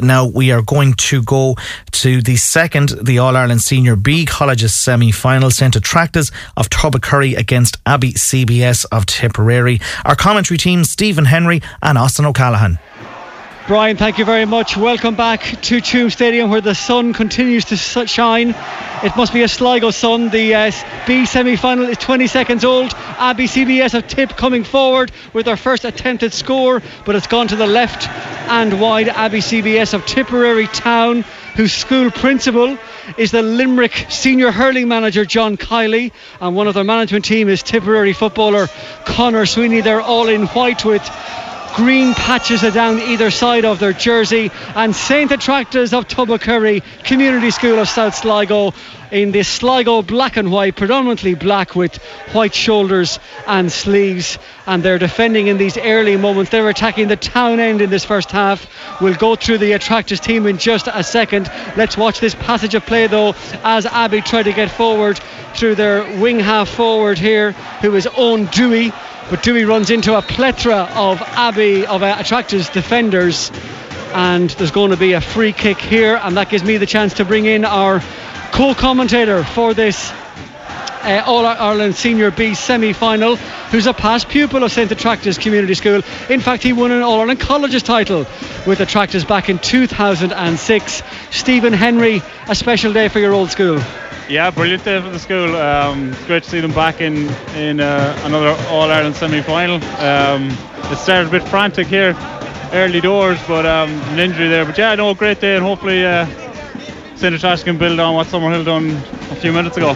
Now we are going to go to the second, the All Ireland Senior B Colleges semi final. St Attracta's of Tubbercurry against Abbey CBS of Tipperary. Our commentary team, Stephen Henry and Austin O'Callaghan. Brian, thank you very much. Welcome back to Tuam Stadium where the sun continues to shine. It must be a Sligo sun. The uh, B semi final is 20 seconds old. Abbey CBS have Tip coming forward with their first attempted score, but it's gone to the left and wide. Abbey CBS of Tipperary Town, whose school principal is the Limerick senior hurling manager John Kiely, and one of their management team is Tipperary footballer Conor Sweeney. They're all in white with green patches are down either side of their jersey. And St Attracta's of Tubbercurry Community School of South Sligo in this Sligo black and white, predominantly black with white shoulders and sleeves. And they're defending in these early moments. They're attacking the town end in this first half. We'll go through the Attracta's team in just a second. Let's watch this passage of play though as Abbey try to get forward through their wing half forward here, who is Owen Dewey. But Dewey runs into a plethora of Abbey, of uh, Attracta's defenders. And there's going to be a free kick here. And that gives me the chance to bring in our co commentator for this uh, All Ireland Senior B semi final, who's a past pupil of St Attracta's Community School. In fact, he won an All Ireland Colleges title with Attracta's back in 2006. Stephen Henry, a special day for your old school. Yeah, brilliant day for the school. Um, great to see them back in in uh, another All Ireland semi final. Um, it started a bit frantic here, early doors, but um, an injury there. But yeah, no, great day, and hopefully uh, St. Trash can build on what Summerhill done a few minutes ago.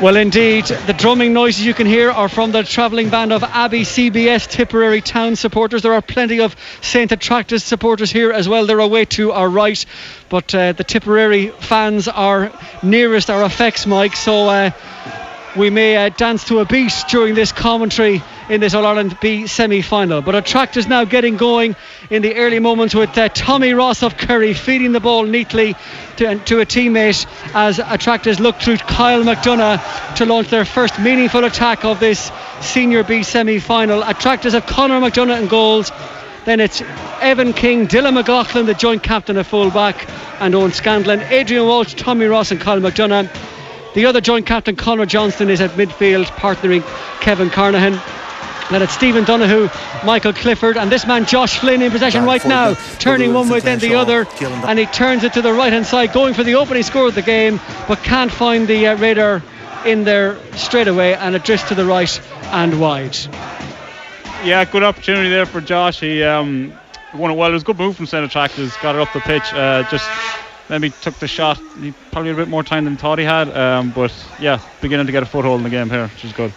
Well, indeed, the drumming noises you can hear are from the travelling band of Abbey CBS Tipperary Town supporters. There are plenty of St Attracta's supporters here as well. They're away to our right, but uh, the Tipperary fans are nearest our effects Mike. so uh, we may uh, dance to a beat during this commentary in this All Ireland B semi final. But Attracta's now getting going in the early moments with uh, Tommy Ross of Kerry feeding the ball neatly to, to a teammate as Attracta's look through Kyle McDonough to launch their first meaningful attack of this Senior B semi final. Attracta's have Connor McDonough in goals. Then it's Evan King, Dylan McLaughlin, the joint captain of fullback, and Owen Scanlon, Adrian Walsh, Tommy Ross, and Kyle McDonough. The other joint captain, Conor Johnston, is at midfield, partnering Kevin Carnahan. Then it's Stephen Donoghue, Michael Clifford, and this man Josh Flynn in possession right now, turning one way then the other, and he turns it to the right hand side, going for the opening score of the game, but can't find the uh, radar in there straight away, and it drifts to the right and wide. Yeah, good opportunity there for Josh. He um, won it well. It was a good move from St Attracta's, got it up the pitch. Uh, just maybe took the shot. He probably a bit more time than thought he had, um, but yeah, beginning to get a foothold in the game here, which is good.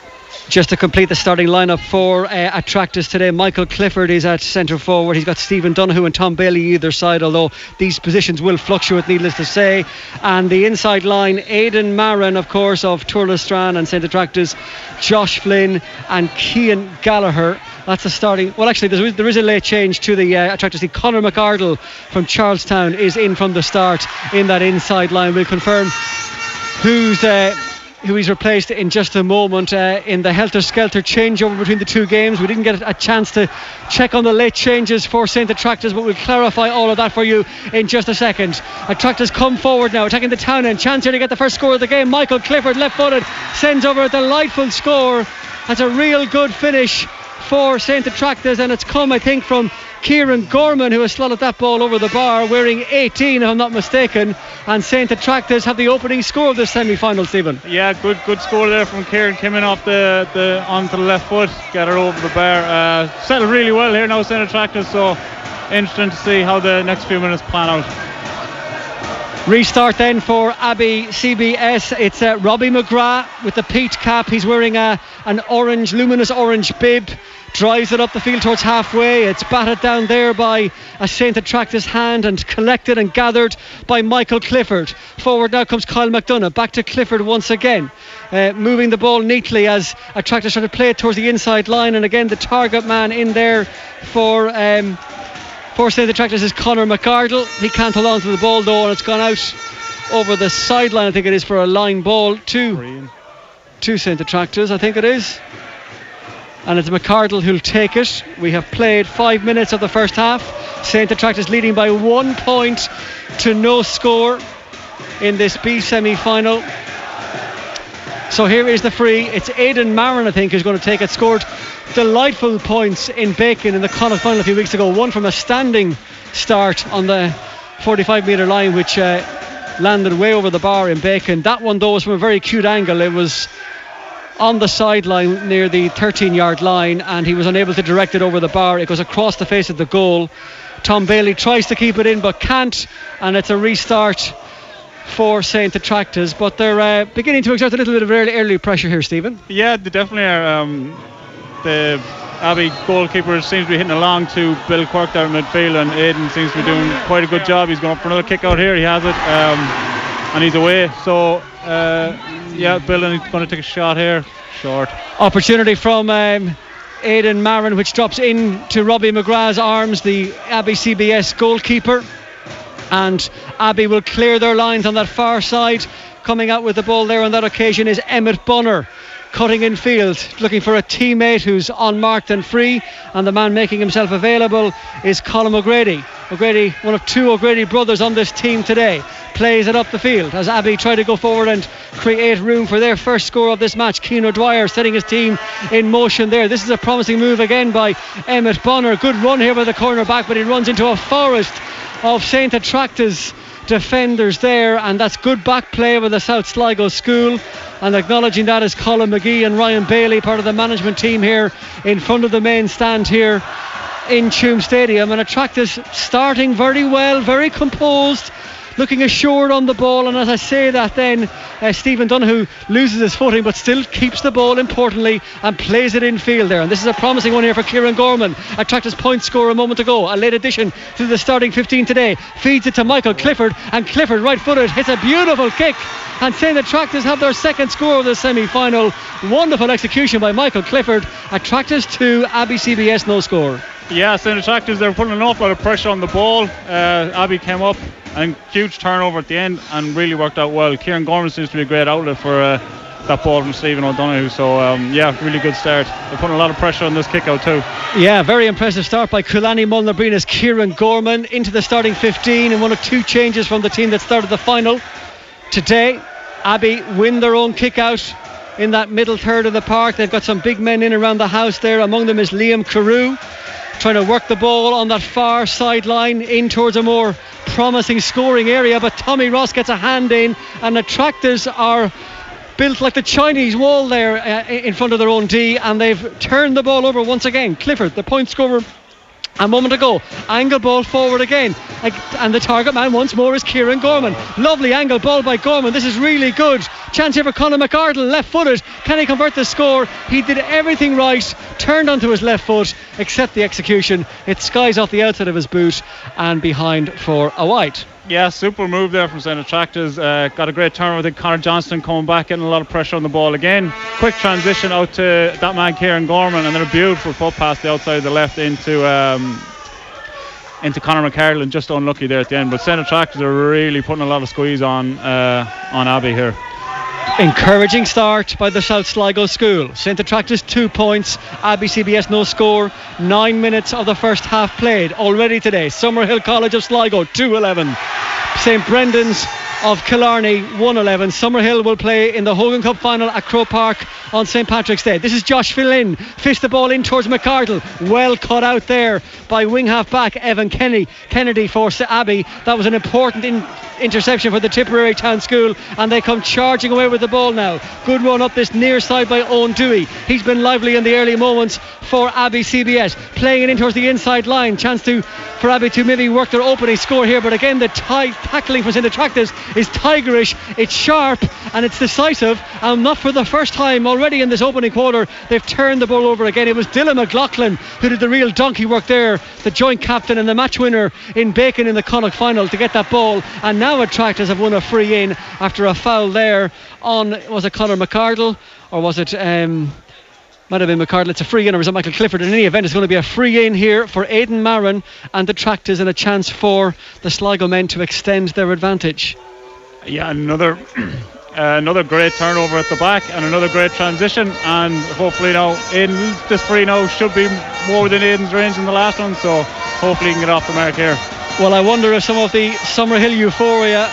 Just to complete the starting lineup for uh, Attracta's today, Michael Clifford is at centre forward. He's got Stephen Donoghue and Tom Bailey either side, although these positions will fluctuate, needless to say. And the inside line, Aidan Marin, of course, of Tourlestrane and St Attracta's, Josh Flynn and Cian Gallagher. That's a starting. Well, actually, there is, there is a late change to the uh, Attracta's. Conor McArdle from Charlestown is in from the start in that inside line. We'll confirm who's. Uh, who he's replaced in just a moment uh, in the helter skelter changeover between the two games. We didn't get a chance to check on the late changes for St Attracta's, but we'll clarify all of that for you in just a second. Attracta's come forward now, attacking the town end. Chance here to get the first score of the game. Michael Clifford, left footed, sends over a delightful score. That's a real good finish for St Attracta's, and it's come, I think, from Kieran Gorman, who has slotted that ball over the bar, wearing 18, if I'm not mistaken. And St Attracta's have the opening score of this semi-final, Stephen. Yeah, good good score there from Kieran, coming off the, the onto the left foot, get her over the bar. Uh, settled really well here now, St Attracta's. So interesting to see how the next few minutes plan out. Restart then for Abbey CBS. It's uh, Robbie McGrath with the peach cap. He's wearing a, an orange, luminous orange bib. Drives it up the field towards halfway. It's batted down there by a Saint Attracta's hand and collected and gathered by Michael Clifford. Forward now comes Kyle McDonough. Back to Clifford once again. Uh, moving the ball neatly as Attracta's try to play it towards the inside line. And again, the target man in there for. Um, for St Attracta's is Connor McArdle. He can't hold on to the ball though, and it's gone out over the sideline. I think it is for a line ball to to St Attracta's. I think it is. And it's McArdle who'll take it. We have played five minutes of the first half. St. Attracta's leading by one point to no score in this B semi final. So here is the free. It's Aidan Marin, I think, who's going to take it. Scored delightful points in Bacon in the Connacht final a few weeks ago. One from a standing start on the 45 metre line, which uh, landed way over the bar in Bacon. That one, though, was from a very cute angle. It was on the sideline near the 13 yard line, and he was unable to direct it over the bar. It goes across the face of the goal. Tom Bailey tries to keep it in but can't, and it's a restart for St. Attracta's, but they're uh, beginning to exert a little bit of early, early pressure here, Stephen. Yeah, they definitely are. Um, the Abbey goalkeeper seems to be hitting along to Bill Quirk down in midfield, and Aidan seems to be doing quite a good job. He's going up for another kick out here. He has it, um, and he's away. So, uh, yeah, Bill is going to take a shot here. Short. Opportunity from. Um, Aidan Marin, which drops in to Robbie McGrath's arms, the Abbey CBS goalkeeper and Abbey will clear their lines on that far side. Coming out with the ball there on that occasion is Emmett Bonner cutting in field, looking for a teammate who's unmarked and free. And the man making himself available is Colin O'Grady. O'Grady, one of two O'Grady brothers on this team today, plays it up the field as Abbey try to go forward and create room for their first score of this match. Keane O'Dwyer setting his team in motion there. This is a promising move again by Emmett Bonner. Good run here by the corner back, but he runs into a forest of St Attracta's defenders there, and that's good back play with the South Sligo school. And acknowledging that is Colin McGee and Ryan Bailey, part of the management team here in front of the main stand here in Tuam Stadium. And Attracta's starting very well, very composed looking assured on the ball. And as I say that, then uh, Stephen Donoghue loses his footing, but still keeps the ball importantly and plays it in field there. And this is a promising one here for Kieran Gorman. Attracta's point score a moment ago, a late addition to the starting 15 today. Feeds it to Michael Clifford, and Clifford, right footed, hits a beautiful kick. And St. Attracta's have their second score of the semi final. Wonderful execution by Michael Clifford. Attracta's 2, Abbey CBS no score. Yeah, St. Attracta's, they're putting an awful lot of pressure on the ball. Uh, came up and huge turnover at the end and really worked out well. Kieran Gorman seems to be a great outlet for uh, that ball from Stephen O'Donoghue. So, um, yeah, really good start. They're putting a lot of pressure on this kick out, too. Yeah, very impressive start by Coolaney Mullinabreena's Kieran Gorman into the starting 15 and one of two changes from the team that started the final. Today, Abbey win their own kick out in that middle third of the park. They've got some big men in around the house there. Among them is Liam Carew trying to work the ball on that far sideline in towards a more promising scoring area. But Tommy Ross gets a hand in, and the tractors are built like the Chinese wall there uh, in front of their own D, and they've turned the ball over once again. Clifford, the point scorer a moment ago. Angle ball forward again. And the target man once more is Kieran Gorman. Lovely angle ball by Gorman. This is really good. Chance here for Conor McArdle, left footed. Can he convert the score? He did everything right, turned onto his left foot, except the execution. It skies off the outside of his boot and behind for a white. Yeah, super move there from St. Attracta's. Uh, got a great turn. I think Connor Johnston coming back, getting a lot of pressure on the ball again. Quick transition out to that man Kieran Gorman, and then a beautiful foot pass the outside of the left into um, into Conor McCarroll, and just unlucky there at the end. But St. Attracta's are really putting a lot of squeeze on uh, on Abbey here. Encouraging start by the South Sligo school. St Attracta's two points, Abbey CBS no score. Nine minutes of the first half played already today. Summerhill College of Sligo 2 11. St Brendan's of Killarney 111. Summerhill will play in the Hogan Cup final at Croke Park on St Patrick's Day. This is Josh Flynn. Fist the ball in towards McArdle. Well cut out there by wing half back Evan Kenny. Kennedy for Abbey. That was an important in- interception for the Tipperary Town School, and they come charging away with the ball now. Good run up this near side by Owen Dewey. He's been lively in the early moments for Abbey CBS. Playing it in towards the inside line. Chance to for Abbey to maybe work their opening score here, but again the tie tackling from St Attracta's is tigerish. It's sharp and it's decisive, and not for the first time already in this opening quarter. They've turned the ball over again. It was Dylan McLaughlin who did the real donkey work there, the joint captain and the match winner in Bacon in the Connacht final to get that ball, and now Attracta's have won a free in after a foul there on, was it Conor McArdle or was it. Um, might have been McArdle. It's a free in, or is it Michael Clifford? In any event, it's going to be a free in here for Aidan Marin and the Tractors, and a chance for the Sligo men to extend their advantage. Yeah, another Uh, another great turnover at the back and another great transition. And hopefully now Aiden, this free now should be more within Aiden's range than the last one. So hopefully he can get off the mark here. Well, I wonder if some of the Summerhill euphoria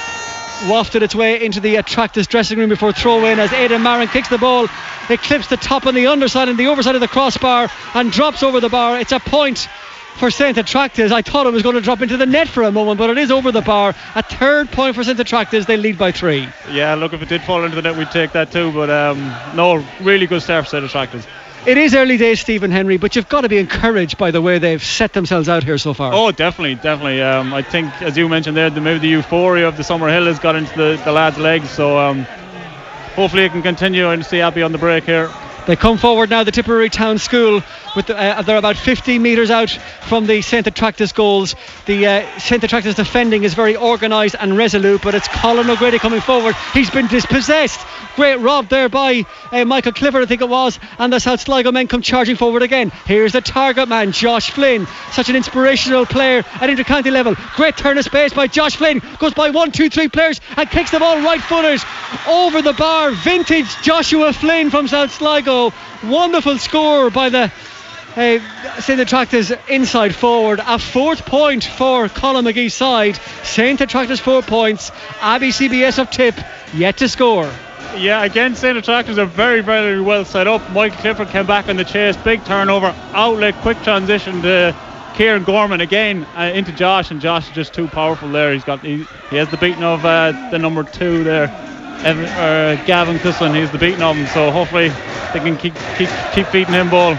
wafted its way into the Attracta's dressing room before throw in as Aidan Marin kicks the ball. It clips the top on the underside and the overside of the crossbar and drops over the bar. It's a point for St. Attracta's. I thought it was going to drop into the net for a moment, but it is over the bar. A third point for St. Attracta's. They lead by three. Yeah, look, if it did fall into the net, we'd take that too. But um, no, really good start for St. Attracta's. It is early days, Stephen Henry, but you've got to be encouraged by the way they've set themselves out here so far. Oh, definitely, definitely. Um, I think, as you mentioned there, the, maybe the euphoria of the Summerhill has got into the, the lads' legs. So um, hopefully it can continue and see Abbey on the break here. They come forward now, the Tipperary Town School. With the, uh, they're about 50 metres out from the St Attracta's goals. The uh, St Attracta's defending is very organised and resolute, but it's Colin O'Grady coming forward. He's been dispossessed. Great rob there by uh, Michael Clifford, I think it was. And the South Sligo men come charging forward again. Here's the target man, Josh Flynn. Such an inspirational player at intercounty level. Great turn of space by Josh Flynn. Goes by one, two, three players and kicks the ball right footed over the bar. Vintage Joshua Flynn from South Sligo Wonderful score by the uh, St Attracta's inside forward. A fourth point for Colin McGee's side. St Attracta's four points. Abbey CBS of tip yet to score. Yeah, again, St Attracta's are very, very well set up. Michael Clifford came back on the chase, big turnover, outlet, quick transition to Kieran Gorman again uh, into Josh, and Josh is just too powerful there. He's got he, he has the beating of uh, the number two there. Evan, uh, Gavin Cuslin, he's the beating of him. So hopefully they can keep keep keep beating him ball.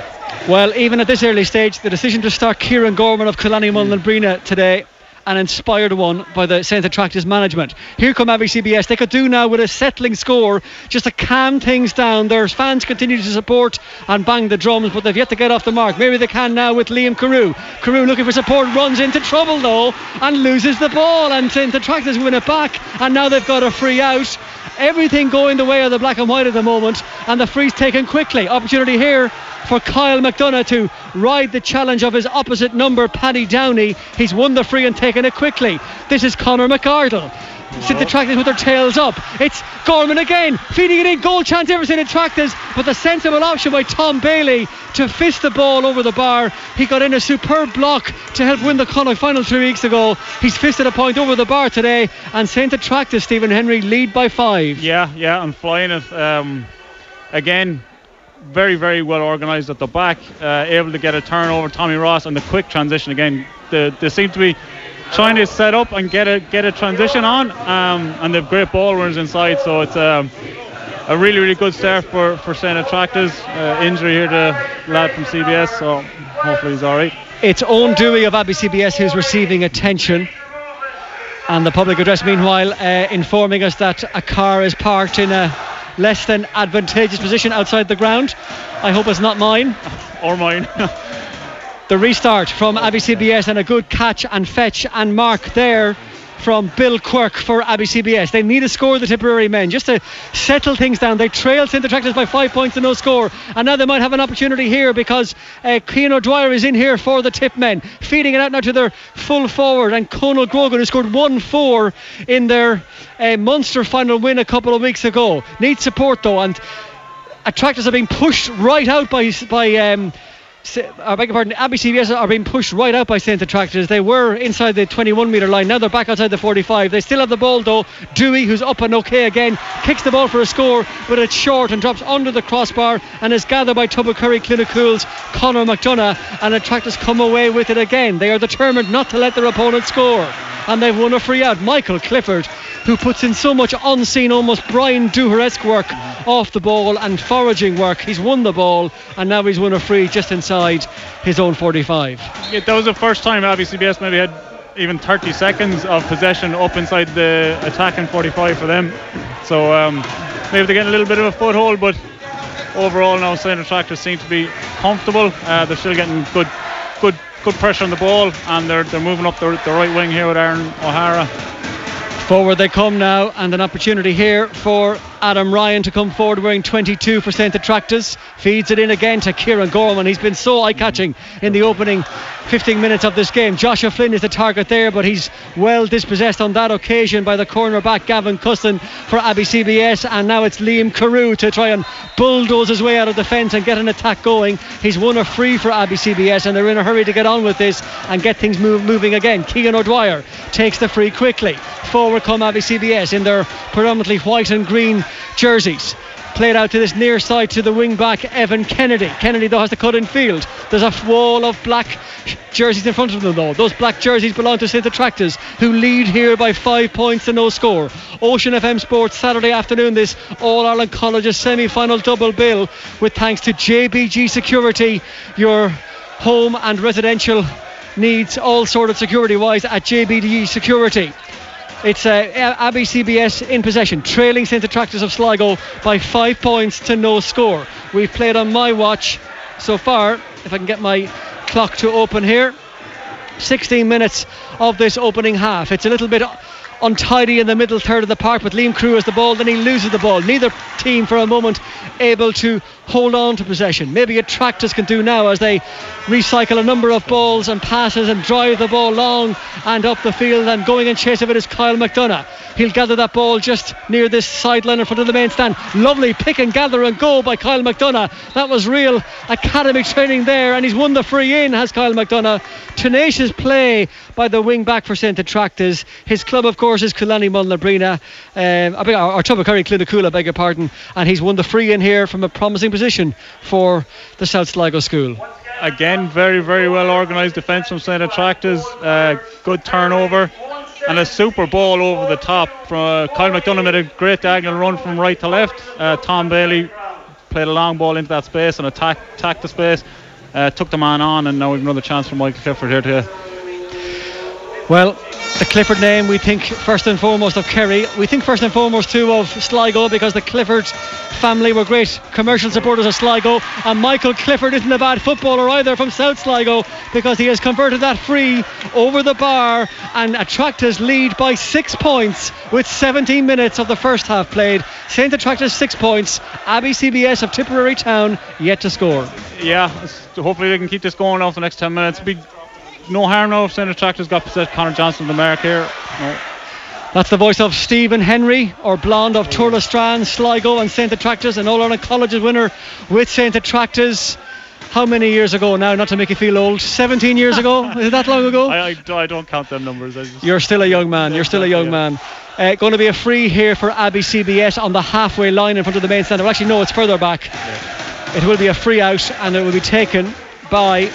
Well, even at this early stage, the decision to start Kieran Gorman of Killarney hmm. Mullinabreena today an inspired one by the St Attracta's management. Here come Abbey CBS. They could do now with a settling score just to calm things down. Their fans continue to support and bang the drums, but they've yet to get off the mark. Maybe they can now with Liam Carew. Carew looking for support, runs into trouble though and loses the ball. And St Attracta's win it back, and now they've got a free out. Everything going the way of the black and white at the moment, and the free's taken quickly. Opportunity here for Kyle McDonough to ride the challenge of his opposite number, Paddy Downey. He's won the free and taken it quickly. This is Connor McArdle. Sit the tractors with their tails up. It's Gorman again, feeding it in. Goal chance Everton tractors, but the sensible option by Tom Bailey to fist the ball over the bar. He got in a superb block to help win the Connacht final three weeks ago. He's fisted a point over the bar today, and St Attracta's Stephen Henry lead by five. Yeah, yeah, I'm flying it um, again very, very well organised at the back, uh, able to get a turnover. Tommy Ross and the quick transition again. The, they seem to be trying to set up and get a get a transition on, um, and they've great ball runners inside. So it's um, a really, really good start for for St Attracta's. Uh, injury here to lad from CBS, so hopefully he's all right. It's Owen Dewey of Abbey CBS who's receiving attention. And the public address, meanwhile, uh, informing us that a car is parked in a less than advantageous position outside the ground. I hope it's not mine. Or mine. the restart from Abbey CBS and a good catch and fetch and mark there from Bill Quirk for Abbey CBS. They need a score, the Tipperary men, just to settle things down. They trailed St. Attracta's by five points and no score, and now they might have an opportunity here because uh, Cian O'Dwyer is in here for the tip men, feeding it out now to their full forward, and Conal Grogan, who scored 1 4 in their uh, Munster final win a couple of weeks ago. Needs support though, and Attracta's are being pushed right out by by um, I beg your pardon, Abbey CBS are being pushed right out by St Attracta's. They were inside the 21 metre line, now they're back outside the 45. They still have the ball though. Dewey, who's up and okay again, kicks the ball for a score, but it's short and drops under the crossbar and is gathered by Tubbercurry Clinicool's Connor McDonough. And Attracta's come away with it again. They are determined not to let their opponent score. And they've won a free out. Michael Clifford who puts in so much unseen, almost Brian Dooher-esque work off the ball and foraging work. He's won the ball and now he's won a free just inside his own 45. Yeah, that was the first time Abbey CBS maybe had even 30 seconds of possession up inside the attacking 45 for them. So um, maybe they're getting a little bit of a foothold, but overall now St Tractors seem to be comfortable. Uh, they're still getting good, good, good pressure on the ball, and they're they're moving up the, the right wing here with Aaron O'Hara. Forward they come now, and an opportunity here for Adam Ryan to come forward wearing 22 for St Attracta's. Feeds it in again to Kieran Gorman. He's been so eye catching in the opening 15 minutes of this game. Joshua Flynn is the target there, but he's well dispossessed on that occasion by the cornerback Gavin Custon for Abbey CBS. And now it's Liam Carew to try and bulldoze his way out of the defence and get an attack going. He's won a free for Abbey CBS, and they're in a hurry to get on with this and get things move, moving again. Keegan O'Dwyer takes the free quickly. Forward come Abbey CBS in their predominantly white and green jerseys. Played out to this near side to the wing back Evan Kennedy. Kennedy though has to cut in field. There's a wall of black jerseys in front of them though. Those black jerseys belong to St Attracta's who lead here by five points to no score. Ocean FM Sports Saturday afternoon this All Ireland Colleges semi-final double bill with thanks to JBG Security, your home and residential needs all sort of security wise at JBG Security. It's uh, Abbey CBS in possession, trailing St Attracta's of Sligo by five points to no score. We've played on my watch so far, if I can get my clock to open here, 16 minutes of this opening half. It's a little bit untidy in the middle third of the park, but Liam Carew has the ball, then he loses the ball. Neither team for a moment able to hold on to possession. Maybe Attracta's can do now as they recycle a number of balls and passes and drive the ball long and up the field and going in chase of it is Kyle McDonough. He'll gather that ball just near this sideline in front of the main stand. Lovely pick and gather and go by Kyle McDonough. That was real academy training there and he's won the free in has Kyle McDonough. Tenacious play by the wing back for St Attracta's. His club of course is Coolaney Mullinabreena um, or, or Tubbercurry Clonakula beg your pardon and he's won the free in here from a promising position for the South Sligo school. Again, very, very well organised defence from St Attracta's. Uh, good turnover and a super ball over the top. From, uh, Kyle McDonough made a great diagonal run from right to left. Uh, Tom Bailey played a long ball into that space and attacked, attacked the space. Uh, took the man on, and now we've another chance for Michael Clifford here to. Well, the Clifford name, we think first and foremost of Kerry. We think first and foremost too of Sligo because the Clifford family were great commercial supporters of Sligo. And Michael Clifford isn't a bad footballer either from South Sligo because he has converted that free over the bar and Attracta's lead by six points with 17 minutes of the first half played. St Attracta's six points. Abbey CBS of Tipperary Town yet to score. Yeah, hopefully they can keep this going off the next 10 minutes. No harm now if St Attracta's got possessed Connor Johnson the mark here. No. That's the voice of Stephen Henry, or Blonde of Tourlestrane, Sligo, and St Attracta's, an All Ireland Colleges winner with St Attracta's. How many years ago now? Not to make you feel old. 17 years ago? Is it that long ago? I, I, I don't count them numbers. You're still a young man. You're still a young yeah. man. Uh, going to be a free here for Abbey CBS on the halfway line in front of the main stand. Well, actually, no, it's further back. Yeah. It will be a free out, and it will be taken by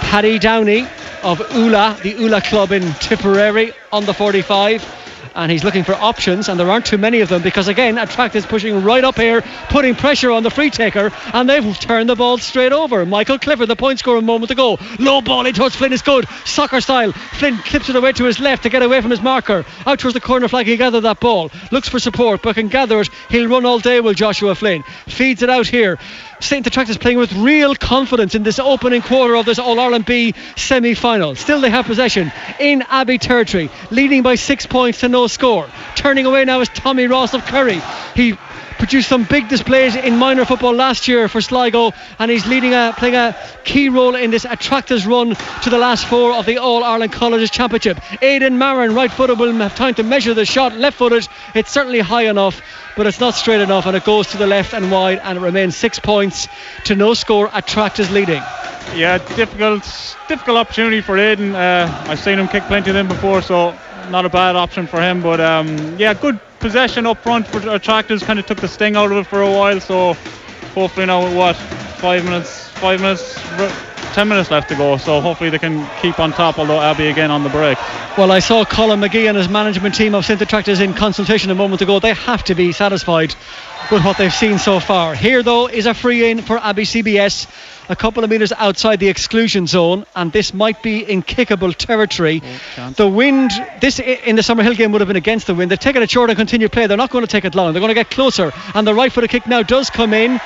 Paddy Downey of Oola, the Oola club in Tipperary on the 45 and he's looking for options, and there aren't too many of them because again, Attract is pushing right up here, putting pressure on the free taker, and they've turned the ball straight over. Michael Clifford, the point scorer, a moment ago, low ball in towards Flynn is good, soccer style. Flynn clips it away to his left to get away from his marker, out towards the corner flag. He gather that ball, looks for support, but can gather it. He'll run all day. Will Joshua Flynn feeds it out here. St. Attracta's playing with real confidence in this opening quarter of this All Ireland B semi final. Still, they have possession in Abbey territory, leading by six points to no score. Turning away now is Tommy Ross of Kerry. He produced some big displays in minor football last year for Sligo, and he's leading a playing a key role in this Attracta's run to the last four of the All Ireland Colleges Championship. Aidan Marin, right footed, will have time to measure the shot. Left footed, it's certainly high enough, but it's not straight enough, and it goes to the left and wide, and it remains six points to no score. Attracta's leading. Yeah, difficult, difficult opportunity for Aidan. Uh, I've seen him kick plenty of them before, so not a bad option for him. But um, yeah, good possession up front for Attracta's. Kind of took the sting out of it for a while. So hopefully now with what five minutes, five minutes, ten minutes left to go. So hopefully they can keep on top. Although Abbey again on the break. Well, I saw Colin McGee and his management team of St Attracta's in consultation a moment ago. They have to be satisfied with what they've seen so far. Here though is a free in for Abbey CBS a couple of metres outside the exclusion zone, and this might be in kickable territory. Oh, the wind, this in the Summerhill game would have been against the wind. They're taking it short and continue play. They're not going to take it long. They're going to get closer, and the right footed kick now does come in,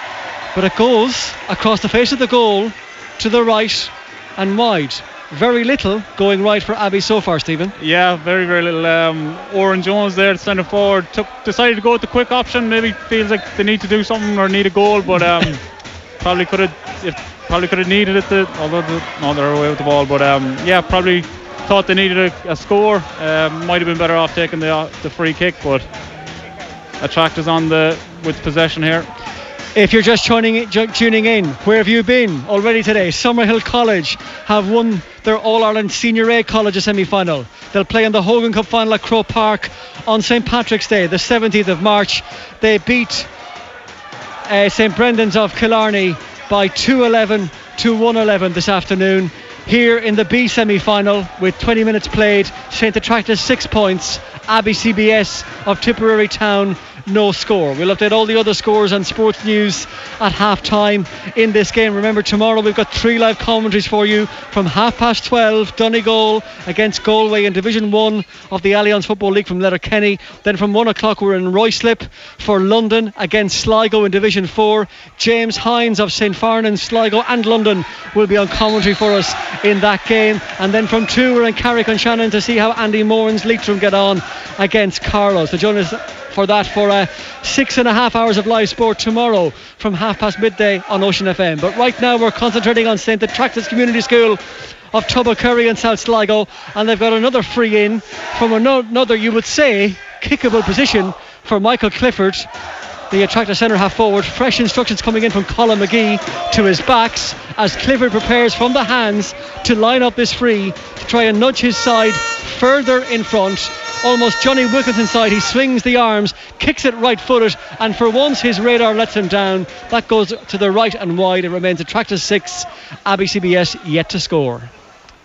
but it goes across the face of the goal to the right and wide. very little going right for Abbey so far, Stephen. Yeah, very, very little. Um, Oren Jones there, the centre forward, took decided to go with the quick option. Maybe feels like they need to do something or need a goal, but um, probably could have probably could have needed it. To, although the, no, they're away with the ball, but um, yeah, probably thought they needed a, a score. Uh, might have been better off taking the the free kick, but Attracta's on the with possession here. If you're just tuning, tuning in, where have you been already today? Summerhill College have won their All Ireland Senior A College semi final. They'll play in the Hogan Cup final at Croke Park on St Patrick's Day, the 17th of March. They beat uh, St Brendan's of Killarney by 211 to 111 this afternoon. Here in the B semi final with 20 minutes played, St Attracta's six points, Abbey CBS of Tipperary Town no score. We'll update all the other scores and sports news at half time in this game. Remember, tomorrow we've got three live commentaries for you from half past 12, Donegal against Galway in Division 1 of the Allianz Football League from Letterkenny. Then from 1 o'clock, we're in Ruislip for London against Sligo in Division 4. James Hines of St. Farnan, Sligo, and London will be on commentary for us in that game. And then from 2, we're in Carrick-on-Shannon to see how Andy Moran's Leitrim get on against Carlow. So join us for that for uh, six and a half hours of live sport tomorrow from half past midday on Ocean FM. But right now we're concentrating on St. Attracta's Community School of Tubbercurry and South Sligo, and they've got another free in from another, you would say, kickable position for Michael Clifford. The attractor centre half forward. Fresh instructions coming in from Colin McGee to his backs as Clifford prepares from the hands to line up this free to try and nudge his side further in front almost Jonny Wilkinson side. He swings the arms, kicks it right footed, and for once his radar lets him down. That goes to the right and wide. It remains a tractor six. Abbey CBS yet to score.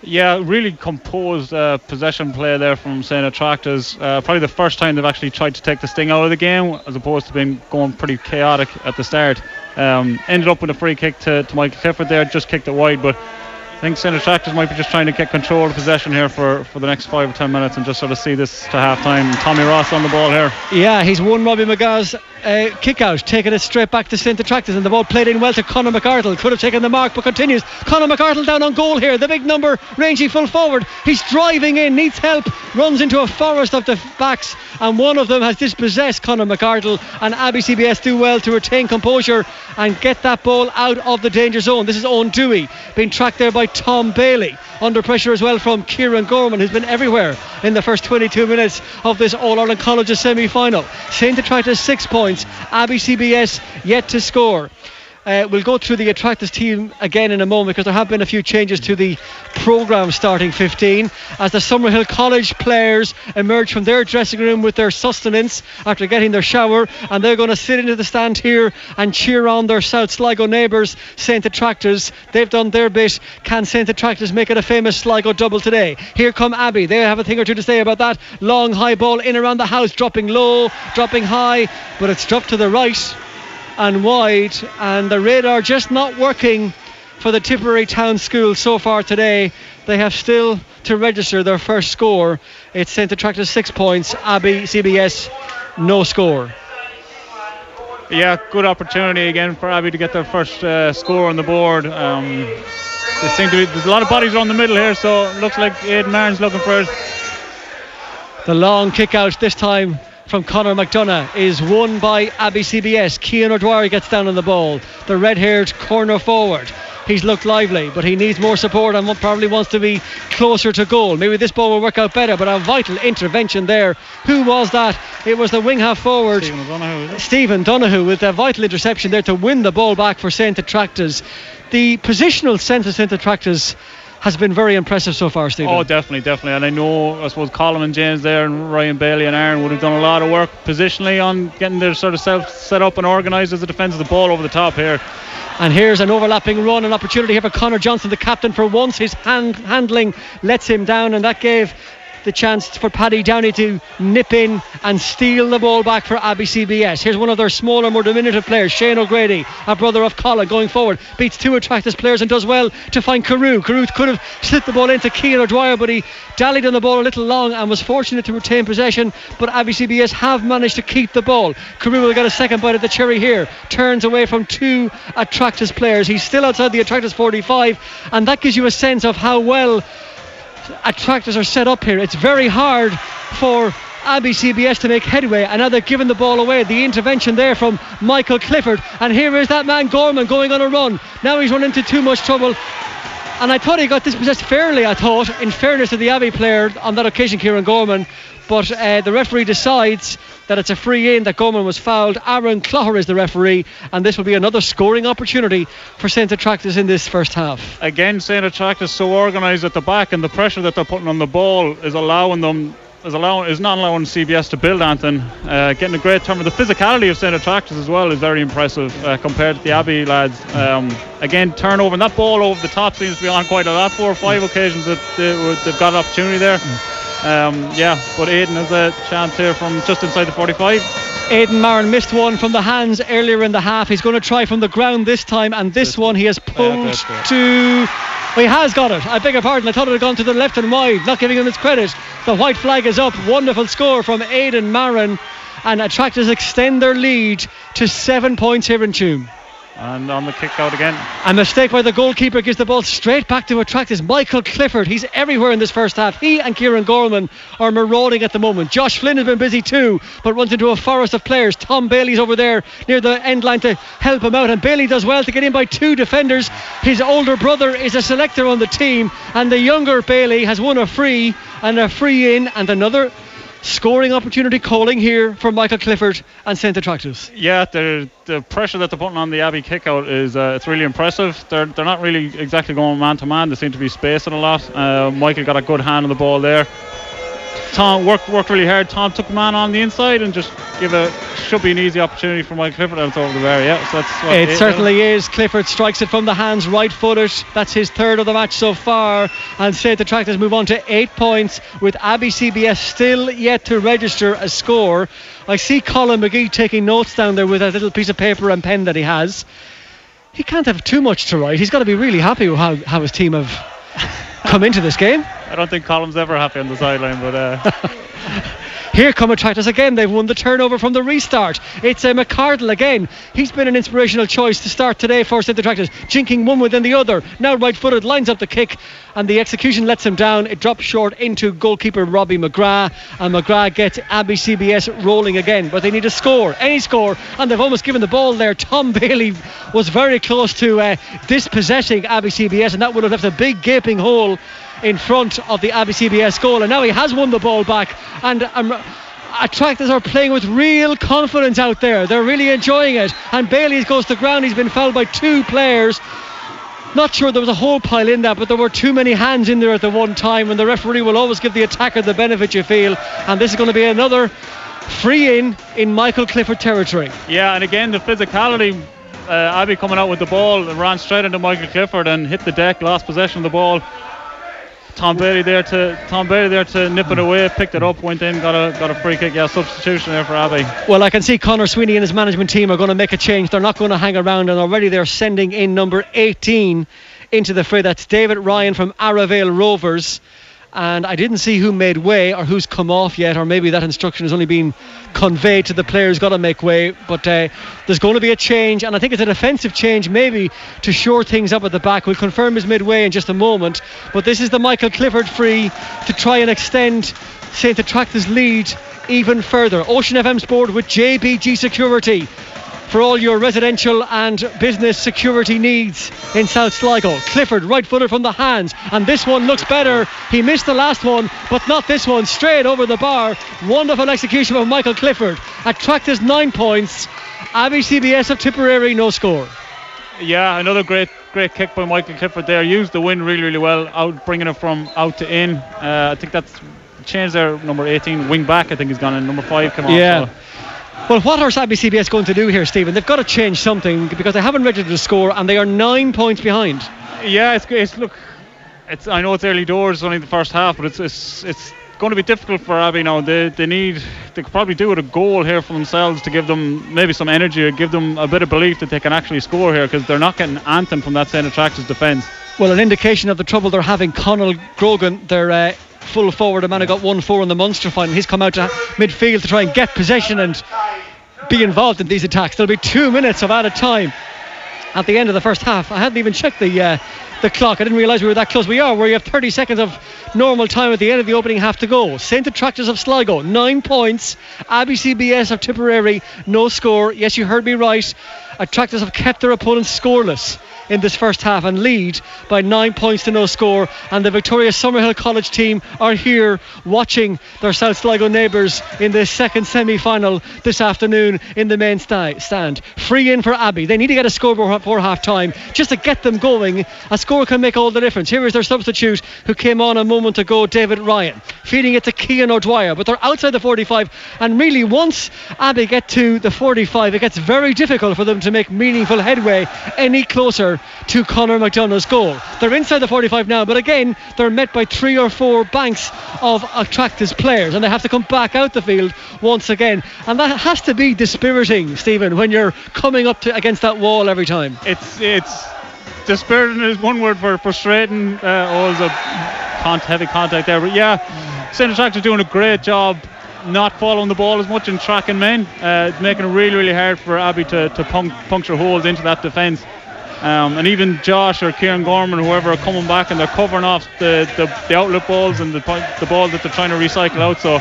Yeah, really composed uh, possession play there from St. Attracta's. Uh, probably the first time they've actually tried to take the sting out of the game, as opposed to being going pretty chaotic at the start. Um, ended up with a free kick to, to Michael Clifford there, just kicked it wide, but think St. Tractors might be just trying to get control of possession here for, for the next five or ten minutes and just sort of see this to half time. Tommy Ross on the ball here. Yeah, he's won Robbie McGrath's uh, kick out, taking it straight back to St. Attracta's, and the ball played in well to Conor McArdle. Could have taken the mark, but continues. Conor McArdle down on goal here. The big number, rangy full forward. He's driving in, needs help, runs into a forest of the backs, and one of them has dispossessed Conor McArdle. And Abbey CBS do well to retain composure and get that ball out of the danger zone. This is Owen Dewey being tracked there by Tom Bailey. Under pressure as well from Kieran Gorman, who's been everywhere in the first 22 minutes of this All Ireland Colleges semi final. St. Attracta's six points, Abbey CBS yet to score. Uh, we'll go through the Attracta's team again in a moment because there have been a few changes to the programme starting 15 as the Summerhill College players emerge from their dressing room with their sustenance after getting their shower and they're going to sit into the stand here and cheer on their South Sligo neighbours, St Attracta's. They've done their bit. Can St Attracta's make it a famous Sligo double today? Here come Abbey. They have a thing or two to say about that. Long high ball in around the house, dropping low, dropping high, but it's dropped to the right and wide, and the radar just not working for the Tipperary Town School so far today. They have still to register their first score. It's St. Attracta's six points, Abbey CBS no score. Yeah, good opportunity again for Abbey to get their first uh, score on the board. Um, seem to be, there's a lot of bodies around the middle here, so looks like Aidan Martin's looking for it. The long kick out this time from Conor McDonough is won by Abbey CBS. Cian O'Dwyer gets down on the ball. The red haired corner forward. He's looked lively, but he needs more support and probably wants to be closer to goal. Maybe this ball will work out better, but a vital intervention there. Who was that? It was the wing half forward, Stephen Donoghue, Stephen Donoghue, with a vital interception there to win the ball back for St. Attracta's. The positional sense of St. Attracta's has been very impressive so far, Stephen. Oh, definitely, definitely. And I know, I suppose, Colin and James there and Ryan Bailey and Aaron would have done a lot of work positionally on getting their sort of self set up and organised as a defence of the ball over the top here. And here's an overlapping run, an opportunity here for Connor Johnson, the captain. For once, his hand handling lets him down, and that gave the chance for Paddy Downey to nip in and steal the ball back for Abbey CBS. Here's one of their smaller, more diminutive players, Shane O'Grady, a brother of Colin, going forward, beats two attractive players and does well to find Carew. Carew could have slipped the ball into Keane O'Dwyer, but he dallied on the ball a little long and was fortunate to retain possession. But Abbey CBS have managed to keep the ball. Carew will get a second bite at the cherry here. Turns away from two Attracta's players. He's still outside the Attracta's 45, and that gives you a sense of how well Attracta's are set up here. It's very hard for Abbey CBS to make headway, and now they're giving the ball away. The intervention there from Michael Clifford, and here is that man Gorman going on a run. Now he's run into too much trouble. And I thought he got dispossessed fairly, I thought, in fairness to the Abbey player on that occasion, Kieran Gorman. But uh, the referee decides that it's a free in, that Gorman was fouled. Aaron Clougher is the referee, and this will be another scoring opportunity for St. Attracta's in this first half. Again, St. Attracta's so organised at the back, and the pressure that they're putting on the ball is allowing them. Is, allowing, is not allowing CBS to build Anton. Uh, getting a great turn. The physicality of St. Attracta's as well is very impressive uh, compared to the Abbey lads. Um, again, turnover. And that ball over the top seems to be on quite a lot. Four or five occasions that they, have got an opportunity there. Um, yeah, but Aidan has a chance here from just inside the 45. Aidan Marin missed one from the hands earlier in the half. He's going to try from the ground this time, and this, one he has pulled yeah, to. Well, he has got it. I beg your pardon. I thought it had gone to the left and wide. Not giving him his credit. The white flag is up. Wonderful score from Aidan Marin, and Attracta's extend their lead to seven points here in Tuam. And on the kick out again. A mistake by the goalkeeper gives the ball straight back to Attracta's. Michael Clifford. He's everywhere in this first half. He and Kieran Gorman are marauding at the moment. Josh Flynn has been busy too, but runs into a forest of players. Tom Bailey's over there near the end line to help him out, and Bailey does well to get in by two defenders. His older brother is a selector on the team, and the younger Bailey has won a free and a free in and another scoring opportunity calling here for Michael Clifford and St. Attracta's. Yeah, the the pressure that they're putting on the Abbey kickout is uh, it's really impressive. They're they're not really exactly going man to man. They seem to be spacing a lot. Uh, Michael got a good hand on the ball there. Tom worked worked really hard. Tom took the man on the inside and just give a should be an easy opportunity for Mike Clifford out over the bar. Yeah, so that's it. Certainly is. Clifford strikes it from the hands, right footed. That's his third of the match so far. And St. Attracta's move on to eight points with Abbey CBS still yet to register a score. I see Colin McGee taking notes down there with a little piece of paper and pen that he has. He can't have too much to write. He's got to be really happy with how, how his team have come into this game. I don't think Column's ever happy on the sideline, but. Uh... Here come Attracta's again. They've won the turnover from the restart. It's uh, McArdle again. He's been an inspirational choice to start today for St. Attracta's, jinking one within the other. Now right footed, lines up the kick, and the execution lets him down. It drops short into goalkeeper Robbie McGrath, and McGrath gets Abbey CBS rolling again. But they need a score, any score, and they've almost given the ball there. Tom Bailey was very close to uh, dispossessing Abbey CBS, and that would have left a big gaping hole in front of the Abbey CBS goal. And now he has won the ball back. And um, Attracta's are playing with real confidence out there. They're really enjoying it. And Bailey's goes to ground. He's been fouled by two players. Not sure there was a whole pile in that, but there were too many hands in there at the one time, and the referee will always give the attacker the benefit, you feel. And this is going to be another free in in Michael Clifford territory. Yeah, and again, the physicality. Uh, Abbey coming out with the ball, ran straight into Michael Clifford and hit the deck, lost possession of the ball. Tom Bailey there to Tom Bailey there to nip it away, picked it up, went in, got a got a free kick. Yeah, substitution there for Abbey. Well, I can see Conor Sweeney and his management team are going to make a change. They're not going to hang around, and already they're sending in number 18 into the fray. That's David Ryan from Arravale Rovers and I didn't see who made way or who's come off yet, or maybe that instruction has only been conveyed to the players, got to make way. But uh, there's going to be a change, and I think it's a defensive change, maybe to shore things up at the back. We'll confirm his midway in just a moment. But this is the Michael Clifford free to try and extend St. Attractors' lead even further. Ocean FM Sport with JBG Security for all your residential and business security needs in South Sligo. Clifford, right footed from the hands, and this one looks better. He missed the last one, but not this one. Straight over the bar. Wonderful execution from Michael Clifford. Attracta's nine points. Abbey CBS of Tipperary, no score. Yeah, another great great kick by Michael Clifford there. Used the wind really, really well, out bringing it from out to in. Uh, I think that's changed their number 18 wing back. I think he's gone in number five. Come on. Yeah. So. Well, what are Abbey CBS going to do here, Stephen? They've got to change something because they haven't registered a score and they are nine points behind. Yeah, it's, it's look, it's I know it's early doors, only the first half, but it's it's it's going to be difficult for Abbey now. They they need they could probably do with a goal here for themselves to give them maybe some energy or give them a bit of belief that they can actually score here because they're not getting anthem from that St. Tractors defence. Well, an indication of the trouble they're having. Conal Grogan, their uh, full forward, a man who got 1 4 in the Munster final. He's come out to midfield to try and get possession and be involved in these attacks. There'll be two minutes of added time at the end of the first half. I hadn't even checked the uh, the clock. I didn't realise we were that close. We are, where you have 30 seconds of normal time at the end of the opening half to go. St. Tractors of Sligo, nine points. Abbey CBS of Tipperary, no score. Yes, you heard me right. Attracta's have kept their opponents scoreless in this first half and lead by nine points to no score. And the Victoria Summerhill College team are here watching their South Sligo neighbours in the second semi final this afternoon in the main stand. Free in for Abbey. They need to get a score before half time just to get them going. A score can make all the difference. Here is their substitute who came on a moment ago, David Ryan, feeding it to Kean O'Dwyer. But they're outside the 45, and really, once Abbey get to the 45, it gets very difficult for them to make meaningful headway any closer to Conor McDonough's goal. They're inside the 45 now, but again, they're met by three or four banks of Attracta's players, and they have to come back out the field once again. And that has to be dispiriting, Stephen, when you're coming up to, against that wall every time. It's it's dispiriting is one word for frustrating. Uh, always a heavy contact there, but yeah, St. Attracta's doing a great job not following the ball as much and tracking men, uh, making it really, really hard for Abbey to, to puncture holes into that defence. Um, and even Josh or Kieran Gorman, whoever, are coming back and they're covering off the, the, the outlet balls and the, the ball that they're trying to recycle out. So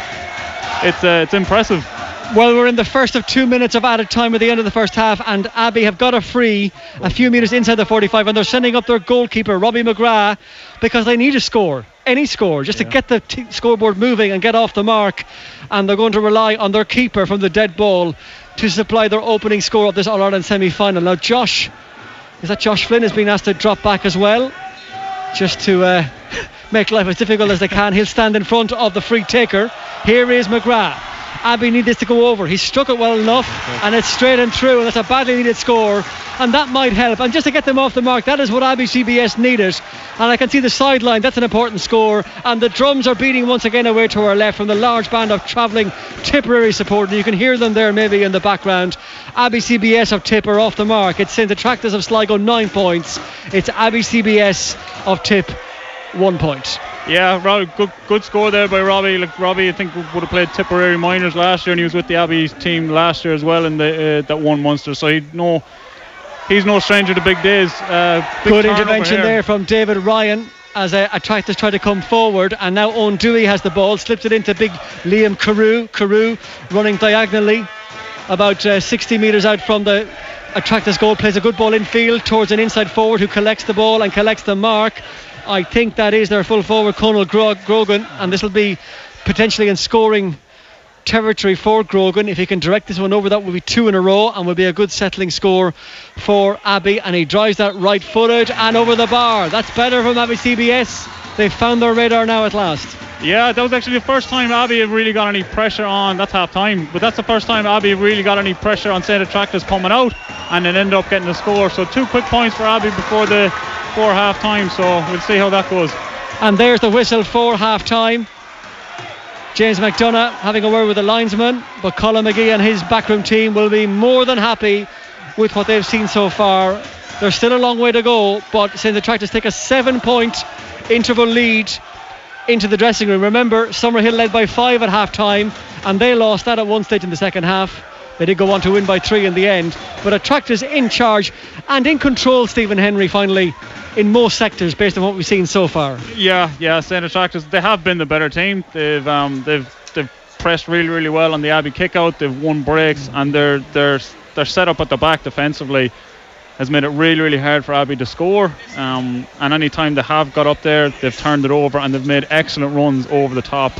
it's uh, it's impressive. Well, we're in the first of two minutes of added time at the end of the first half, and Abbey have got a free a few metres inside the 45, and they're sending up their goalkeeper, Robbie McGrath, because they need a score, any score, just yeah. to get the t- scoreboard moving and get off the mark. And they're going to rely on their keeper from the dead ball to supply their opening score of this All Ireland semi final. Now, Josh is that Josh Flynn has been asked to drop back as well, just to uh, make life as difficult as they can. He'll stand in front of the free taker. Here is McGrath. Abbey needs this to go over. He struck it well enough, and it's straight and through, and that's a badly needed score, and that might help. And just to get them off the mark, that is what Abbey CBS needed. And I can see the sideline, that's an important score. And the drums are beating once again away to our left from the large band of travelling Tipperary support. You can hear them there maybe in the background. Abbey CBS of Tip are off the mark. It's St Attracta's of Sligo, nine points. It's Abbey CBS of Tip, one point. Yeah, Robbie, good good score there by Robbie. Like Robbie, I think would have played Tipperary minors last year, and he was with the Abbey team last year as well in the uh, that one monster. So he no, he's no stranger to big days. Uh, big good intervention there from David Ryan as a, a tries to try to come forward, and now Owen Dewey has the ball, slips it into big Liam Carew. Carew running diagonally about uh, 60 metres out from the Attractors goal, plays a good ball in field towards an inside forward who collects the ball and collects the mark. I think that is their full forward, Conal Grogan, and this will be potentially in scoring territory for Grogan. If he can direct this one over, that will be two in a row and will be a good settling score for Abbey. And he drives that right footed and over the bar. That's better from Abbey CBS. They've found their radar now at last. Yeah, that was actually the first time Abbey have really got any pressure on. That's half time, but that's the first time Abbey really got any pressure on St. Attracta's coming out and then end up getting a score. So two quick points for Abbey before the before half time. So we'll see how that goes. And there's the whistle for half time. James McDonough having a word with the linesman, but Colin McGee and his backroom team will be more than happy with what they've seen so far. There's still a long way to go, but St. Attracta's take a seven point interval lead into the dressing room. Remember, Summerhill led by five at half time, and they lost that at one stage in the second half. They did go on to win by three in the end, but Attracta's in charge and in control, Stephen Henry, finally, in most sectors based on what we've seen so far. Yeah, yeah, St. Attracta's, they have been the better team. They've um, they've they've pressed really, really well on the Abbey kickout. They've won breaks, and they're they're they're set up at the back defensively has made it really, really hard for Abbey to score. Um, and any time they have got up there, they've turned it over and they've made excellent runs over the top,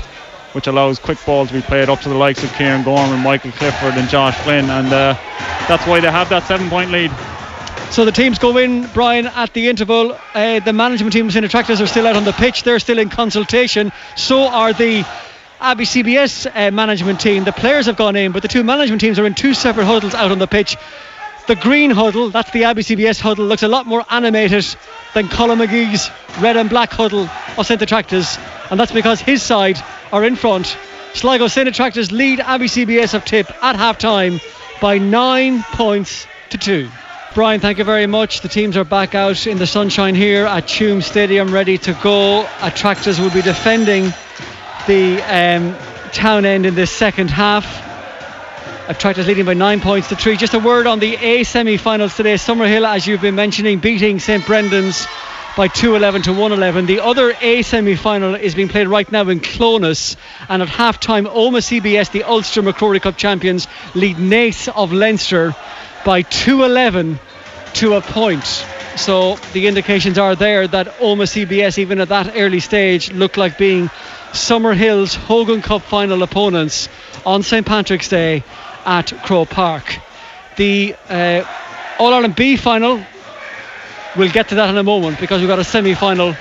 which allows quick balls to be played up to the likes of Kieran Gorman, Michael Clifford, and Josh Flynn. And uh, that's why they have that seven point lead. So the teams go in, Brian, at the interval. Uh, the management teams in Attracta's are still out on the pitch. They're still in consultation. So are the Abbey CBS uh, management team. The players have gone in, but the two management teams are in two separate huddles out on the pitch. The green huddle, that's the Abbey CBS huddle, looks a lot more animated than Colin McGee's red and black huddle of St. Attracta's. and that's because his side are in front. Sligo St Attracta's lead Abbey CBS of Tip at half time by nine points to two. Brian, thank you very much. The teams are back out in the sunshine here at Tuam Stadium, ready to go. Attracta's will be defending the um, town end in this second half. Attracta's leading by nine points to three. Just a word on the A semi finals today. Summerhill, as you've been mentioning, beating St Brendan's by 211 to 111. The other A semi final is being played right now in Clones. And at half time, Omagh CBS, the Ulster McCrory Cup champions, lead Naas of Leinster by 211 to a point. So the indications are there that Omagh CBS, even at that early stage, look like being Summerhill's Hogan Cup final opponents on St Patrick's Day at Croke Park. The uh, All Ireland B final, we'll get to that in a moment because we've got a semi final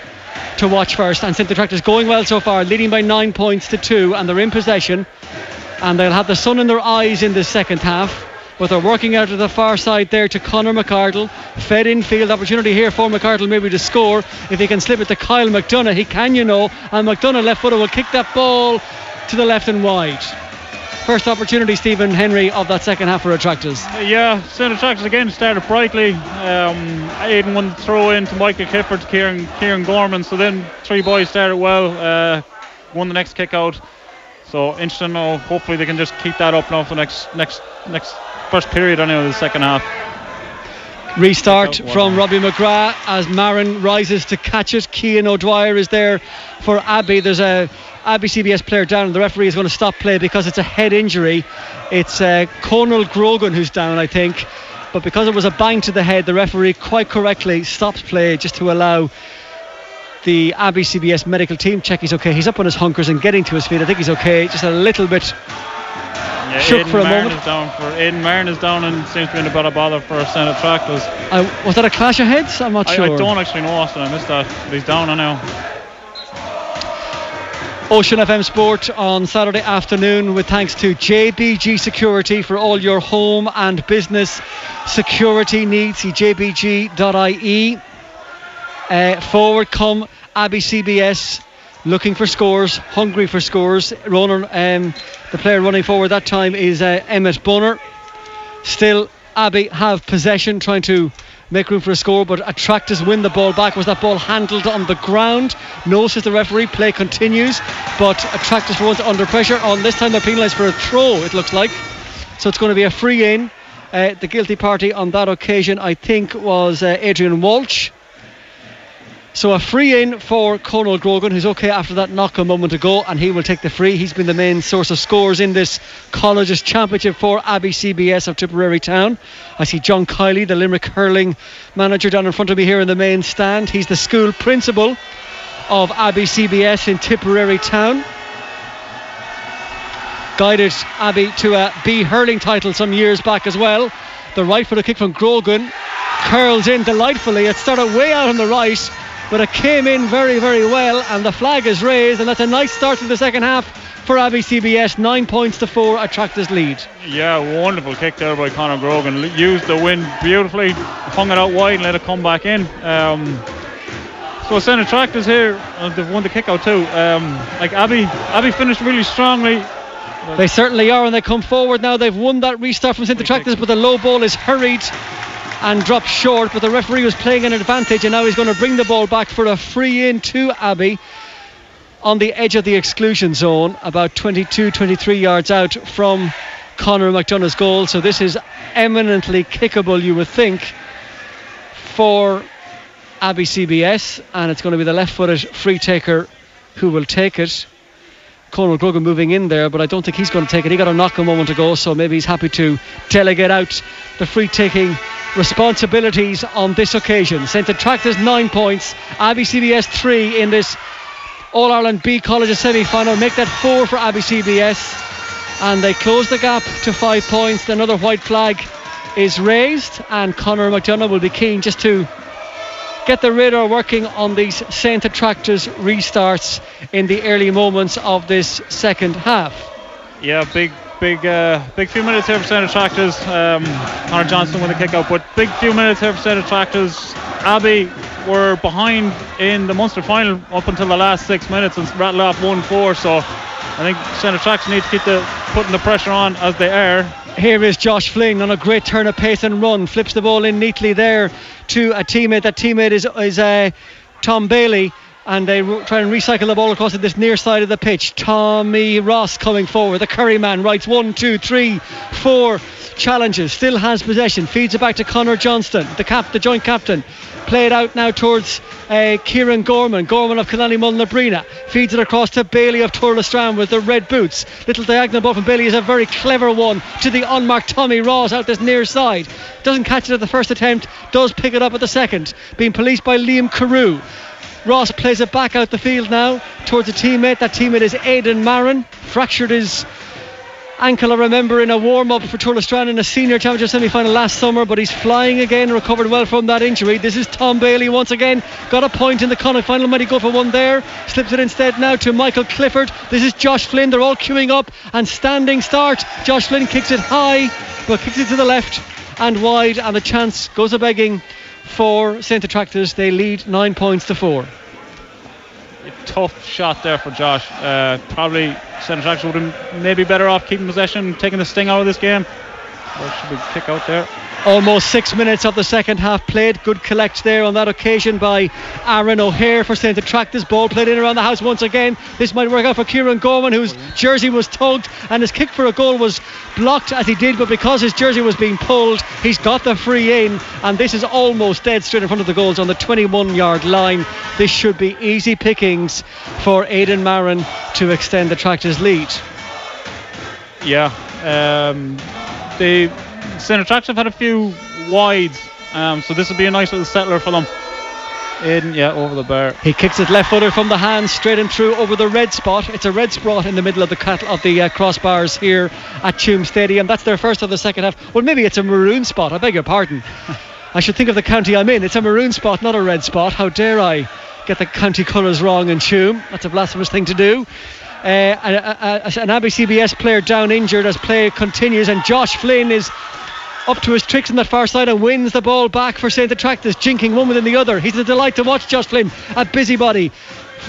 to watch first. And St Attracta's going well so far, leading by nine points to two, and they're in possession. And they'll have the sun in their eyes in the second half but they're working out to the far side there to Connor McArdle. Fed infield opportunity here for McArdle maybe to score. If he can slip it to Kyle McDonough, he can, you know. And McDonough left footer will kick that ball to the left and wide. First opportunity, Stephen Henry, of that second half for Attracta's. Yeah, St Attracta's again started brightly. Um, Aidan won the throw in to Michael Clifford, Kieran, Kieran Gorman. So then three boys started well, uh, won the next kick out. So interesting. Now, hopefully they can just keep that up now for next next next first period anyway, the second half. Restart from Robbie McGrath as Marin rises to catch it. Kean O'Dwyer is there for Abbey. There's a Abbey CBS player down, and the referee is going to stop play because it's a head injury. It's uh, Conal Grogan who's down, I think. But because it was a bang to the head, the referee quite correctly stops play just to allow the Abbey CBS medical team check he's okay. He's up on his hunkers and getting to his feet. I think he's okay. Just a little bit yeah, shook Aidan for a Marin moment. Is down for Aidan Marin is down and seems to be in a bit of bother for St Attracta's. Uh, was that a clash of heads? I'm not I, sure. I don't actually know Austin. I missed that. But he's down now. Ocean FM Sport on Saturday afternoon with thanks to JBG Security for all your home and business security needs. See jbg.ie. Uh, forward come Abbey CBS looking for scores, hungry for scores. Ronan, um, the player running forward that time is uh, Emmett Bonner. Still, Abbey have possession, trying to make room for a score, but Attracta's win the ball back. Was that ball handled on the ground? No, says the referee. Play continues, but Attracta's once under pressure. On this time, they're penalised for a throw. It looks like, so it's going to be a free in. Uh, the guilty party on that occasion, I think, was uh, Adrian Walsh. So a free in for Conal Grogan, who's okay after that knock a moment ago, and he will take the free. He's been the main source of scores in this colleges championship for Abbey CBS of Tipperary Town. I see John Kiely, the Limerick hurling manager, down in front of me here in the main stand. He's the school principal of Abbey CBS in Tipperary Town. Guided Abbey to a B hurling title some years back as well. The right foot kick from Grogan curls in delightfully. It started way out on the right, but it came in very, very well, and the flag is raised, and that's a nice start to the second half for Abbey CBS. Nine points to four, Attracta's lead. Yeah, wonderful kick there by Conor Grogan. Used the wind beautifully, hung it out wide and let it come back in. Um, so St Attracta's here, uh, they've won the kick out too. Um, like Abbey, Abbey finished really strongly. They certainly are, and they come forward now. They've won that restart from St Attracta's, but the low ball is hurried and dropped short. But the referee was playing an advantage, and now he's going to bring the ball back for a free in to Abbey on the edge of the exclusion zone, about 22, 23 yards out from Conor McDonough's goal. So this is eminently kickable, you would think, for Abbey CBS, and it's going to be the left-footed free taker who will take it. Conor Grogan moving in there, but I don't think he's going to take it. He got a knock a moment ago, so maybe he's happy to delegate out the free taking responsibilities on this occasion. St Attractors nine points, Abbey CBS three in this All Ireland B Colleges semi final. Make that four for Abbey CBS, and they close the gap to five points. Another white flag is raised, and Conor McDonough will be keen just to get the radar working on these St Attracta's restarts in the early moments of this second half. Yeah, big, big, uh, big few minutes here for St Attracta's. Um, Conor Johnson with a kick out, but big few minutes here for St Attracta's. Abbey were behind in the Munster final up until the last six minutes and rattled off 1 4. So I think St Attracta's need to keep the putting the pressure on as they are. Here is Josh Flynn on a great turn of pace and run, flips the ball in neatly there to a teammate. That teammate is, is uh, Tom Bailey and they try and recycle the ball across to this near side of the pitch. Tommy Ross coming forward. The Curry man writes one, two, three, four challenges. Still has possession. Feeds it back to Connor Johnston, the cap, the joint captain. Played out now towards uh, Kieran Gorman. Gorman of Coolaney Mullinabreena feeds it across to Bailey of Thurles with the red boots. Little diagonal ball from Bailey is a very clever one to the unmarked Tommy Ross out this near side. Doesn't catch it at the first attempt, does pick it up at the second. Being policed by Liam Carew. Ross plays it back out the field now towards a teammate. That teammate is Aidan Marin. Fractured his ankle, I remember, in a warm up for Thurles in a senior championship semi final last summer, but he's flying again, recovered well from that injury. This is Tom Bailey once again. Got a point in the Connacht final. Might he go for one there? Slips it instead now to Michael Clifford. This is Josh Flynn. They're all queuing up and standing start. Josh Flynn kicks it high, but kicks it to the left and wide, and the chance goes a begging for St Attracta's. They lead nine points to four. A tough shot there for Josh. Uh, probably St Attracta's would have maybe better off keeping possession, taking the sting out of this game. Or should be kick out there. Almost six minutes of the second half played. Good collect there on that occasion by Aaron O'Hare for St Attracta's. Ball played in around the house once again. This might work out for Kieran Gorman, whose jersey was tugged and his kick for a goal was blocked as he did, but because his jersey was being pulled, he's got the free in, and this is almost dead straight in front of the goals on the 21 yard line. This should be easy pickings for Aidan Marin to extend the Attracta's lead. Yeah. Um, they St. Attracta's have had a few wides, um, so this will be a nice little settler for them. Aidan, yeah, over the bar. He kicks it left footer from the hand, straight and through over the red spot. It's a red spot in the middle of the cut of the uh, crossbars here at Tuam Stadium. That's their first of the second half. Well, maybe it's a maroon spot. I beg your pardon. I should think of the county I'm in. It's a maroon spot, not a red spot. How dare I get the county colours wrong in Tuam? That's a blasphemous thing to do. Uh, a, a, an Abbey CBS player down injured as play continues, and Josh Flynn is up to his tricks on that far side and wins the ball back for St. Attracta's, jinking one within the other. He's a delight to watch, Josh Flynn, a busybody.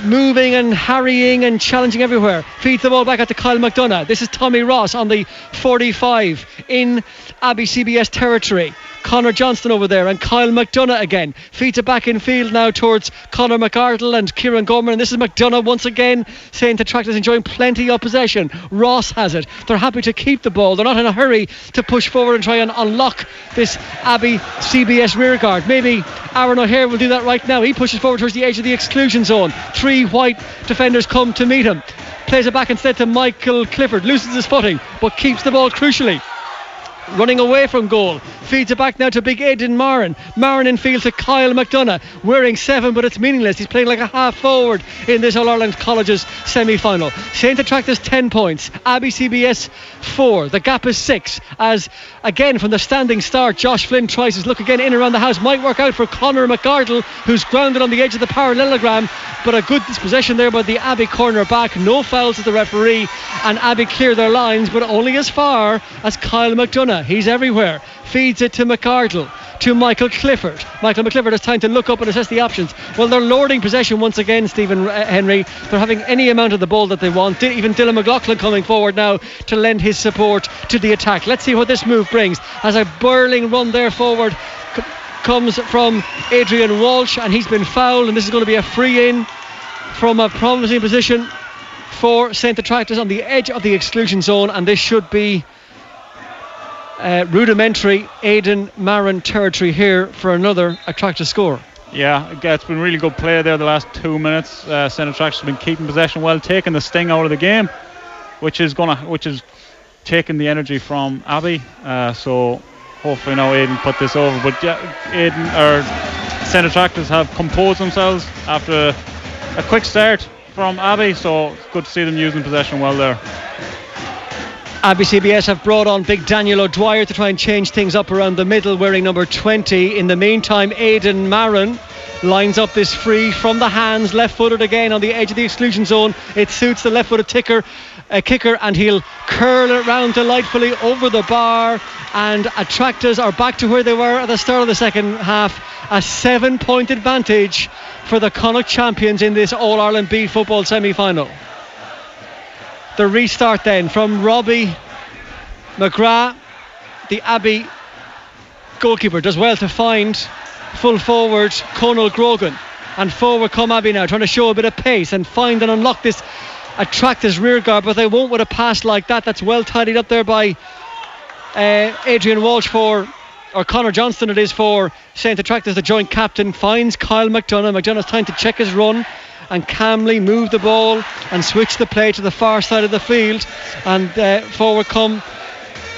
Moving and harrying and challenging everywhere. Feeds the ball back out to Kyle McDonough. This is Tommy Ross on the 45 in Abbey CBS territory. Connor Johnston over there and Kyle McDonough again. Feet it back in field now towards Connor McArdle and Kieran Gorman. And this is McDonough once again St Attracta's enjoying plenty of possession. Ross has it. They're happy to keep the ball. They're not in a hurry to push forward and try and unlock this Abbey CBS rearguard. Maybe Aaron O'Hare will do that right now. He pushes forward towards the edge of the exclusion zone. Three white defenders come to meet him. Plays it back instead to Michael Clifford. Loses his footing but keeps the ball crucially running away from goal. Feeds it back now to big Aidan Marin. Marin in field to Kyle McDonough, wearing seven, but it's meaningless. He's playing like a half forward in this All Ireland Colleges semi final. St Attracta's 10 points, Abbey CBS 4. The gap is 6 as again from the standing start, Josh Flynn tries his look again in around the house. Might work out for Connor McArdle, who's grounded on the edge of the parallelogram, but a good dispossession there by the Abbey corner back. No fouls to the referee, and Abbey clear their lines, but only as far as Kyle McDonough. He's everywhere. Feeds it to McArdle, to Michael Clifford. Michael McClifford has time to look up and assess the options. Well, they're lording possession once again, Stephen uh, Henry. They're having any amount of the ball that they want. Even Dylan McLaughlin coming forward now to lend his support to the attack. Let's see what this move brings. As a burling run there forward comes from Adrian Walsh, and he's been fouled, and this is going to be a free in from a promising position for St. Attracta's on the edge of the exclusion zone, and this should be uh, rudimentary Aidan Marin territory here for another Attracta's score. Yeah, it's been really good play there the last two minutes. Uh, St. Attracta's have been keeping possession well, taking the sting out of the game, which is gonna, which is taking the energy from Abbey. Uh, so hopefully now Aidan put this over. But yeah, Aidan or St Attracta's have composed themselves after a quick start from Abbey. So good to see them using possession well there. Abbey CBS have brought on big Daniel O'Dwyer to try and change things up around the middle, wearing number 20. In the meantime, Aidan Marin lines up this free from the hands, left footed again on the edge of the exclusion zone. It suits the left footed ticker uh, kicker and he'll curl it round delightfully over the bar. And Attracta's are back to where they were at the start of the second half. A seven point advantage for the Connacht champions in this All Ireland B football semi final. The restart then from Robbie McGrath, the Abbey goalkeeper, does well to find full forward Conal Grogan. And forward come Abbey now, trying to show a bit of pace and find and unlock this Attracta's rear guard, but they won't with a pass like that. That's well tidied up there by uh, Adrian Walsh for, or Connor Johnston it is for St. Attracta's, the joint captain, finds Kyle McDonough. McDonough's trying to check his run and calmly move the ball and switch the play to the far side of the field. And uh, forward come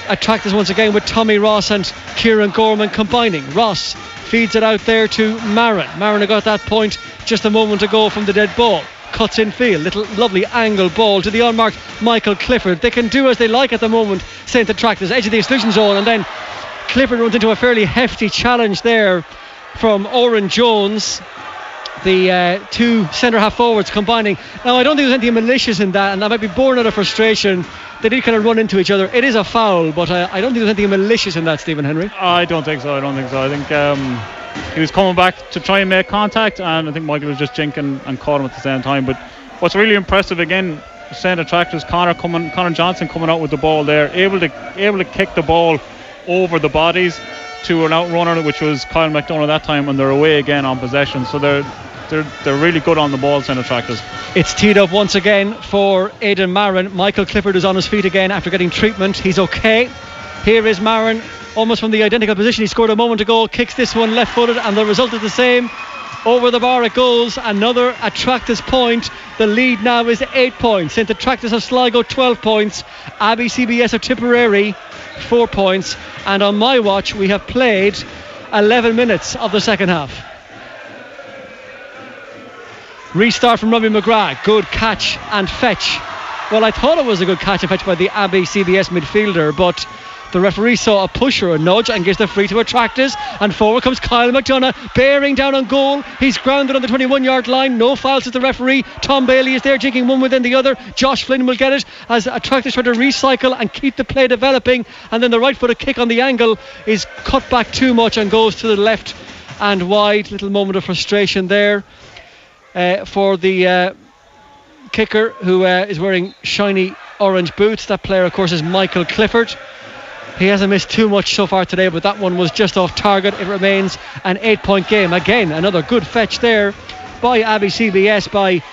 Attracta's once again with Tommy Ross and Kieran Gorman combining. Ross feeds it out there to Marin. Marin got that point just a moment ago from the dead ball cuts in field. Little lovely angle ball to the unmarked Michael Clifford. They can do as they like at the moment. St. Attracta's edge of the exclusion zone, and then Clifford runs into a fairly hefty challenge there from Oren Jones. The uh, two centre half forwards combining. Now, I don't think there's anything malicious in that, and that might be born out of frustration. They did kind of run into each other. It is a foul, but I, I don't think there's anything malicious in that, Stephen Henry. I don't think so. I don't think so. I think um, he was coming back to try and make contact, and I think Michael was just jinking and caught him at the same time. But what's really impressive again, St. Attracta's, Connor coming, Connor Johnson coming out with the ball there, able to able to kick the ball over the bodies to an outrunner, which was Kyle McDonough that time, and they're away again on possession. So they're they're, they're really good on the ball, St. Attracta's. It's teed up once again for Aidan Marin. Michael Clifford is on his feet again after getting treatment. He's okay. Here is Marin almost from the identical position he scored a moment ago, kicks this one left footed, and the result is the same. Over the bar it goes. Another Attracta's point. The lead now is eight points. St. Attracta's of Sligo 12 points. Abbey CBS of Tipperary four points. And on my watch, we have played 11 minutes of the second half. Restart from Robbie McGrath. Good catch and fetch. Well, I thought it was a good catch and fetch by the Abbey CBS midfielder, but the referee saw a push or a nudge and gives the free to Attracta's. And forward comes Kyle McDonough, bearing down on goal. He's grounded on the 21 yard line. No fouls at the referee. Tom Bailey is there, jigging one within the other. Josh Flynn will get it as Attracta's try to recycle and keep the play developing. And then the right footed kick on the angle is cut back too much and goes to the left and wide. Little moment of frustration there uh, for the. Uh, kicker who uh, is wearing shiny orange boots. That player, of course, is Michael Clifford. He hasn't missed too much so far today, but that one was just off target. It remains an eight point game. Again, another good fetch there by Abbey CBS by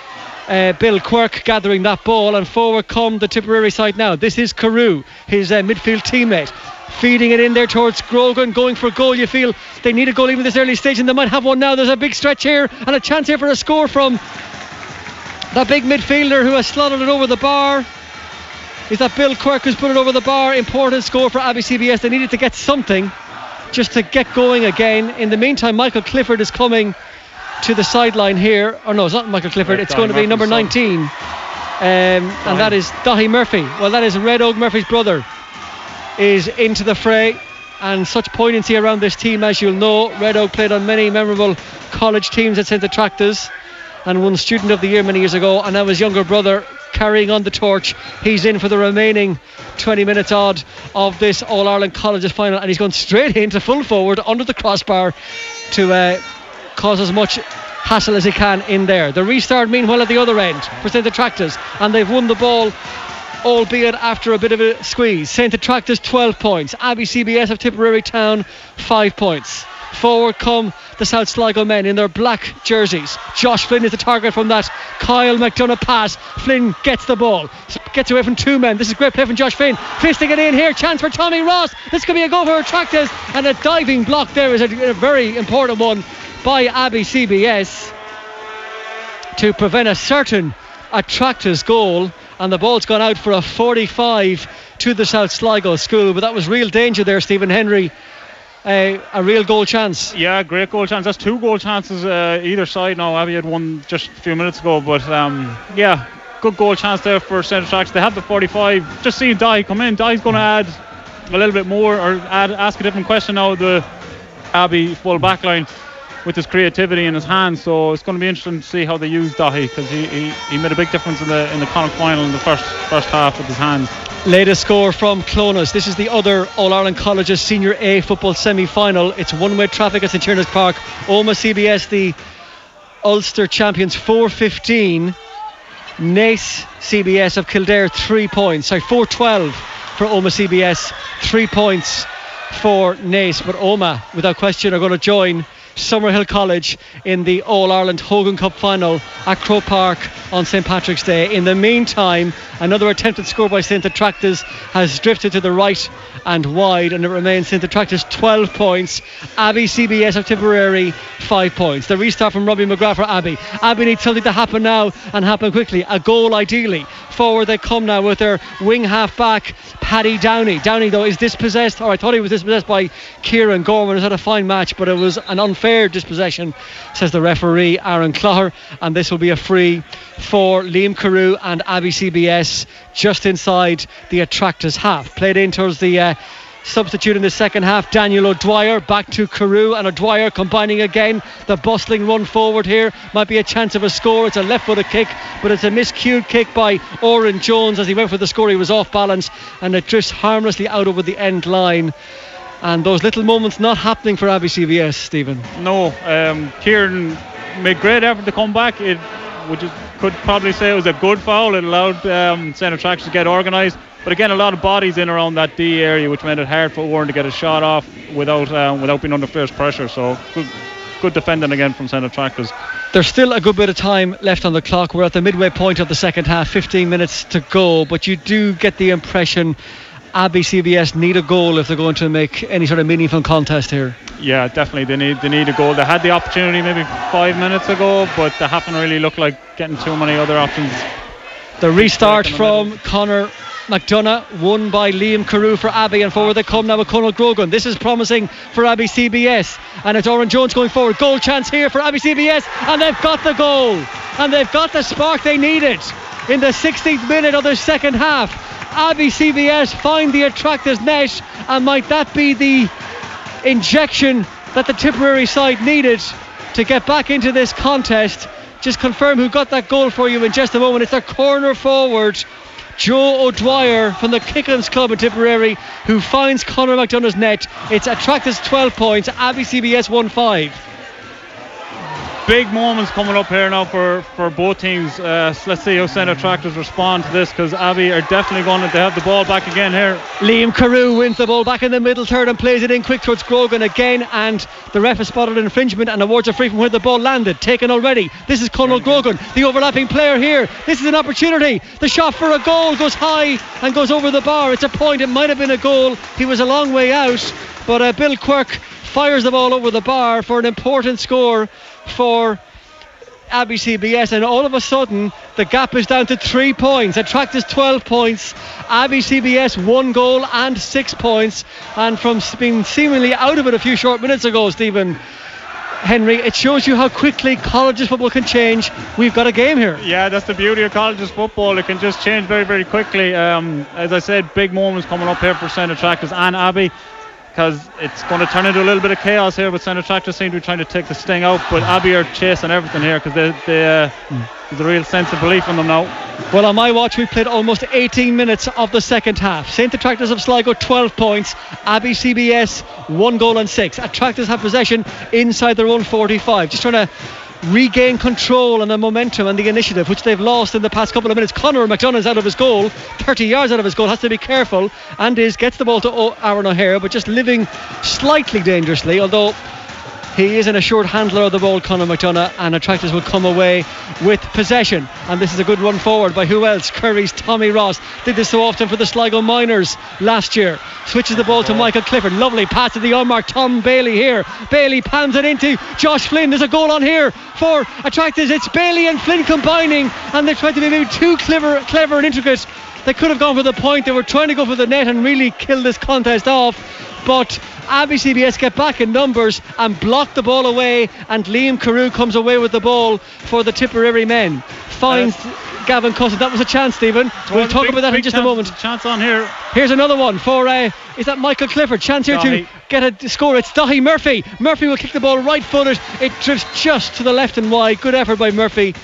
uh, Bill Quirk gathering that ball. And forward come the Tipperary side now. This is Carew, his uh, midfield teammate. Feeding it in there towards Grogan, going for a goal. You feel they need a goal even this early stage, and they might have one now. There's a big stretch here and a chance here for a score from that big midfielder who has slotted it over the bar is that Bill Quirk who's put it over the bar. Important score for Abbey CBS. They needed to get something just to get going again. In the meantime, Michael Clifford is coming to the sideline here. Or no, it's not Michael Clifford. It's going to be number 19. Um, and that is Dahi Murphy. Well, that is Red Oak Murphy's brother is into the fray. And such poignancy around this team, as you'll know. Red Oak played on many memorable college teams at St. Attracta's and won Student of the Year many years ago. And now his younger brother carrying on the torch. He's in for the remaining 20 minutes odd of this All Ireland Colleges final, and he's gone straight into full forward under the crossbar to uh, cause as much hassle as he can in there. The restart, meanwhile, at the other end for St. Attracta's, and they've won the ball. Albeit after a bit of a squeeze. St. Attracta's 12 points. Abbey CBS of Tipperary Town 5 points. Forward come the South Sligo men in their black jerseys. Josh Flynn is the target from that Kyle McDonough pass. Flynn gets the ball, gets away from two men. This is great play from Josh Flynn. Fisting it in here. Chance for Tommy Ross. This could be a goal for Attracta's. And a diving block there is a, a very important one by Abbey CBS to prevent a certain Attracta's goal. And the ball's gone out for a 45 to the South Sligo school. But that was real danger there, Stephen Henry a, a real goal chance. Yeah, great goal chance. That's two goal chances uh, either side now. Abbey had one just a few minutes ago, but um, yeah, good goal chance there for St Attracta's. They had the 45. Just seeing Dye come in. Dye's going to add a little bit more or add ask a different question now. The Abbey full back line. With his creativity in his hands. So it's going to be interesting to see how they use Dahi because he, he, he made a big difference in the in the Connacht final in the first first half with his hands. Latest score from Clones. This is the other All Ireland Colleges Senior A football semi final. It's one way traffic at St Tiernach's Park. Omagh CBS, the Ulster champions, 415. Naas CBS of Kildare, three points. Sorry, 412 for Omagh CBS, three points for Naas. But Omagh, without question, are going to join Summerhill College in the All Ireland Hogan Cup final at Croke Park on St Patrick's Day. In the meantime, another attempted score by St Attracta's has drifted to the right and wide, and it remains St Attracta's 12 points. Abbey CBS of Tipperary 5 points. The restart from Robbie McGrath for Abbey. Abbey needs something to happen now and happen quickly. A goal ideally. Forward they come now with their wing half back, Paddy Downey. Downey, though, is dispossessed, or I thought he was dispossessed by Kieran Gorman. Has had a fine match, but it was an unfair dispossession, says the referee, Aaron Clougher, and this will be a free for Liam Carew and Abbey CBS just inside the Attracta's half. Played in towards the uh, substitute in the second half, Daniel O'Dwyer back to Carew and O'Dwyer combining again. The bustling run forward here might be a chance of a score. It's a left footed kick, but it's a miscued kick by Oren Jones as he went for the score. He was off balance and it drifts harmlessly out over the end line. And those little moments not happening for Abbey CBS, Stephen. No, um, Kieran made great effort to come back. It would you could probably say it was a good foul. It allowed um, St Attracta's to get organised. But again, a lot of bodies in around that D area, which made it hard for Warren to get a shot off without um, without being under fierce pressure. So good, good defending again from St Attracta's. There's still a good bit of time left on the clock. We're at the midway point of the second half, 15 minutes to go. But you do get the impression Abbey CBS need a goal if they're going to make any sort of meaningful contest here. Yeah, definitely. They need they need a goal. They had the opportunity maybe five minutes ago, but they haven't really looked like getting too many other options. The restart from Connor McDonough, won by Liam Carew for Abbey, and forward they come now with Conal Grogan. This is promising for Abbey CBS, and it's Oren Jones going forward. Goal chance here for Abbey CBS, and they've got the goal, and they've got the spark they needed in the 16th minute of the second half. Abbey CBS find the Attracta's net, and might that be the injection that the Tipperary side needed to get back into this contest? Just confirm who got that goal for you in just a moment. It's their corner forward. Joe O'Dwyer from the Kickhams Club in Tipperary who finds Conor McDonough's net. It's Attracta's 12 points, Abbey CBS 1 5 big moments coming up here now for, for both teams. Uh, let's see how St Attracta's respond to this because Abbey are definitely going to have the ball back again here. Liam Carew wins the ball back in the middle third and plays it in quick towards Grogan again. And the ref has spotted an infringement and awards a free from where the ball landed. Taken already. This is Conal Grogan, the overlapping player here. This is an opportunity. The shot for a goal goes high and goes over the bar. It's a point. It might have been a goal. He was a long way out. But uh, Bill Quirk fires the ball over the bar for an important score for Abbey CBS, and all of a sudden the gap is down to three points. Attractors 12 points, Abbey CBS one goal and six points. And from being seemingly out of it a few short minutes ago, Stephen. Henry, it shows you how quickly colleges football can change. We've got a game here. Yeah, that's the beauty of colleges football. It can just change very, very quickly. Um, as I said, big moments coming up here for St Attracta's and Abbey because it's going to turn into a little bit of chaos here. But St Attracta's seem to be trying to take the sting out, but Abbey are chasing everything here because they, they, uh, there's a real sense of belief in them now. Well, on my watch, we played almost 18 minutes of the second half. St. Attracta's of Sligo 12 points, Abbey CBS one goal and six. Attracta's have possession inside their own 45. Just trying to regain control and the momentum and the initiative, which they've lost in the past couple of minutes. Conor McDonough's out of his goal, 30 yards out of his goal, has to be careful, and is gets the ball to Aaron O'Hare, but just living slightly dangerously, although he is an assured handler of the ball, Conor McDonough, and Attracta's will come away with possession. And this is a good run forward by who else? Curry's Tommy Ross. Did this so often for the Sligo minors last year. Switches the ball to Michael Clifford. Lovely pass to the unmarked Tom Bailey here. Bailey pans it into Josh Flynn. There's a goal on here for Attracta's. It's Bailey and Flynn combining, and they're trying to be maybe too clever, clever and intricate. They could have gone for the point. They were trying to go for the net and really kill this contest off. But Abbey CBS get back in numbers and block the ball away, and Liam Carew comes away with the ball for the Tipperary men. Finds. Uh, Gavin Cussett. That was a chance, Stephen. We'll talk big, about that in just chance, a moment. Chance on here. Here's another one for, uh, is that Michael Clifford? Chance here Dahi. to get a score. It's Dahi Murphy. Murphy will kick the ball right footed. It drifts just to the left and wide. Good effort by Murphy.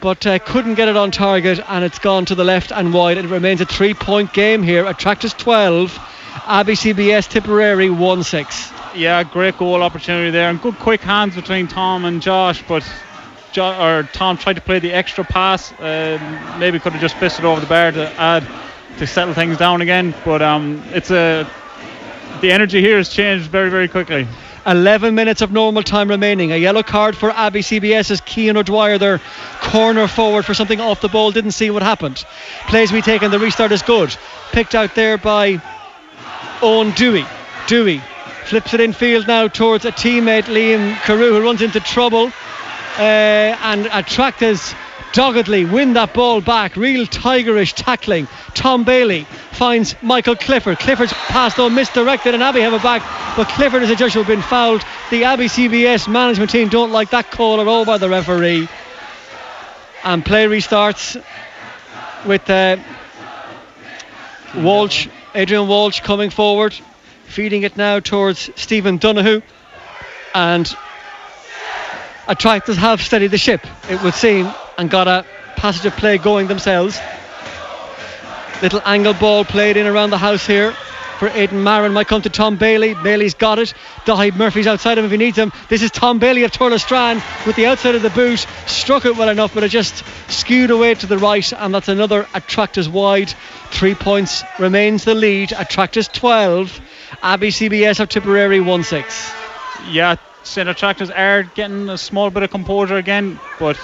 But uh, couldn't get it on target, and it's gone to the left and wide. It remains a three point game here. Attracta's 12, Abbey CBS Tipperary 1 6. Yeah, great goal opportunity there, and good quick hands between Tom and Josh. But jo- or Tom tried to play the extra pass. Uh, maybe could have just fisted over the bar to add to settle things down again. But um, it's a the energy here has changed very very quickly. 11 minutes of normal time remaining. A yellow card for Abbey CBS as Keane O'Dwyer, their corner forward for something off the ball, didn't see what happened. Plays we taken, the restart is good. Picked out there by Owen Dewey. Dewey flips it in field now towards a teammate, Liam Carew, who runs into trouble. Uh, and Attracta's doggedly win that ball back. Real tigerish tackling. Tom Bailey finds Michael Clifford. Clifford's pass though misdirected and Abbey have it back. But Clifford is a judge who have been fouled. The Abbey CBS management team don't like that call at all by the referee. And play restarts with uh, Walsh, Adrian Walsh coming forward, feeding it now towards Stephen Donahue. And Attracta's have steadied the ship, it would seem, and got a passage of play going themselves. Little angle ball played in around the house here for Aidan Marin. Might come to Tom Bailey. Bailey's got it. Dahi Murphy's outside him if he needs him. This is Tom Bailey of Tourlestrane with the outside of the boot. Struck it well enough, but it just skewed away to the right, and that's another Attracta's wide. Three points remains the lead. Attracta's 12. Abbey CBS of Tipperary 1 6. Yeah, St Attracta's are getting a small bit of composure again, but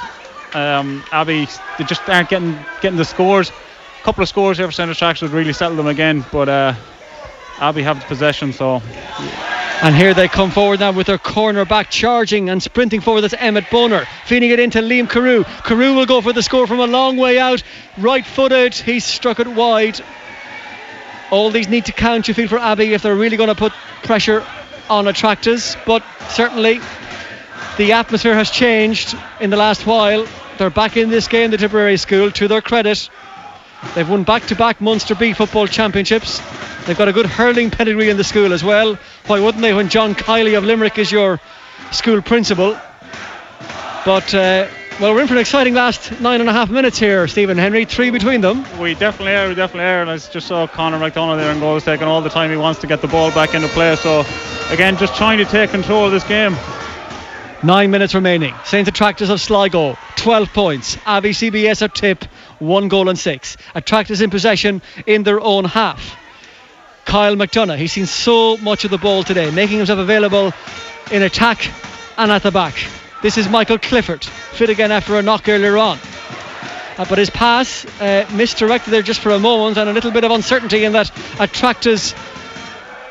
um, Abbey they just aren't getting getting the scores. A couple of scores here for St Attracta's would really settle them again, but uh, Abbey have the possession, so And here they come forward now with their corner back charging and sprinting forward. That's Emmett Bonner feeding it into Liam Carew. Carew will go for the score from a long way out. Right footed. He's struck it wide. All these need to count, you feel, for Abbey if they're really going to put pressure on Attracta's. But certainly the atmosphere has changed in the last while. They're back in this game, the Tipperary School, to their credit. They've won back to back Munster B football championships. They've got a good hurling pedigree in the school as well. Why wouldn't they when John Kiely of Limerick is your school principal? But, uh, well, we're in for an exciting last nine and a half minutes here, Stephen Henry. Three between them. we definitely are, we definitely are. And I just saw Conor McDonough there and goals taking all the time he wants to get the ball back into play. So again, just trying to take control of this game. Nine minutes remaining. St. Attracta's of Sligo, 12 points. Abbey CBS at tip, one goal and six. Attracta's in possession in their own half. Kyle McDonough, he's seen so much of the ball today, making himself available in attack and at the back. This is Michael Clifford, fit again after a knock earlier on. Uh, but his pass uh, misdirected there just for a moment and a little bit of uncertainty in that Attracta's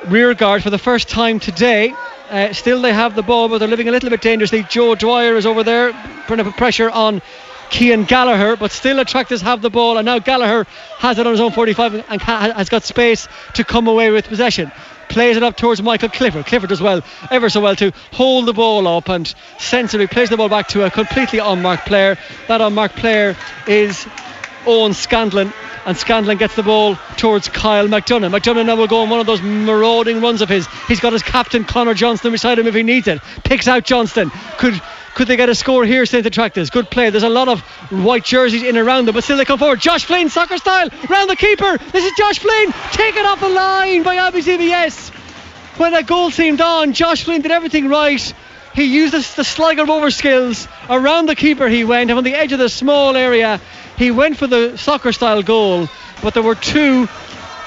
rear guard for the first time today. Uh, still, they have the ball, but they're living a little bit dangerously. Joe Dwyer is over there, putting up pressure on Cian Gallagher, but still, Attracta's have the ball, and now Gallagher has it on his own 45 and has got space to come away with possession. Plays it up towards Michael Clifford. Clifford does well, ever so well, to hold the ball up and sensibly plays the ball back to a completely unmarked player. That unmarked player is Owen Scanlon, and Scanlon gets the ball towards Kyle McDonough. McDonough now will go on one of those marauding runs of his. He's got his captain Connor Johnston beside him if he needs it. Picks out Johnston. Could could they get a score here, St. Attracta's? Good play. There's a lot of white jerseys in around them, but still they come forward. Josh Flynn, soccer style, round the keeper. This is Josh Flynn, taken off the line by Abbey CBS. When that goal seemed on, Josh Flynn did everything right. He used the, the Sligo Rover skills. Around the keeper he went, and on the edge of the small area, he went for the soccer style goal. But there were two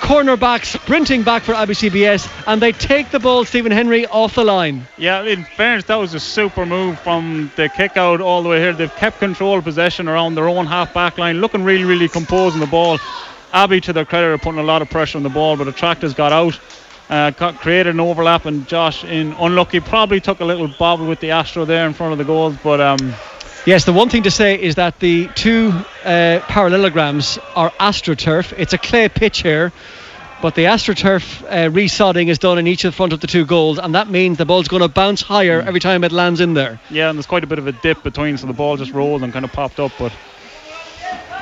cornerbacks sprinting back for Abbey CBS, and they take the ball, Stephen Henry, off the line. Yeah, in fairness, that was a super move from the kick out all the way here. They've kept control of possession around their own half back line, looking really, really composed in the ball. Abbey, to their credit, are putting a lot of pressure on the ball, but the Attracta's got out, uh, got, created an overlap, and Josh, in unlucky, probably took a little bobble with the Astro there in front of the goals, but um, Yes, the one thing to say is that the two uh, parallelograms are AstroTurf. It's a clay pitch here, but the AstroTurf uh, resodding is done in each of the front of the two goals, and that means the ball's going to bounce higher every time it lands in there. yeah, and there's quite a bit of a dip between, so the ball just rolled and kind of popped up, but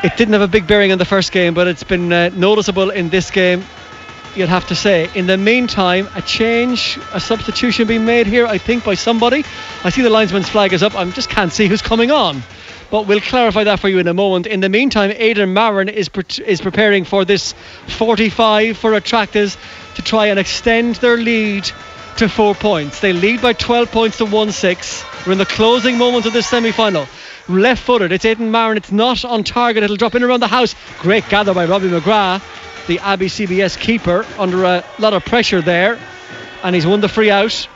It didn't have a big bearing in the first game, but it's been uh, noticeable in this game. You'd have to say. In the meantime, a change, a substitution being made here, I think, by somebody. I see the linesman's flag is up. I just can't see who's coming on but we'll clarify that for you in a moment. In the meantime, Aidan Marin is pre- is preparing for this 45 for Attracta's to try and extend their lead to four points. They lead by 12 points to 1 6. We're in the closing moments of this semi final. Left footed, it's Aidan Marin, it's not on target, it'll drop in around the house. Great gather by Robbie McGrath, the Abbey CBS keeper, under a lot of pressure there, and he's won the free out.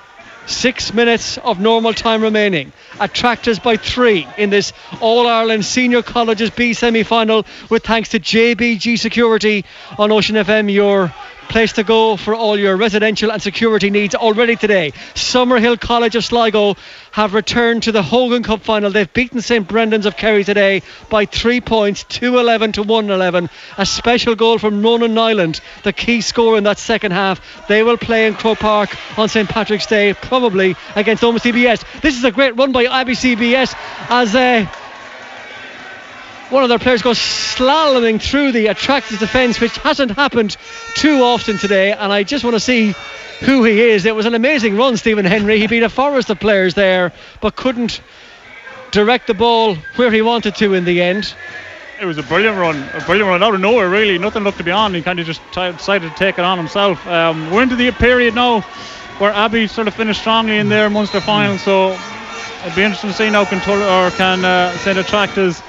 Six minutes of normal time remaining. Attracta's by three in this All Ireland Senior Colleges B semi final, with thanks to JBG Security on Ocean FM, your place to go for all your residential and security needs already today. Summerhill College of Sligo have returned to the Hogan Cup final. They've beaten St Brendan's of Kerry today by three points, 2-11 to 1-11. A special goal from Ronan Nyland, the key scorer in that second half. They will play in Croke Park on St Patrick's Day, probably against Omagh CBS. This is a great run by Abbey CBS as uh, one of their players goes slaloming through the Attracta's defence, which hasn't happened too often today. And I just want to see who he is. It was an amazing run, Stephen Henry. He beat a forest of players there, but couldn't direct the ball where he wanted to in the end. It was a brilliant run, a brilliant run out of nowhere, really. Nothing looked to be on. He kind of just t- decided to take it on himself. Um, we're into the period now where Abbey sort of finished strongly in their Munster final, so it'd be interesting to see now can or can uh, St Attracta's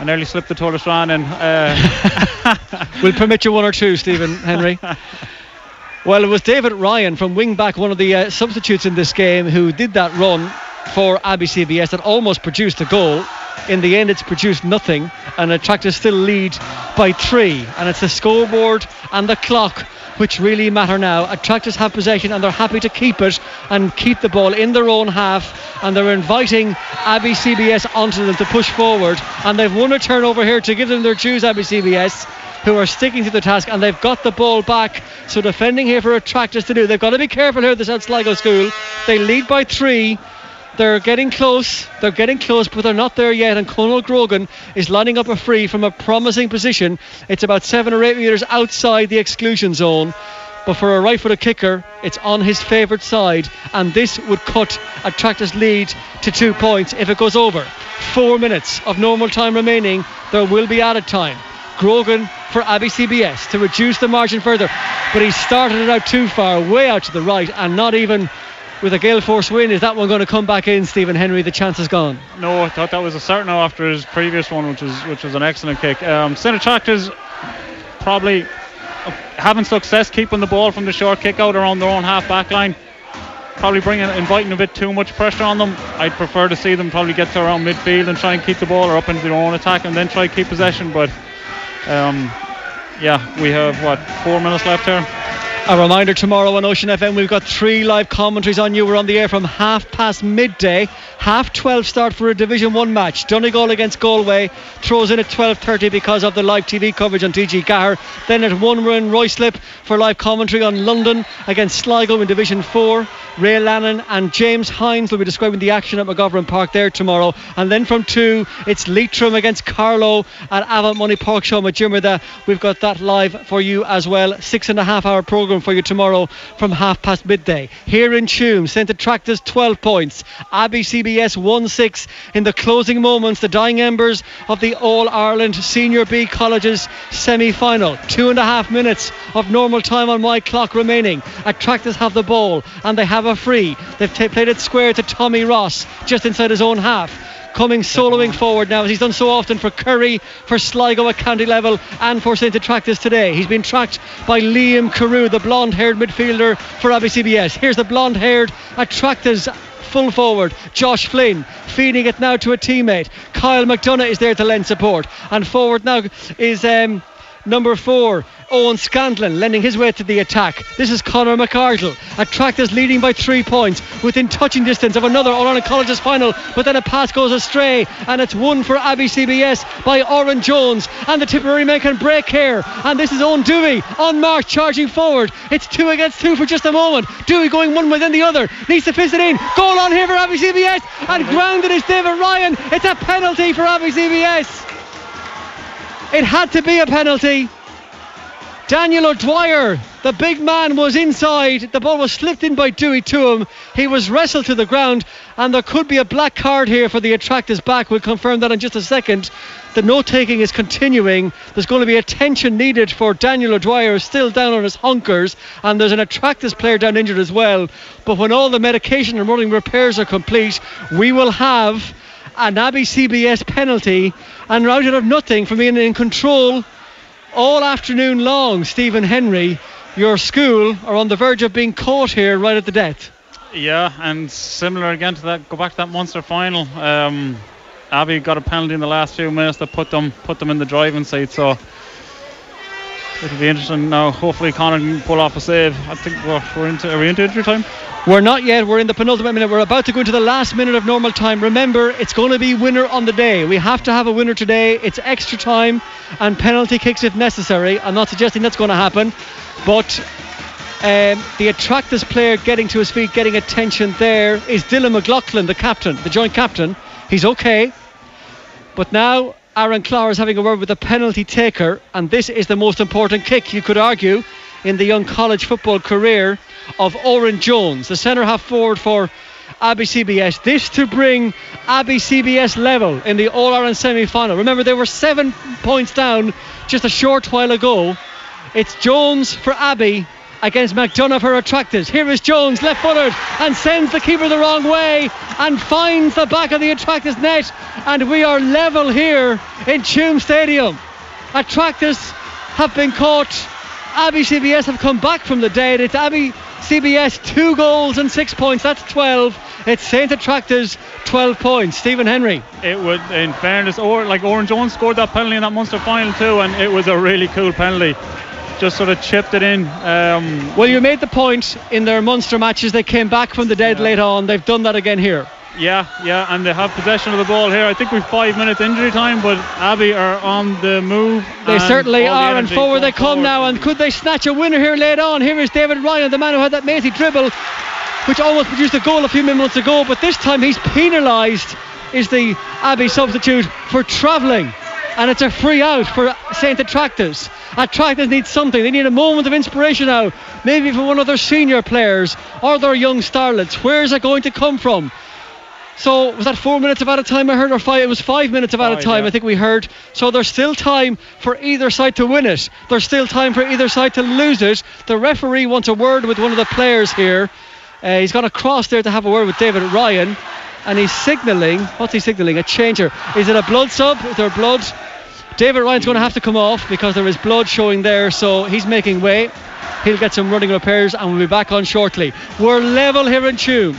I nearly slipped the Tourlestrane in. Uh. we'll permit you one or two, Stephen Henry. well, it was David Ryan from wing back, one of the uh, substitutes in this game, who did that run for Abbey CBS that almost produced a goal. In the end, it's produced nothing, and Attracta's still lead by three. And it's the scoreboard and the clock which really matter now. Uh, attractors have possession and they're happy to keep it and keep the ball in their own half. And they're inviting Abbey CBS onto them to push forward. And they've won a turnover here to give them their dues, Abbey CBS who are sticking to the task and they've got the ball back. So defending here for Attracta's to do. They've got to be careful here at the South Sligo School. They lead by three. They're getting close. They're getting close, but they're not there yet. And Conal Grogan is lining up a free from a promising position. It's about seven or eight metres outside the exclusion zone. But for a right footed kicker, it's on his favourite side. And this would cut Attracta's lead to two points if it goes over. Four minutes of normal time remaining. There will be added time. Grogan for Abbey CBS to reduce the margin further. But he started it out too far, way out to the right, and not even with a gale force wind, is that one going to come back in, Stephen Henry? The chance is gone. No, I thought that was a certain after his previous one, which was which was an excellent kick. Um, Attracta's probably having success keeping the ball from the short kick out around their own half back line. Probably bringing inviting a bit too much pressure on them. I'd prefer to see them probably get to around midfield and try and keep the ball or up into their own attack and then try to keep possession. But um, yeah, we have what four minutes left here. A reminder tomorrow on Ocean FM, we've got three live commentaries on you. We're on the air from half past midday. Half 12 start for a Division 1 match. Donegal against Galway throws in at 12.30 because of the live TV coverage on TG4. Then at 1 we're in Ruislip for live commentary on London against Sligo in Division 4. Ray Lannon and James Hines will be describing the action at McGovern Park there tomorrow. And then from 2, it's Leitrim against Carlow at Avant Money Páirc Seán Mac Diarmada. We've got that live for you as well. Six and a half hour programme for you tomorrow from half past midday. Here in Tuam, St Attracta's 12 points. Abbey CBS 1 6 in the closing moments, the dying embers of the All Ireland Senior B Colleges semi final. Two and a half minutes of normal time on my clock remaining. Attracta's have the ball and they have a free. They've t- played it square to Tommy Ross just inside his own half coming soloing forward now as he's done so often for Curry, for Sligo at county level, and for St Attracta's today. He's been tracked by Liam Carew, the blonde haired midfielder for Abbey CBS. Here's the blonde haired Attracta's full forward. Josh Flynn feeding it now to a teammate. Kyle McDonough is there to lend support. And forward now is um, number four, Owen Scanlon lending his way to the attack. This is Conor McArdle. Attracta's leading by three points within touching distance of another Ireland Colleges final, but then a pass goes astray and it's one for Abbey CBS by Oren Jones. And the Tipperary men can break here. And this is Owen Dewey on march charging forward. It's two against two for just a moment. Dewey going one way the other. Needs to fist it in. Goal on here for Abbey CBS. And grounded is David Ryan. It's a penalty for Abbey CBS. It had to be a penalty. Daniel O'Dwyer, the big man, was inside. The ball was slipped in by Dewey to him. He was wrestled to the ground, and there could be a black card here for the Attracta's back. We'll confirm that in just a second. The note taking is continuing. There's going to be attention needed for Daniel O'Dwyer, still down on his hunkers, and there's an Attracta's player down injured as well. But when all the medication and running repairs are complete, we will have an Abbey CBS penalty and routed of nothing for being in control all afternoon long, Stephen Henry, your school are on the verge of being caught here right at the death. Yeah, and similar again to that. Go back to that Munster final. Um, Abbey got a penalty in the last few minutes that put them put them in the driving seat. So it'll be interesting now. Hopefully, Connor can pull off a save. I think we're, we're into. Are we into injury time? We're not yet. We're in the penultimate minute. We're about to go into the last minute of normal time. Remember, it's going to be winner on the day. We have to have a winner today. It's extra time and penalty kicks if necessary. I'm not suggesting that's going to happen, but um, the Attracta's player getting to his feet, getting attention there is Dylan McLaughlin, the captain, the joint captain. He's okay. But now Aaron Clowes is having a word with the penalty taker, and this is the most important kick, you could argue, in the young college football career of Oren Jones, the centre half forward for Abbey CBS. This to bring Abbey CBS level in the All Ireland semi final. Remember, they were seven points down just a short while ago. It's Jones for Abbey against McDonough for Attracta's. Here is Jones, left footed, and sends the keeper the wrong way and finds the back of the Attracta's net. And we are level here in Tuam Stadium. Attracta's have been caught. Abbey CBS have come back from the dead. It's Abbey CBS two goals and six points. That's 12. It's St Attracta's 12 points. Stephen Henry. It would, in fairness, or like Oren Jones scored that penalty in that Munster final too, and it was a really cool penalty. Just sort of chipped it in. Um, well, you made the point in their Munster matches. They came back from the dead yeah. late on. They've done that again here. Yeah, yeah, and they have possession of the ball here. I think we've five minutes injury time, but Abbey are on the move. They certainly are, the and forward they come forward. now. And could they snatch a winner here late on? Here is David Ryan, the man who had that mazy dribble, which almost produced a goal a few minutes ago. But this time he's penalised. Is the Abbey substitute for travelling? And it's a free out for St. Attracta's. Attracta's need something. They need a moment of inspiration now, maybe from one of their senior players or their young starlets. Where is it going to come from? So was that four minutes of out of time I heard, or five? It was five minutes of out of time. Yeah. I think we heard. So there's still time for either side to win it. There's still time for either side to lose it. The referee wants a word with one of the players here. Uh, he's gone across there to have a word with David Ryan, and he's signalling. What's he signalling? A changer. Is it a blood sub? Is there blood? David Ryan's going to have to come off because there is blood showing there. So he's making way. He'll get some running repairs, and we'll be back on shortly. We're level here in Tuam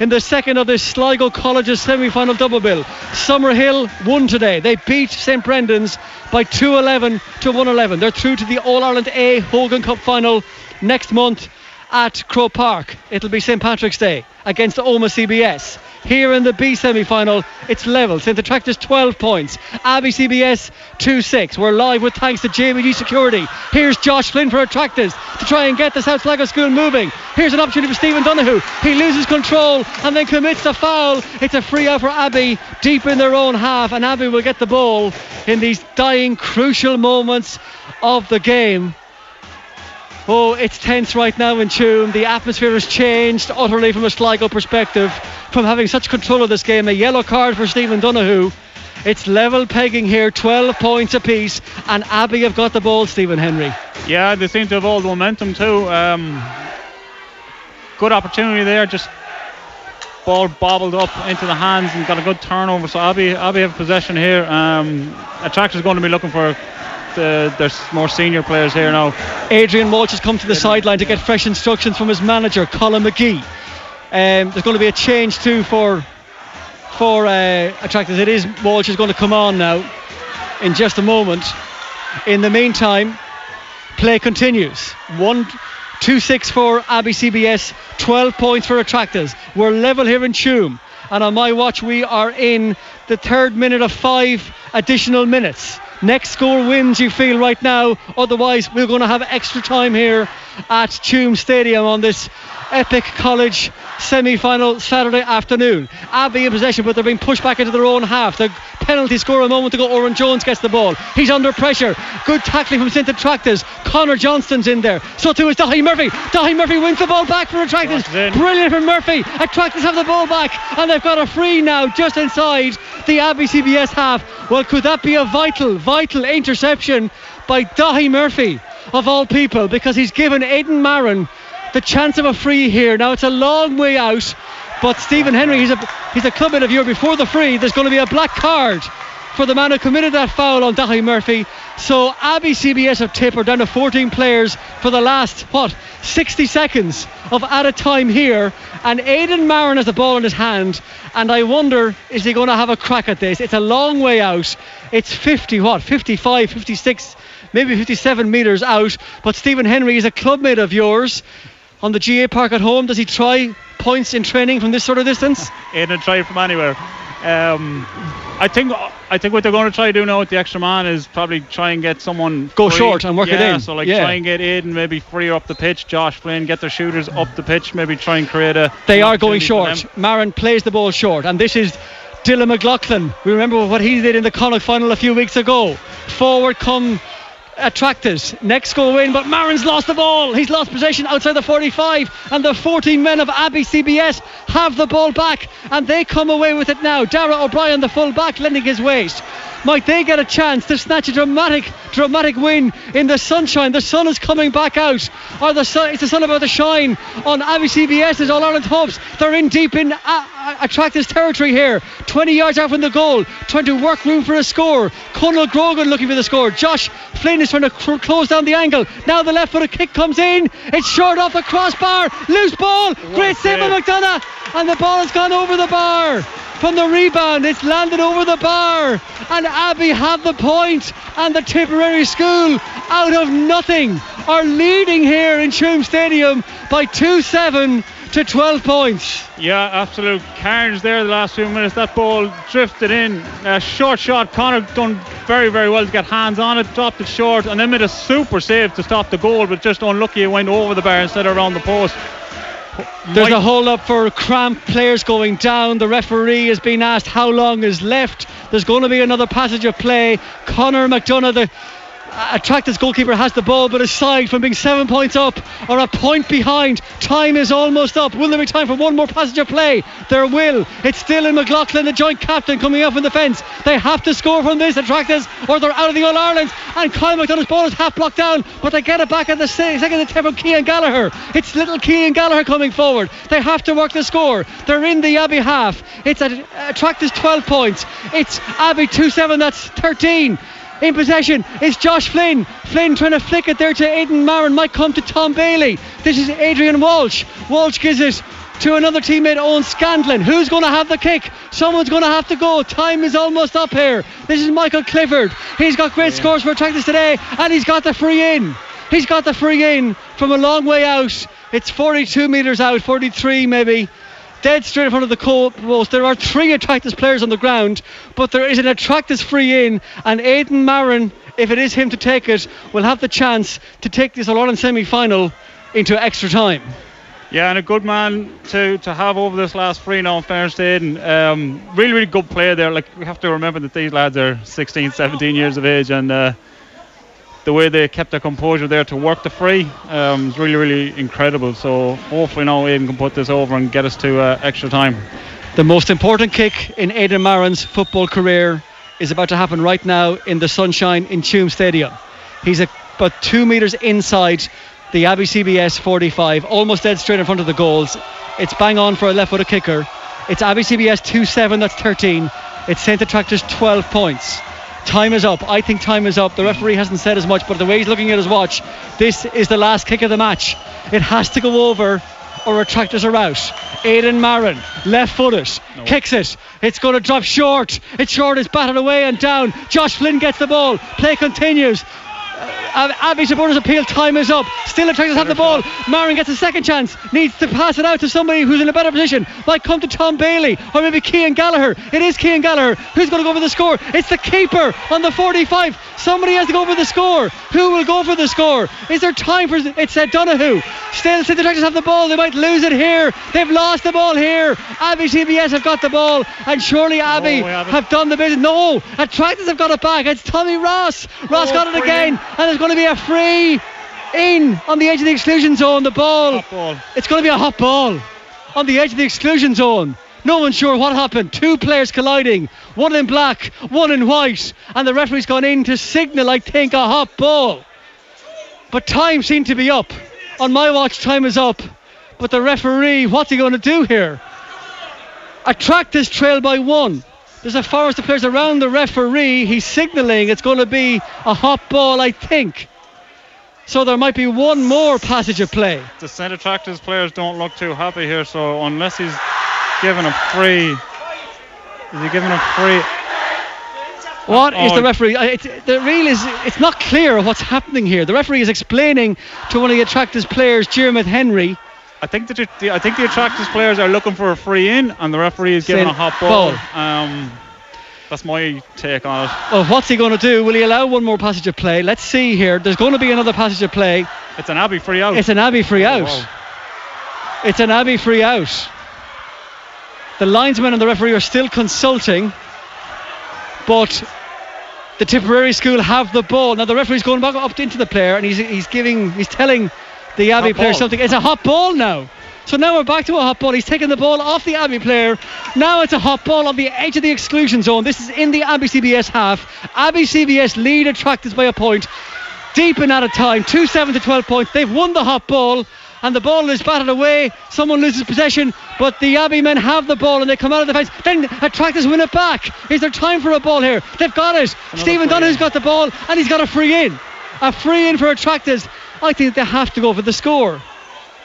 in the second of this Sligo College's semi-final double bill. Summerhill won today. They beat St Brendan's by 211 to 111. They're through to the All Ireland A Hogan Cup final next month at Croke Park. It'll be St Patrick's Day against Omagh CBS. Here in the B semi final, it's level. St Attracta's 12 points. Abbey CBS 2 6. We're live with thanks to JBG Security. Here's Josh Flynn for Attracta's to try and get the South Sligo school moving. Here's an opportunity for Stephen Donoghue. He loses control and then commits a foul. It's a free out for Abbey deep in their own half, and Abbey will get the ball in these dying, crucial moments of the game. Oh, it's tense right now in Tuam. The atmosphere has changed utterly from a Sligo perspective, from having such control of this game. A yellow card for Stephen Donoghue. It's level pegging here, 12 points apiece, and Abbey have got the ball, Stephen Henry. Yeah, they seem to have all the momentum too. Um, good opportunity there, just ball bobbled up into the hands and got a good turnover. So Abbey, Abbey have possession here. Um, Attracta's going to be looking for uh, there's more senior players here now. Adrian Walsh has come to the sideline to get fresh instructions from his manager, Colin McGee. Um, there's going to be a change too for for uh, Attracta's. It is Walsh is going to come on now in just a moment. In the meantime, play continues. One. 2 6 for Abbey CBS, 12 points for Attracta's. We're level here in Tuam, and on my watch, we are in the third minute of five additional minutes. Next score wins, you feel right now. Otherwise, we're going to have extra time here at Tuam Stadium on this epic college semi-final Saturday afternoon. Abbey in possession, but they're being pushed back into their own half. The penalty score a moment ago. Oran Jones gets the ball. He's under pressure. Good tackling from St. Attracta's. Connor Johnston's in there. So too is Dahi Murphy. Dahi Murphy wins the ball back for Attracta's. Brilliant from Murphy. Attracta's have the ball back, and they've got a free now just inside the Abbey CBS half. Well, could that be a vital, vital interception by Dahi Murphy of all people? Because he's given Aidan Marin the chance of a free here. Now it's a long way out, but Stephen Henry, he's a he's a clubmate of yours. Before the free, there's going to be a black card for the man who committed that foul on Dahi Murphy. So Abbey CBS have Tipper down to 14 players for the last what 60 seconds of added time here, and Aidan Marin has the ball in his hand, and I wonder is he going to have a crack at this? It's a long way out. It's 50 what 55, 56. Maybe 57 metres out, but Stephen Henry is a clubmate of yours on the GA Park at home? Does he try points in training from this sort of distance? Aidan try from anywhere. Um, I think I think what they're going to try to do now with the extra man is probably try and get someone go free. short and work yeah, it in. So like yeah. try and get Aidan maybe free up the pitch. Josh Flynn get their shooters up the pitch. Maybe try and create a. They are going short. Marin plays the ball short, and this is Dylan McLaughlin. We remember what he did in the Connacht final a few weeks ago. Forward come Attracta's. Next goal win, but Marin's lost the ball. He's lost possession outside the 45, and the 14 men of Abbey CBS have the ball back, and they come away with it now. Dara O'Brien, the full back, lending his waist. Might they get a chance to snatch a dramatic, dramatic win in the sunshine? The sun is coming back out. Or the sun, it's the sun about to shine on Abbey CBS's All Ireland hopes. They're in deep in uh, uh, Attracta's territory here. 20 yards out from the goal, trying to work room for a score. Conal Grogan looking for the score. Josh Flynn is trying to cr- close down the angle. Now the left footed kick comes in. It's short off the crossbar. Loose ball. Great save by McDonough. And the ball has gone over the bar from the rebound. It's landed over the bar, and Abbey have the point, and the Tipperary School, out of nothing, are leading here in Tuam Stadium by 2 7 to 12 points. Yeah, absolute carnage there the last few minutes. That ball drifted in. A short shot. Connor done very, very well to get hands on it, dropped it short, and then made a super save to stop the goal, but just unlucky it went over the bar instead of around the post. There's a hold up for cramp players going down. The referee has been asked how long is left. There's going to be another passage of play. Connor McDonough, the Attracta's goalkeeper has the ball, but aside from being seven points up or a point behind, time is almost up. Will there be time for one more passage of play? There will. It's still in McLaughlin, the joint captain, coming up in the fence. They have to score from this, Attracta's, or they're out of the All Ireland. And Kyle McDonough's ball is half blocked down, but they get it back at the second attempt from Kean Gallagher. It's little Kean Gallagher coming forward. They have to work the score. They're in the Abbey half. It's Attracta's 12 points. It's Abbey 2 7, that's 13 in possession is Josh Flynn. Flynn trying to flick it there to Aidan Marin. Might come to Tom Bailey. This is Adrian Walsh. Walsh gives it to another teammate, Owen Scanlon. Who's going to have the kick? Someone's going to have to go. Time is almost up here. This is Michael Clifford. He's got great yeah. scores for Attracta's today, and he's got the free in. He's got the free in from a long way out. It's 42 metres out, 43 maybe dead straight in front of the post. There are three Attracta's players on the ground, but there is an Attracta's free in, and Aidan Marin, if it is him to take it, will have the chance to take this All semi final into extra time. Yeah, and a good man to, to have over this last free now fairness to Aidan. Um, really, really good player there. Like we have to remember that these lads are 16, 17 years of age, and uh, the way they kept their composure there to work the free um, really, really incredible. So hopefully now Aidan can put this over and get us to uh, extra time. The most important kick in Aidan Marin's football career is about to happen right now in the sunshine in Tuam Stadium. He's about two metres inside the Abbey CBS 45, almost dead straight in front of the goals. It's bang on for a left footed kicker. It's Abbey CBS 2 7, that's 13. It's St. Attracta's 12 points. Time is up. I think time is up. The referee hasn't said as much, but the way he's looking at his watch, this is the last kick of the match. It has to go over or Attracta's are out. Aidan Marin, left footed, no. kicks it. It's going to drop short. It's short, it's batted away and down. Josh Flynn gets the ball. Play continues. Uh, uh, Abbey supporters appeal. Time is up. Still the Tractors have the ball. Marin gets a second chance. Needs to pass it out to somebody who's in a better position. Might come to Tom Bailey or maybe Kean Gallagher. It is Kean Gallagher. Who's going to go for the score? It's the keeper on the 45. Somebody has to go for the score. Who will go for the score? Is there time for it's uh, Donahue? Still, the Tractors have the ball. They might lose it here. They've lost the ball here. Abbey CBS have got the ball, and surely Abbey have done the business. No, Attracta's have got it back. It's Tommy Ross. Ross Oh, got it again, in. and there's going to be a free in on the edge of the exclusion zone. The ball. Ball. It's going to be a hot ball on the edge of the exclusion zone. No one's sure what happened. Two players colliding, one in black, one in white, and the referee's gone in to signal, I think, a hot ball. But time seemed to be up. On my watch, time is up. But the referee, what's he going to do here? Attracta's trail by one. There's a forest of players around the referee. He's signalling it's going to be a hot ball, I think. So there might be one more passage of play. The centre tractors players don't look too happy here, so unless he's given a free, is he giving a free? What is Oh, the referee? uh, It, the real is it's not clear what's happening here. The referee is explaining to one of the Attracta's players, Jeremy Henry, I think that the, I think the Attracta's players are looking for a free in, and the referee is giving a hot ball. ball. Um, that's my take on it. well, what's he going to do? Will he allow one more passage of play? Let's see here. There's going to be another passage of play. It's an Abbey free out. It's an Abbey free out. wow. It's an Abbey free out. The linesman and the referee are still consulting, but the Tipperary school have the ball. Now the referee's going back up into the player and he's he's giving he's telling the Abbey Hot player ball. something. It's a hot ball now. So now we're back to a hot ball. He's taking the ball off the Abbey player. Now it's a hot ball on the edge of the exclusion zone. This is in the Abbey CBS half. Abbey CBS lead Attracta's by a point. Deep in out of time, 2 7 to 12 points. They've won the hot ball, and the ball is batted away. Someone loses possession, but the Abbey men have the ball and they come out of the fence. Then Attracta's win it back. Is there time for a ball here? They've got it. Stephen free Donahue's got the ball, and he's got a free in. A free in for Attracta's. I think they have to go for the score.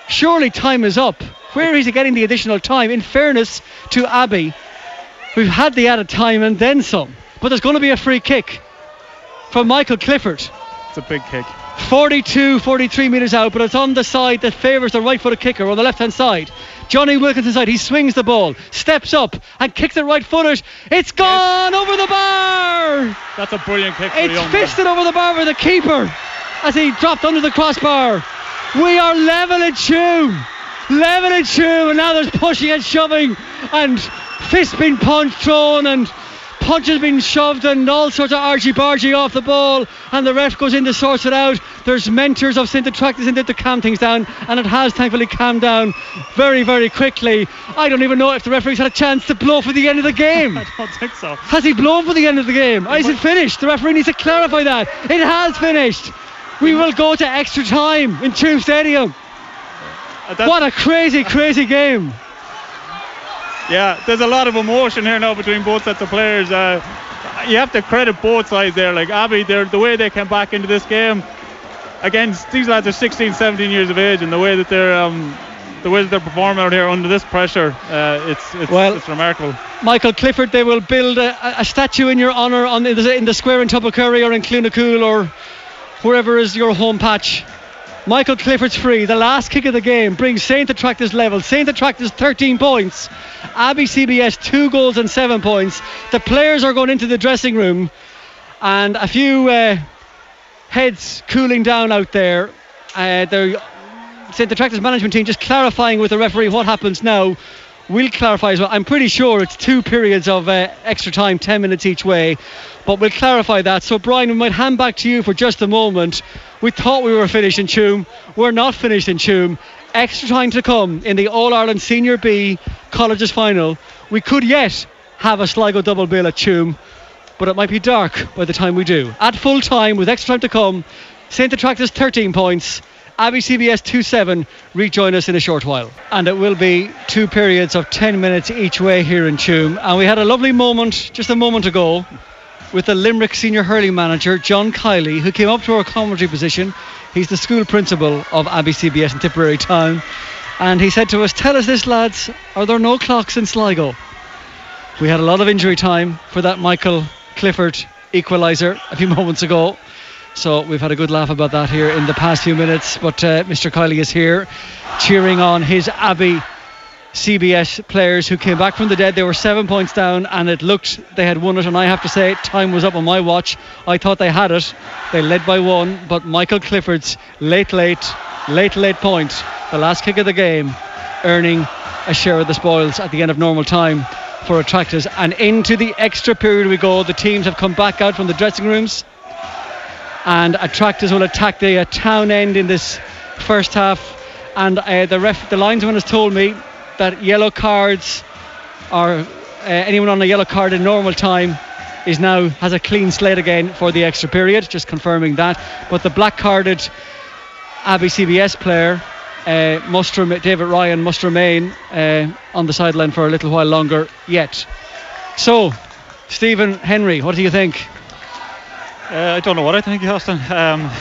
Surely time is up. Where is he getting the additional time? In fairness to Abbey, we've had the added time and then some. But there's going to be a free kick from Michael Clifford. It's a big kick. 42, 43 metres out, but it's on the side that favours the right footed kicker on the left hand side. Jonny Wilkinson side, he swings the ball, steps up and kicks it right footed. It's gone over the bar! That's a brilliant kick It's fisted over the bar for the keeper as he dropped under the crossbar. We are level in Tuam. Level in Tuam, and now there's pushing and shoving, and fists being punched, thrown, and punches being shoved, and all sorts of argy bargy off the ball. And the ref goes in to sort it out. There's mentors of in there to calm things down, and it has thankfully calmed down very, very quickly. I don't even know if the referee's had a chance to blow for the end of the game. I don't think so. Has he blown for the end of the game? Is it finished? The referee needs to clarify that. It has finished. We will go to extra time in Tuam Stadium. Uh, What a crazy, crazy game. Yeah, there's a lot of emotion here now between both sets of players. Uh, you have to credit both sides there. Like Abbey, the way they came back into this game. Again, these lads are 16, 17 years of age, and the way that they're um, the way that they're performing out here under this pressure, uh, it's it's, Well- it's remarkable. Michael Clifford, they will build a, a statue in your honour on the, in the square in Tubbercurry or in Cloonacool or wherever is your home patch. Michael Clifford's free. The last kick of the game brings Saint Attracta's level. Saint Attracta's 13 points. Abbey CBS 2 goals and 7 points. The players are going into the dressing room and a few uh, heads cooling down out there. Uh, they're St. Attracta's management team just clarifying with the referee what happens now. We'll clarify as well. I'm pretty sure it's two periods of uh, extra time, 10 minutes each way, but we'll clarify that. So, Brian, we might hand back to you for just a moment. We thought we were finished in Tuam. We're not finished in Tuam. Extra time to come in the All Ireland Senior B Colleges final. We could yet have a Sligo double bill at Tuam, but it might be dark by the time we do. At full time, with extra time to come, St. Attracta's 13 points. Abbey CBS 2 7 rejoin us in a short while. And it will be two periods of 10 minutes each way here in Tuam. And we had a lovely moment just a moment ago with the Limerick senior hurling manager, John Kiely, who came up to our commentary position. He's the school principal of Abbey CBS in Tipperary Town. And he said to us, Tell us this, lads, are there no clocks in Sligo? We had a lot of injury time for that Michael Clifford equaliser a few moments ago. So we've had a good laugh about that here in the past few minutes. But uh, Mr. Kiely is here cheering on his Abbey CBS players who came back from the dead. They were seven points down and it looked they had won it. And I have to say, time was up on my watch. I thought they had it. They led by one, but Michael Clifford's late, late, late, late point, the last kick of the game, earning a share of the spoils at the end of normal time for Attracta's. And into the extra period we go. The teams have come back out from the dressing rooms. And Attracta's will attack the uh, town end in this first half. And uh, the ref, the linesman has told me that yellow cards or uh, anyone on a yellow card in normal time is now has a clean slate again for the extra period. Just confirming that. But the black carded Abbey CBS player uh, must David Ryan must remain uh, on the sideline for a little while longer yet. So, Stephen Henry, what do you think? Uh, I don't know what I think, Austin. Um,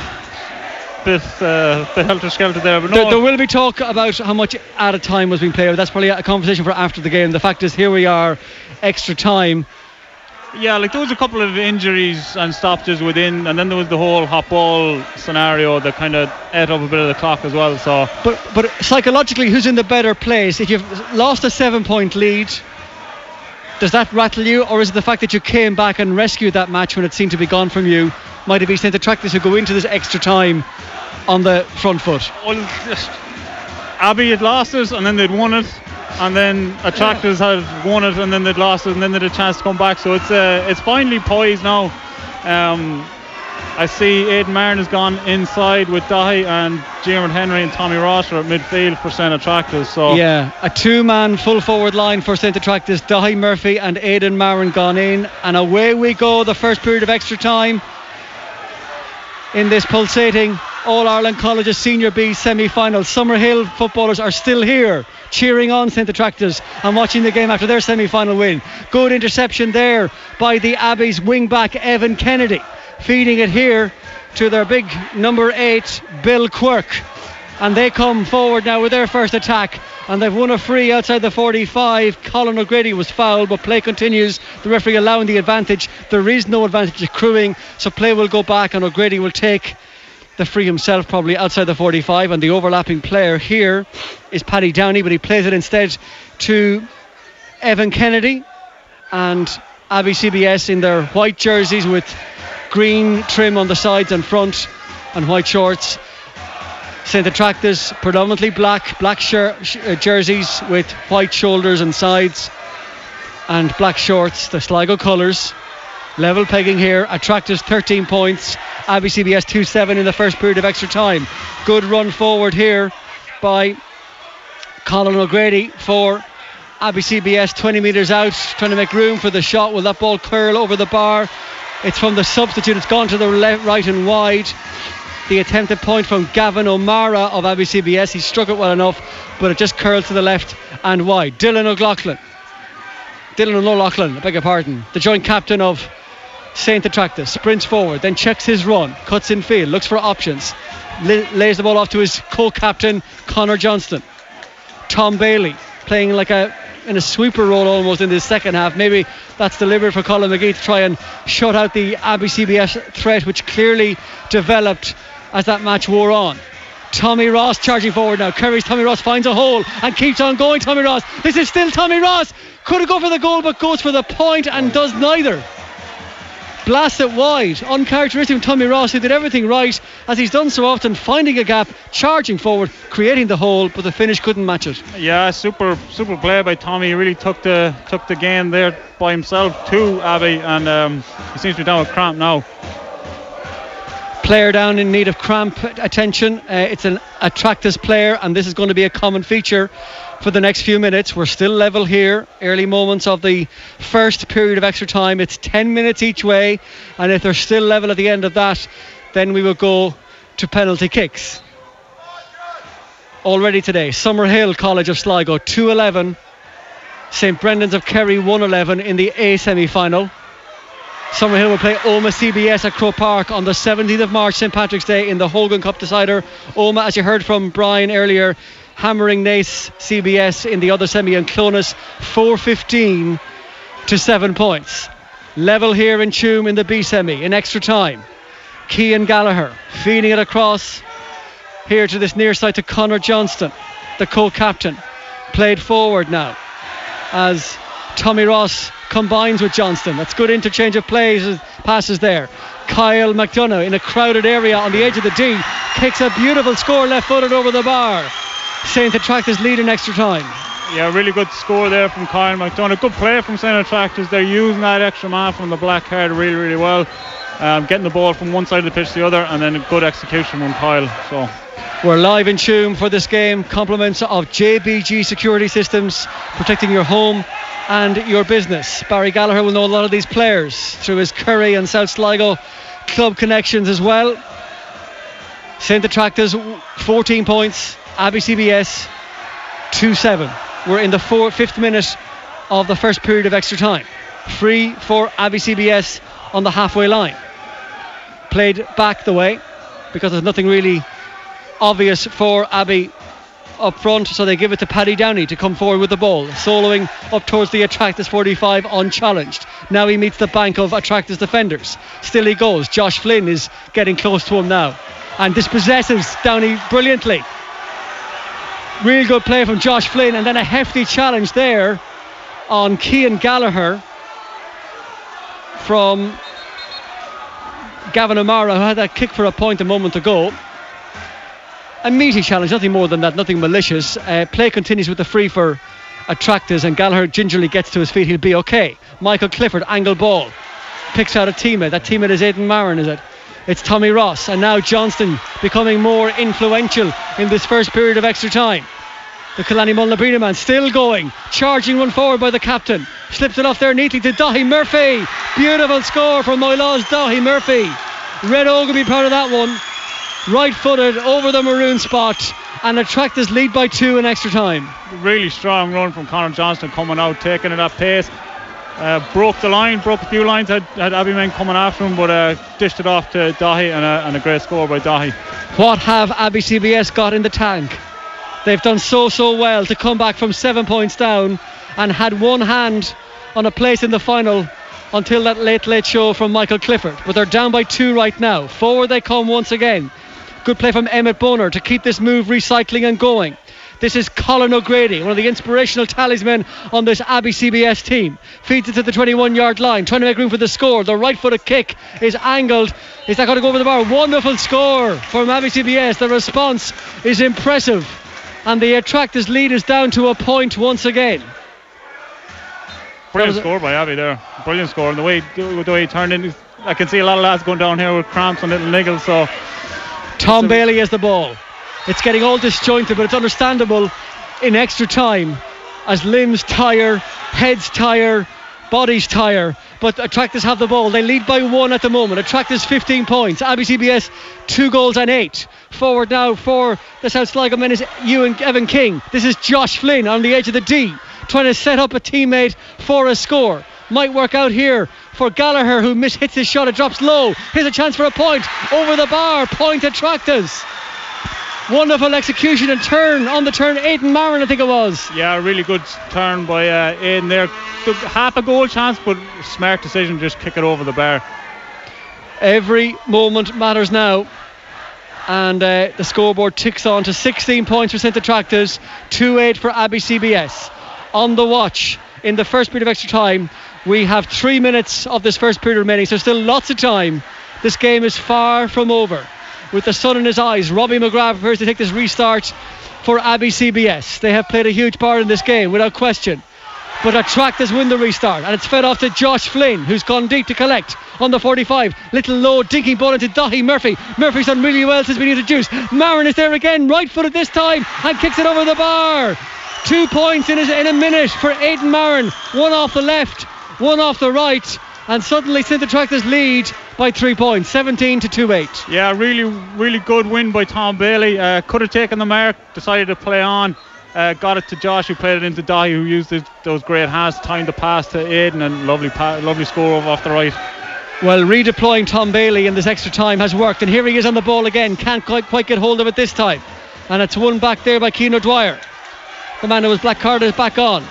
bit, uh, bit helter skelter there, but no. There, there, will be talk about how much at a time was being played. That's probably a conversation for after the game. The fact is, here we are, extra time. Yeah, like there was a couple of injuries and stoppages within, and then there was the whole hot ball scenario that kind of ate up a bit of the clock as well. So, but but psychologically, who's in the better place? If you've lost a seven-point lead, does that rattle you, or is it the fact that you came back and rescued that match when it seemed to be gone from you? Might it be St Attracta's who go into this extra time on the front foot? Well, just Abbey had lost it, and then they'd won it and then Attracta's yeah. had won it and then they'd lost it and then they had a chance to come back so it's uh, it's finally poised now um, I see Aidan Martin has gone inside with Dahi and Diarmuid Henry and Tommy Ross are at midfield for St Attracta's so yeah a two-man full forward line for St Attracta's Dahi Murphy and Aidan Martin gone in and away we go the first period of extra time in this pulsating All Ireland Colleges Senior B semi final. Summerhill footballers are still here cheering on St Attracta's and watching the game after their semi final win. Good interception there by the Abbey's wing back Evan Kennedy, feeding it here to their big number eight, Bill Quirk. And they come forward now with their first attack and they've won a free outside the 45. Colin O'Grady was fouled, but play continues. The referee allowing the advantage. There is no advantage accruing, so play will go back, and O'Grady will take the free himself, probably outside the 45. And the overlapping player here is Paddy Downey, but he plays it instead to Evan Kennedy and Abbey CBS in their white jerseys with green trim on the sides and front and white shorts. St Attracta's predominantly black, black sh- uh, jerseys with white shoulders and sides, and black shorts. The Sligo colours. Level pegging here. Attracta's 13 points. Abbey CBS 2 7 in the first period of extra time. Good run forward here by Colin O'Grady for Abbey CBS 20 metres out, trying to make room for the shot. Will that ball curl over the bar? It's from the substitute. It's gone to the left, right, and wide the attempted point from Gavin O'Mara of Abbey CBS. He struck it well enough, but it just curled to the left and wide. Dylan O'Loughlin. Dylan O'Loughlin, I beg your pardon. The joint captain of St. Attracta's sprints forward, then checks his run, cuts in field, looks for options, lays the ball off to his co-captain Connor Johnston. Tom Bailey playing like a in a sweeper role almost in the second half. Maybe that's deliberate for Colin McGee to try and shut out the Abbey CBS threat, which clearly developed as that match wore on. Tommy Ross charging forward now. Kerry's Tommy Ross finds a hole and keeps on going. Tommy Ross. This is still Tommy Ross. Could have gone for the goal, but goes for the point and does neither. Blast it wide. Uncharacteristic Tommy Ross, who did everything right, as he's done so often, finding a gap, charging forward, creating the hole, but the finish couldn't match it. Yeah, super super play by Tommy. He really took the took the game there by himself to Abbey, and um, he seems to be down with cramp now player down in need of cramp attention. Uh, it's an Attracta's player, and this is going to be a common feature for the next few minutes. We're still level here, early moments of the first period of extra time. It's 10 minutes each way, and if they're still level at the end of that, then we will go to penalty kicks. Already today, Summerhill College of Sligo 211, St Brendan's of Kerry 111 in the A semi final. Summerhill will play Omagh CBS at Croke Park on the 17th of March, St Patrick's Day, in the Hogan Cup decider. Omagh, as you heard from Brian earlier, hammering Naas CBS in the other semi and Clones 415 to 7 points. Level here in Tuam in the B semi in extra time. Kean Gallagher feeding it across here to this near side to Connor Johnston, the co-captain. Played forward now as Tommy Ross combines with Johnston. That's good interchange of plays, passes there. Kyle McDonough in a crowded area on the edge of the D kicks a beautiful score left footed over the bar. St. Attracta's lead in extra time. Yeah, really good score there from Kyle McDonough. Good play from St. Attracta's. They're using that extra man from the black card really, really well. Um, getting the ball from one side of the pitch to the other, and then a good execution from Kyle. So we're live in Tuam for this game. Compliments of JBG Security Systems, protecting your home and your business. Barry Gallagher will know a lot of these players through his Curry and South Sligo club connections as well. St. Attracta's 14 points, Abbey CBS 2 7. We're in the four, fifth minute of the first period of extra time. Free for Abbey CBS on the halfway line. Played back the way because there's nothing really obvious for Abbey up front, so they give it to Paddy Downey to come forward with the ball, soloing up towards the Attracta's 45 unchallenged. Now he meets the bank of Attracta's defenders. Still he goes. Josh Flynn is getting close to him now and dispossesses Downey brilliantly. Real good play from Josh Flynn, and then a hefty challenge there on Kean Gallagher from Gavin O'Mara, who had that kick for a point a moment ago a meaty challenge, nothing more than that, nothing malicious. Uh, play continues with the free for Attracta's, and Gallagher gingerly gets to his feet. He'll be okay. Michael Clifford, angle ball, picks out a teammate. That teammate is Aidan Marin, is it? It's Tommy Ross, and now Johnston becoming more influential in this first period of extra time. The Coolaney Mullinabreena man still going, charging one forward by the captain. Slips it off there neatly to Dahi Murphy. Beautiful score from Moylaw's Dahi Murphy. Red will be proud of that one right footed over the maroon spot and Attracta's lead by two in extra time. Really strong run from Conor Johnston coming out, taking it at pace. Uh, broke the line, broke a few lines, had, had men coming after him, but uh, dished it off to Dahi and a, and a great score by Dahi. What have Abbey CBS got in the tank? They've done so, so well to come back from seven points down and had one hand on a place in the final until that late, late show from Michael Clifford. But they're down by two right now. Forward they come once again. Good play from Emmett Bonner to keep this move recycling and going. This is Colin O'Grady, one of the inspirational talismen on this Abbey CBS team. Feeds it to the 21 yard line, trying to make room for the score. The right footed kick is angled. Is that going to go over the bar? Wonderful score from Abbey CBS. The response is impressive. And the Attracta's lead is down to a point once again. Brilliant score by Abbey there. Brilliant score. And the way, the way he turned in, I can see a lot of lads going down here with cramps and little niggles. So Tom Bailey has the ball. It's getting all disjointed, but it's understandable in extra time as limbs tire, heads tire, bodies tire. But Attracta's have the ball. They lead by one at the moment. Attracta's 15 points. Abbey CBS two goals and eight. Forward now for the South Sligo men is Ewan Evan King. This is Josh Flynn on the edge of the D, trying to set up a teammate for a score. Might work out here for Gallagher, who miss hits his shot. It drops low. Here's a chance for a point over the bar. Point Attracta's. Wonderful execution and turn on the turn. Aidan Marin, I think it was. Yeah, really good turn by uh, Aidan there. Half a goal chance, but smart decision, just kick it over the bar. Every moment matters now. And uh, the scoreboard ticks on to 16 points for St. Attracta's, 2 8 for Abbey CBS. On the watch in the first period of extra time, we have three minutes of this first period remaining, so still lots of time. This game is far from over. With the sun in his eyes, Robbie McGrath prefers to take this restart for Abbey CBS. They have played a huge part in this game, without question. But Attracta's win the restart, and it's fed off to Josh Flynn, who's gone deep to collect on the 45. Little low, dinky ball into Dahi Murphy. Murphy's done really well since being introduced. Marin is there again, right footed this time, and kicks it over the bar. Two points in a, in a minute for Aidan Marin. One off the left, one off the right, and suddenly St Attracta's lead by three points, 17 to 2 8. Yeah, really, really good win by Tom Bailey. Uh, could have taken the mark, decided to play on. Uh, got it to Josh, who played it into Dahi, who used his, those great hands, timed the pass to Aidan, and lovely, pa- lovely score off the right. Well, redeploying Tom Bailey in this extra time has worked, and here he is on the ball again. Can't quite, quite get hold of it this time. And it's won back there by Keane O'Dwyer. The man who was black carded is back on.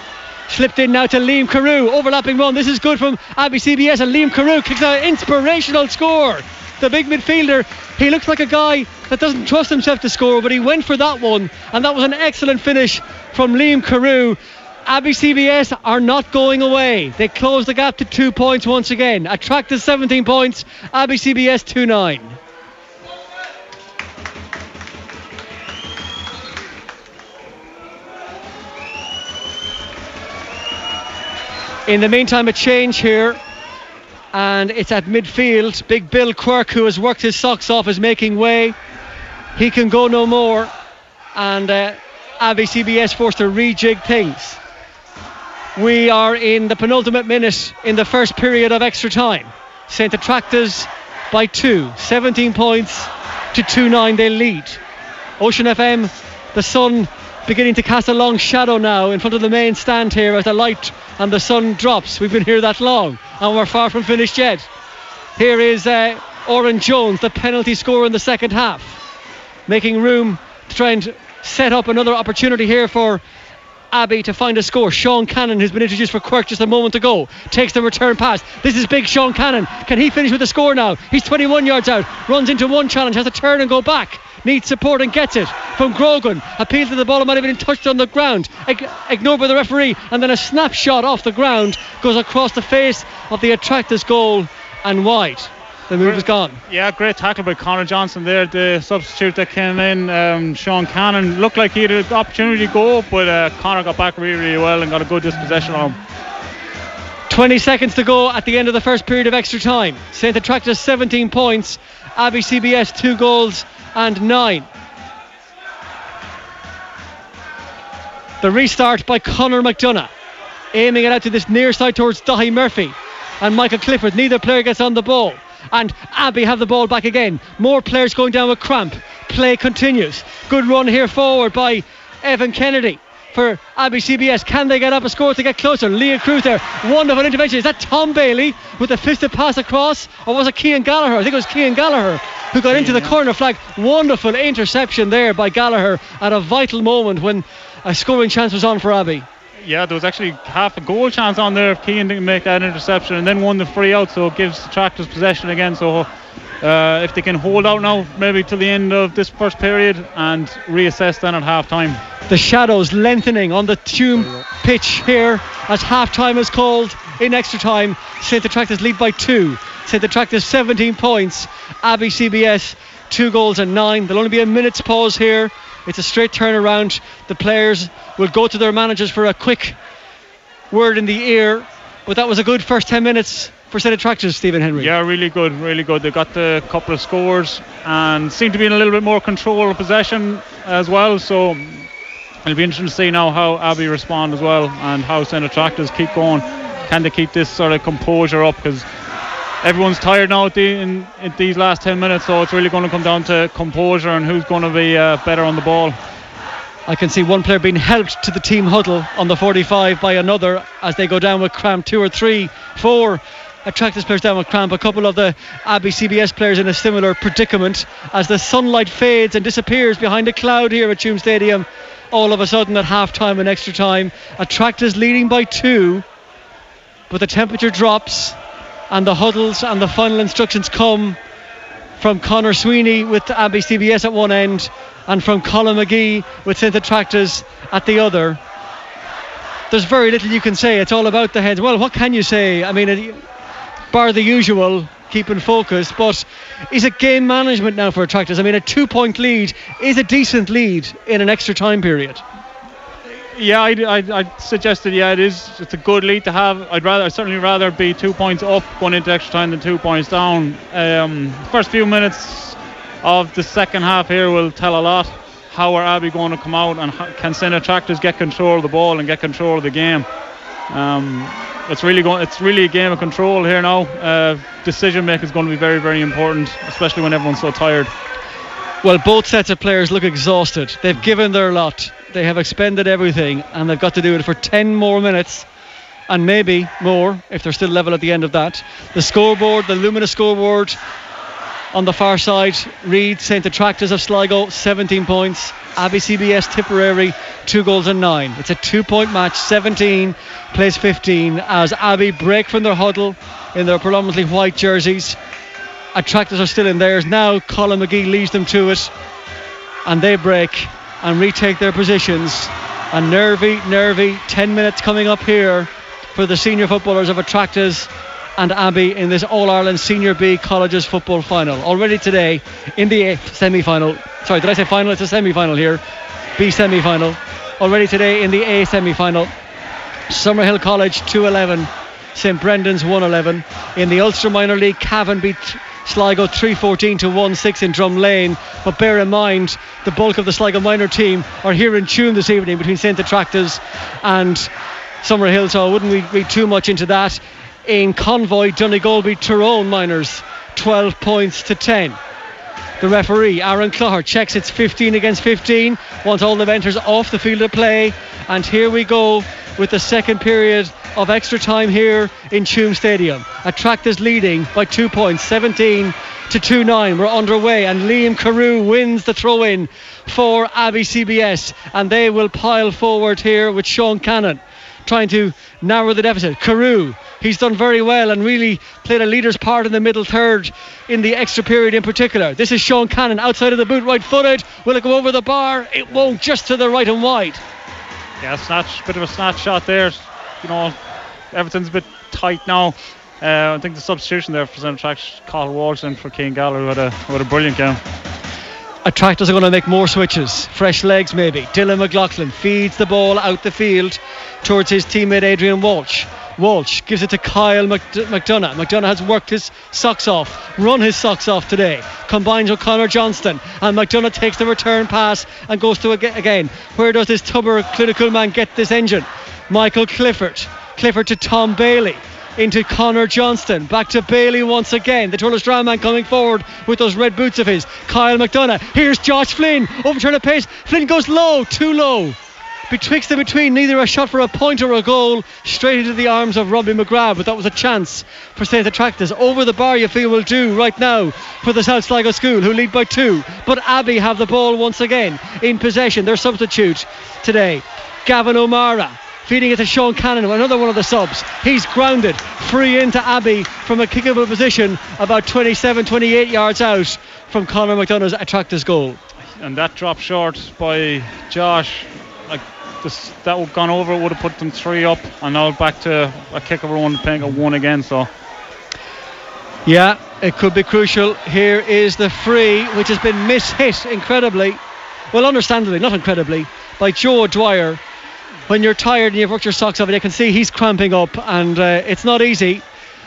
Slipped in now to Liam Carew. Overlapping run. This is good from Abbey CBS. And Liam Carew kicks an inspirational score. the big midfielder. He looks like a guy that doesn't trust himself to score, but he went for that one, and that was an excellent finish from Liam Carew. Abbey CBS are not going away. They close the gap to two points once again. Attracta's 17 points. Abbey CBS 2 9. In the meantime, a change here, and it's at midfield. Big Bill Quirk, who has worked his socks off, is making way. He can go no more, and uh, Abbey CBS forced to rejig things. We are in the penultimate minute in the first period of extra time. St. Attracta's by two, 17 points to 2 9, they lead. Ocean FM, the sun beginning to cast a long shadow now in front of the main stand here as the light and the sun drops. We've been here that long and we're far from finished yet. Here is uh, Oren Jones, the penalty scorer in the second half, making room to try and set up another opportunity here for Abbey to find a score. Sean Cannon, who's been introduced for Quirk just a moment ago, takes the return pass. This is big Sean Cannon. Can he finish with a score now? He's 21 yards out, runs into one challenge, has to turn and go back. Needs support and gets it from Grogan. Appeals to the ball, might have been touched on the ground. ignored by the referee, and then a snapshot off the ground goes across the face of the Attracta's goal and wide the move great, is gone. Yeah, great tackle by Connor Johnson there, the substitute that came in. Um, Sean Cannon looked like he had an opportunity to go, but uh, Connor got back really, really well and got a good dispossession on him. 20 seconds to go at the end of the first period of extra time. St. Attracta's 17 points, Abbey CBS 2 goals and 9. The restart by Connor McDonough, aiming it out to this near side towards Dahi Murphy and Michael Clifford. Neither player gets on the ball and Abbey have the ball back again. More players going down with cramp. Play continues. Good run here forward by Evan Kennedy for Abbey CBS. Can they get up a score to get closer? Leah Cruz there. Wonderful intervention. Is that Tom Bailey with the fisted pass across? Or was it Kean Gallagher? I think it was Kean Gallagher who got into the corner flag. Wonderful interception there by Gallagher at a vital moment when a scoring chance was on for Abbey yeah, there was actually half a goal chance on there if Keane didn't make that interception and then won the free out, so it gives the Tractors possession again. So uh, if they can hold out now, maybe till the end of this first period and reassess then at half time. The shadows lengthening on the Tuam pitch here as half time is called in extra time. St. Attracta's lead by two. St. Attracta's 17 points. Abbey CBS two goals and nine. There'll only be a minute's pause here it's a straight turnaround. The players will go to their managers for a quick word in the ear. But that was a good first 10 minutes for St. Attracta's, Stephen Henry. Yeah, really good, really good. They got the couple of scores and seem to be in a little bit more control of possession as well. So it'll be interesting to see now how Abbey respond as well and how St. Attracta's keep going. Can they keep this sort of composure up? Because everyone's tired now at, the, in, these last 10 minutes, so it's really going to come down to composure and who's going to be uh, better on the ball. I can see one player being helped to the team huddle on the 45 by another as they go down with cramp. Two or three, four Attracta's players down with cramp. A couple of the Abbey CBS players in a similar predicament as the sunlight fades and disappears behind a cloud here at Tuam Stadium. All of a sudden, at half time and extra time, Attracta's leading by two, but the temperature drops and the huddles and the final instructions come from Conor Sweeney with Abbey CBS at one end and from Colin McGee with St. Attracta's at the other. There's very little you can say. It's all about the heads. Well, what can you say? I mean, bar the usual, keeping focus, but is it game management now for Attracta's? I mean, a two point lead is a decent lead in an extra time period. Yeah, I, I, I, suggested yeah it is. It's a good lead to have. I'd rather I'd certainly rather be two points up going into extra time than two points down. Um, first few minutes of the second half here will tell a lot. How are Abbey going to come out and can St. Attracta's get control of the ball and get control of the game? Um, it's really going. It's really a game of control here now. Uh, decision making is going to be very very important, especially when everyone's so tired. Well, both sets of players look exhausted. They've given their lot. They have expended everything, and they've got to do it for 10 more minutes, and maybe more if they're still level at the end of that. The scoreboard, the luminous scoreboard on the far side reads St. Attracta's of Sligo 17 points, Abbey CBS Tipperary 2 goals and 9. It's a two point match, 17 plays 15 as Abbey break from their huddle in their predominantly white jerseys Attracta's are still in theirs. Now Colin McGee leads them to it. And they break and retake their positions. A nervy, nervy 10 minutes coming up here for the senior footballers of Attracta's and Abbey in this All Ireland Senior B Colleges football final. Already today in the A semi final. Sorry, did I say final? It's a semi final here. B semi final. Already today in the A semi final. Summerhill College 211. St Brendan's 111. In the Ulster Minor League, Cavan beat Sligo 314 to 1 6 in Drum Lane. But bear in mind, the bulk of the Sligo minor team are here in Tuam this evening between St Attracta's and Summerhill, so I wouldn't read too much into that. In Convoy, Donegal beat Tyrone Minors 12 points to 10. The referee, Aaron Clougher, checks it's 15 against 15, wants all the Venters off the field of play. And here we go with the second period of extra time here in Tuam Stadium. Attracta's leading by two points, 17 to 2 9. We're underway, and Liam Carew wins the throw in for Abbey CBS, and they will pile forward here with Sean Cannon trying to narrow the deficit. Carew, he's done very well and really played a leader's part in the middle third in the extra period in particular. This is Sean Cannon outside of the boot, right footed. Will it go over the bar? It won't, just to the right and wide. Yeah, snatch, bit of a snatch shot there. You know, everything's a bit tight now. Uh, I think the substitution there for St Attracta's, Carl Walsh for Kane Gallagher had a, had a brilliant game. Attracta's are going to make more switches, fresh legs maybe. Dylan McLaughlin feeds the ball out the field towards his teammate Adrian Walsh. Walsh gives it to Kyle McDonough. McDonough has worked his socks off, run his socks off today. Combines with Connor Johnston, and McDonough takes the return pass and goes to again. Where does this Tubber clinical man get this engine? Michael Clifford. Clifford to Tom Bailey into Connor Johnston. Back to Bailey once again. The Tourlestrane man coming forward with those red boots of his. Kyle McDonough. Here's Josh Flynn. Overturn of pace. Flynn goes low, too low. Betwixt and between, neither a shot for a point or a goal, straight into the arms of Robbie McGrath. But that was a chance for St Attracta's. Over the bar, you feel will do right now for the South Sligo School, who lead by two. But Abbey have the ball once again in possession. Their substitute today, Gavin O'Mara feeding it to Sean Cannon, another one of the subs. He's grounded, free into Abbey from a kickable position about 27, 28 yards out from Conor McDonough's Attracta's goal. And that drop short by Josh, like this, that would gone over it would have put them three up, and now back to a kickable one, playing a one again. So. Yeah, it could be crucial. Here is the free, which has been mishit incredibly, well, understandably, not incredibly, by Joe Dwyer when you're tired and you've worked your socks off, and you can see he's cramping up, and uh, it's not easy.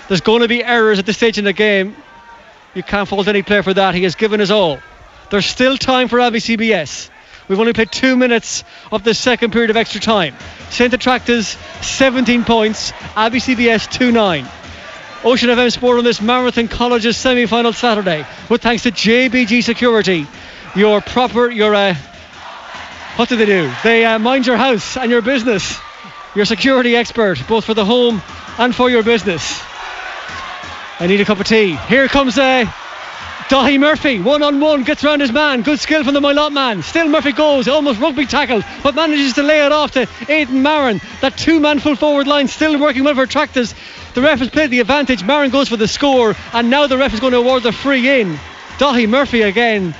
There's going to be errors at this stage in the game. You can't fault any player for that. He has given his all. There's still time for Abbey CBS. We've only played two minutes of the second period of extra time. St Attracta's 17 points, Abbey CBS 2 9. Ocean FM Sport on this Marathon Colleges semi final Saturday with thanks to JBG Security. Your proper, your uh, what do they do? They uh, mind your house and your business. Your security expert, both for the home and for your business. I need a cup of tea. Here comes uh, Dahi Murphy, one on one, gets around his man. Good skill from the Moylott man. Still Murphy goes, almost rugby tackled, but manages to lay it off to Aidan Marin. That two man full forward line still working well for Tractors. The ref has played the advantage. Marin goes for the score, and now the ref is going to award the free in. Dahi Murphy again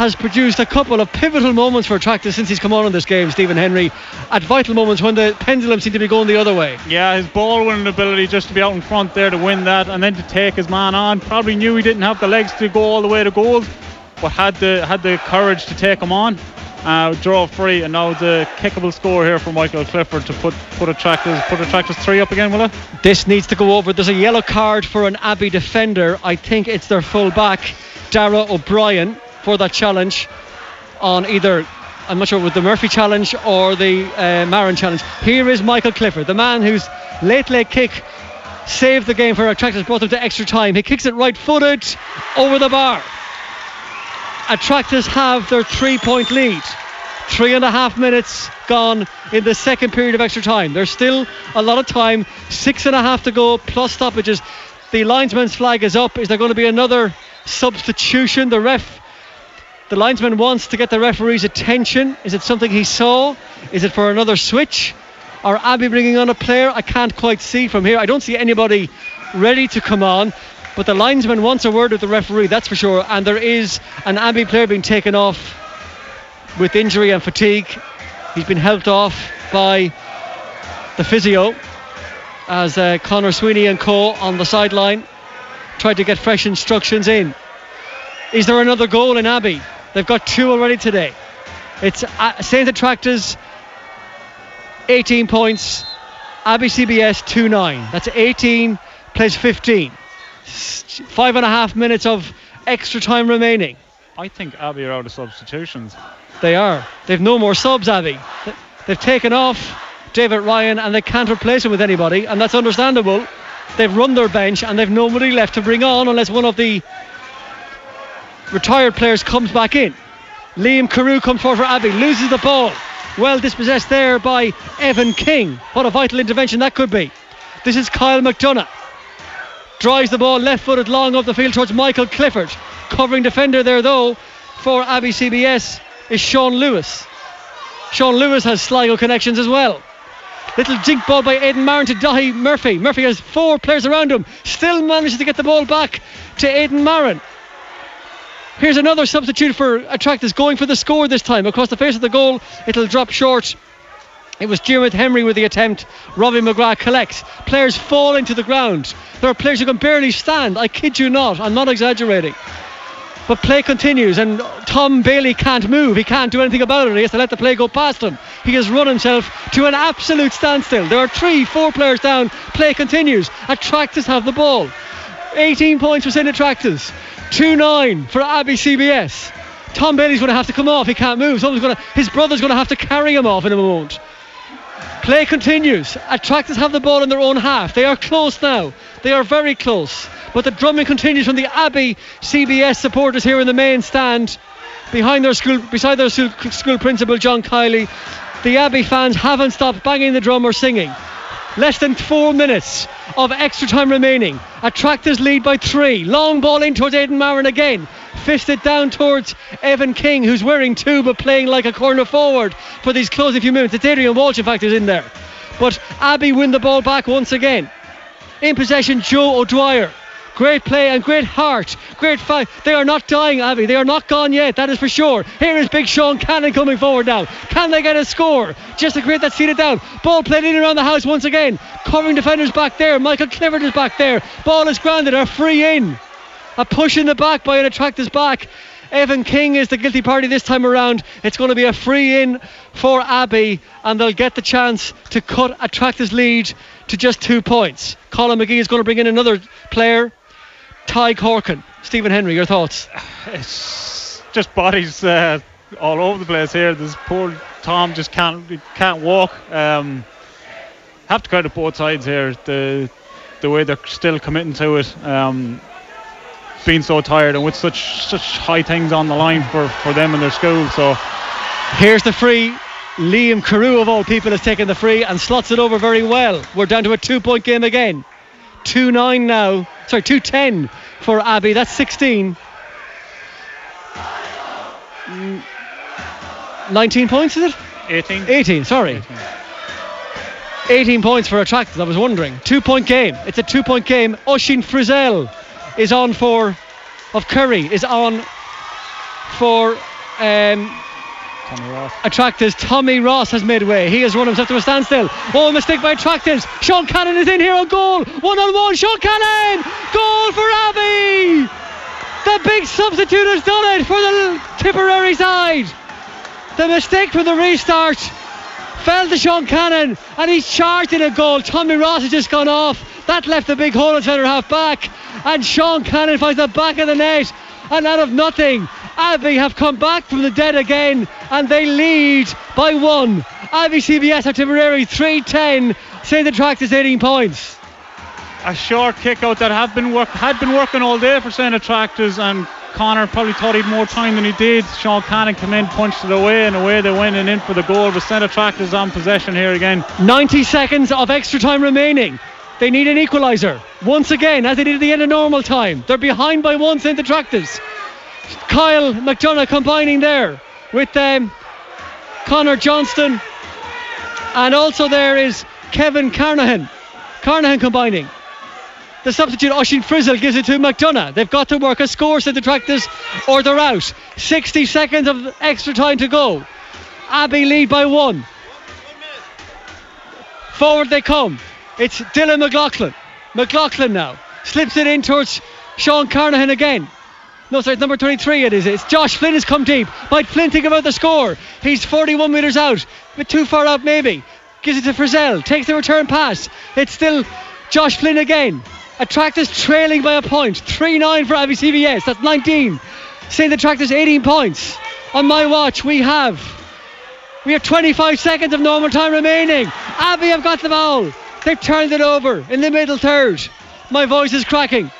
has produced a couple of pivotal moments for Tractor since he's come on in this game, Stephen Henry, at vital moments when the pendulum seemed to be going the other way. Yeah, his ball winning ability just to be out in front there to win that and then to take his man on. Probably knew he didn't have the legs to go all the way to goal, but had the had the courage to take him on. Uh, draw free, and now the kickable score here for Michael Clifford to put put Attracta's put Attracta's three up again, will it? This needs to go over. There's a yellow card for an Abbey defender. I think it's their full back, Dara O'Brien for that challenge on either I'm not sure with the Murphy challenge or the uh, Marin challenge. Here is Michael Clifford, the man whose late leg kick saved the game for Attracta's, brought them to extra time. He kicks it right footed over the bar. Attracta's have their three point lead. Three and a half minutes gone in the second period of extra time. There's still a lot of time. Six and a half to go, plus stoppages. The linesman's flag is up. Is there going to be another substitution? The ref the linesman wants to get the referee's attention. Is it something he saw? Is it for another switch? Or Abbey bringing on a player? I can't quite see from here. I don't see anybody ready to come on. But the linesman wants a word with the referee, that's for sure. And there is an Abbey player being taken off with injury and fatigue. He's been helped off by the physio as uh, Conor Sweeney and co on the sideline tried to get fresh instructions in. Is there another goal in Abbey? They've got two already today. It's uh, St. Attracta's 18 points, Abbey CBS 2 9. That's 18 plays 15. Five and a half minutes of extra time remaining. I think Abbey are out of substitutions. They are. They've no more subs, Abbey. They've taken off David Ryan and they can't replace him with anybody, and that's understandable. They've run their bench and they've nobody left to bring on unless one of the retired players comes back in. Liam Carew comes forward for Abbey, loses the ball. Well dispossessed there by Evan King. What a vital intervention that could be. This is Kyle McDonough. Drives the ball left footed long up the field towards Michael Clifford. Covering defender there though for Abbey CBS is Sean Lewis. Sean Lewis has Sligo connections as well. Little jink ball by Aidan Marin to Dahi Murphy. Murphy has four players around him. Still manages to get the ball back to Aidan Marin. Here's another substitute for Attracta's going for the score this time. Across the face of the goal, it'll drop short. It was Dermot Henry with the attempt. Robbie McGrath collects. Players fall into the ground. There are players who can barely stand. I kid you not. I'm not exaggerating. But play continues, and Tom Bailey can't move. He can't do anything about it. He has to let the play go past him. He has run himself to an absolute standstill. There are three, four players down. Play continues. Attracta's have the ball. 18 points for St. Attracta's. 2 9 for Abbey CBS. Tom Bailey's going to have to come off. He can't move. Someone's going to, his brother's going to have to carry him off in a moment. Play continues. Attracta's have the ball in their own half. They are close now. They are very close. But the drumming continues from the Abbey CBS supporters here in the main stand, behind their school, beside their school, school principal John Kiely. The Abbey fans haven't stopped banging the drum or singing. Less than four minutes of extra time remaining. Attracta's lead by three. Long ball in towards Aidan Marin again. Fisted down towards Evan King, who's wearing two but playing like a corner forward for these closing few minutes. It's Adrian Walsh, in fact, is in there. But Abbey win the ball back once again. In possession, Joe O'Dwyer. Great play and great heart. Great fight. They are not dying, Abbey. They are not gone yet, that is for sure. Here is Big Sean Cannon coming forward now. Can they get a score? Just to create that seated down. Ball played in around the house once again. Covering defenders back there. Michael Clifford is back there. Ball is grounded. A free in. A push in the back by an Attracta's back. Evan King is the guilty party this time around. It's going to be a free in for Abbey, and they'll get the chance to cut Attracta's lead to just two points. Colin McGee is going to bring in another player. Ty Corkin. Stephen Henry, your thoughts? It's just bodies uh, all over the place here. This poor Tom just can't can't walk. Um, have to credit both sides here. The the way they're still committing to it. Um, being so tired and with such such high things on the line for, for them and their school. So here's the free. Liam Carew of all people has taken the free and slots it over very well. We're down to a two point game again. 2 9 now. Sorry, 210 for Abbey. That's 16. Mm, 19 points, is it? 18. 18, sorry. 18. 18 points for Attracta's, I was wondering. Two point game. It's a two point game. Oisin Frizzell is on for, of Curry, is on for um, Tommy Ross. Attracta's. Tommy Ross has made way. He has run himself to a standstill. Oh, mistake by Attracta's. Sean Cannon is in here on goal. One on one. Sean Cannon. Goal for Abbey. The big substitute has done it for the Tipperary side. The mistake from the restart fell to Sean Cannon and he's charged in a goal. Tommy Ross has just gone off. That left the big hole at centre half back. And Sean Cannon finds the back of the net. And out of nothing, Abbey have come back from the dead again and they lead by one. Abbey CBS are Tipperary 3-10. St. Attracta's 18 points. A short kick out that had been work had been working all day for St. Attracta's and Connor probably thought he'd more time than he did. Sean Cannon came in, punched it away, and away they went and in for the goal. But St. Attracta's on possession here again. 90 seconds of extra time remaining. They need an equaliser. Once again, as they did at the end of normal time. They're behind by one St. Attracta's. Kyle McDonough combining there with um, Connor Johnston. And also there is Kevin Carnahan. Carnahan combining. The substitute, Oisin Frizzell, gives it to McDonough. They've got to work a score, said the tractors, or they're out. 60 seconds of extra time to go. Abbey lead by one. Forward they come. It's Dylan McLaughlin. McLaughlin now slips it in towards Sean Carnahan again. No, sorry, it's number 23 it is. It's Josh Flynn has come deep. Might Flynn think about the score? He's 41 metres out. A bit too far out maybe. Gives it to Frizzell. Takes the return pass. It's still Josh Flynn again. Attracta's trailing by a point. 3-9 for Abbey CBS. That's 19. St. Attracta's 18 points. On my watch we have we have 25 seconds of normal time remaining. Abbey have got the ball. They've turned it over in the middle third. My voice is cracking.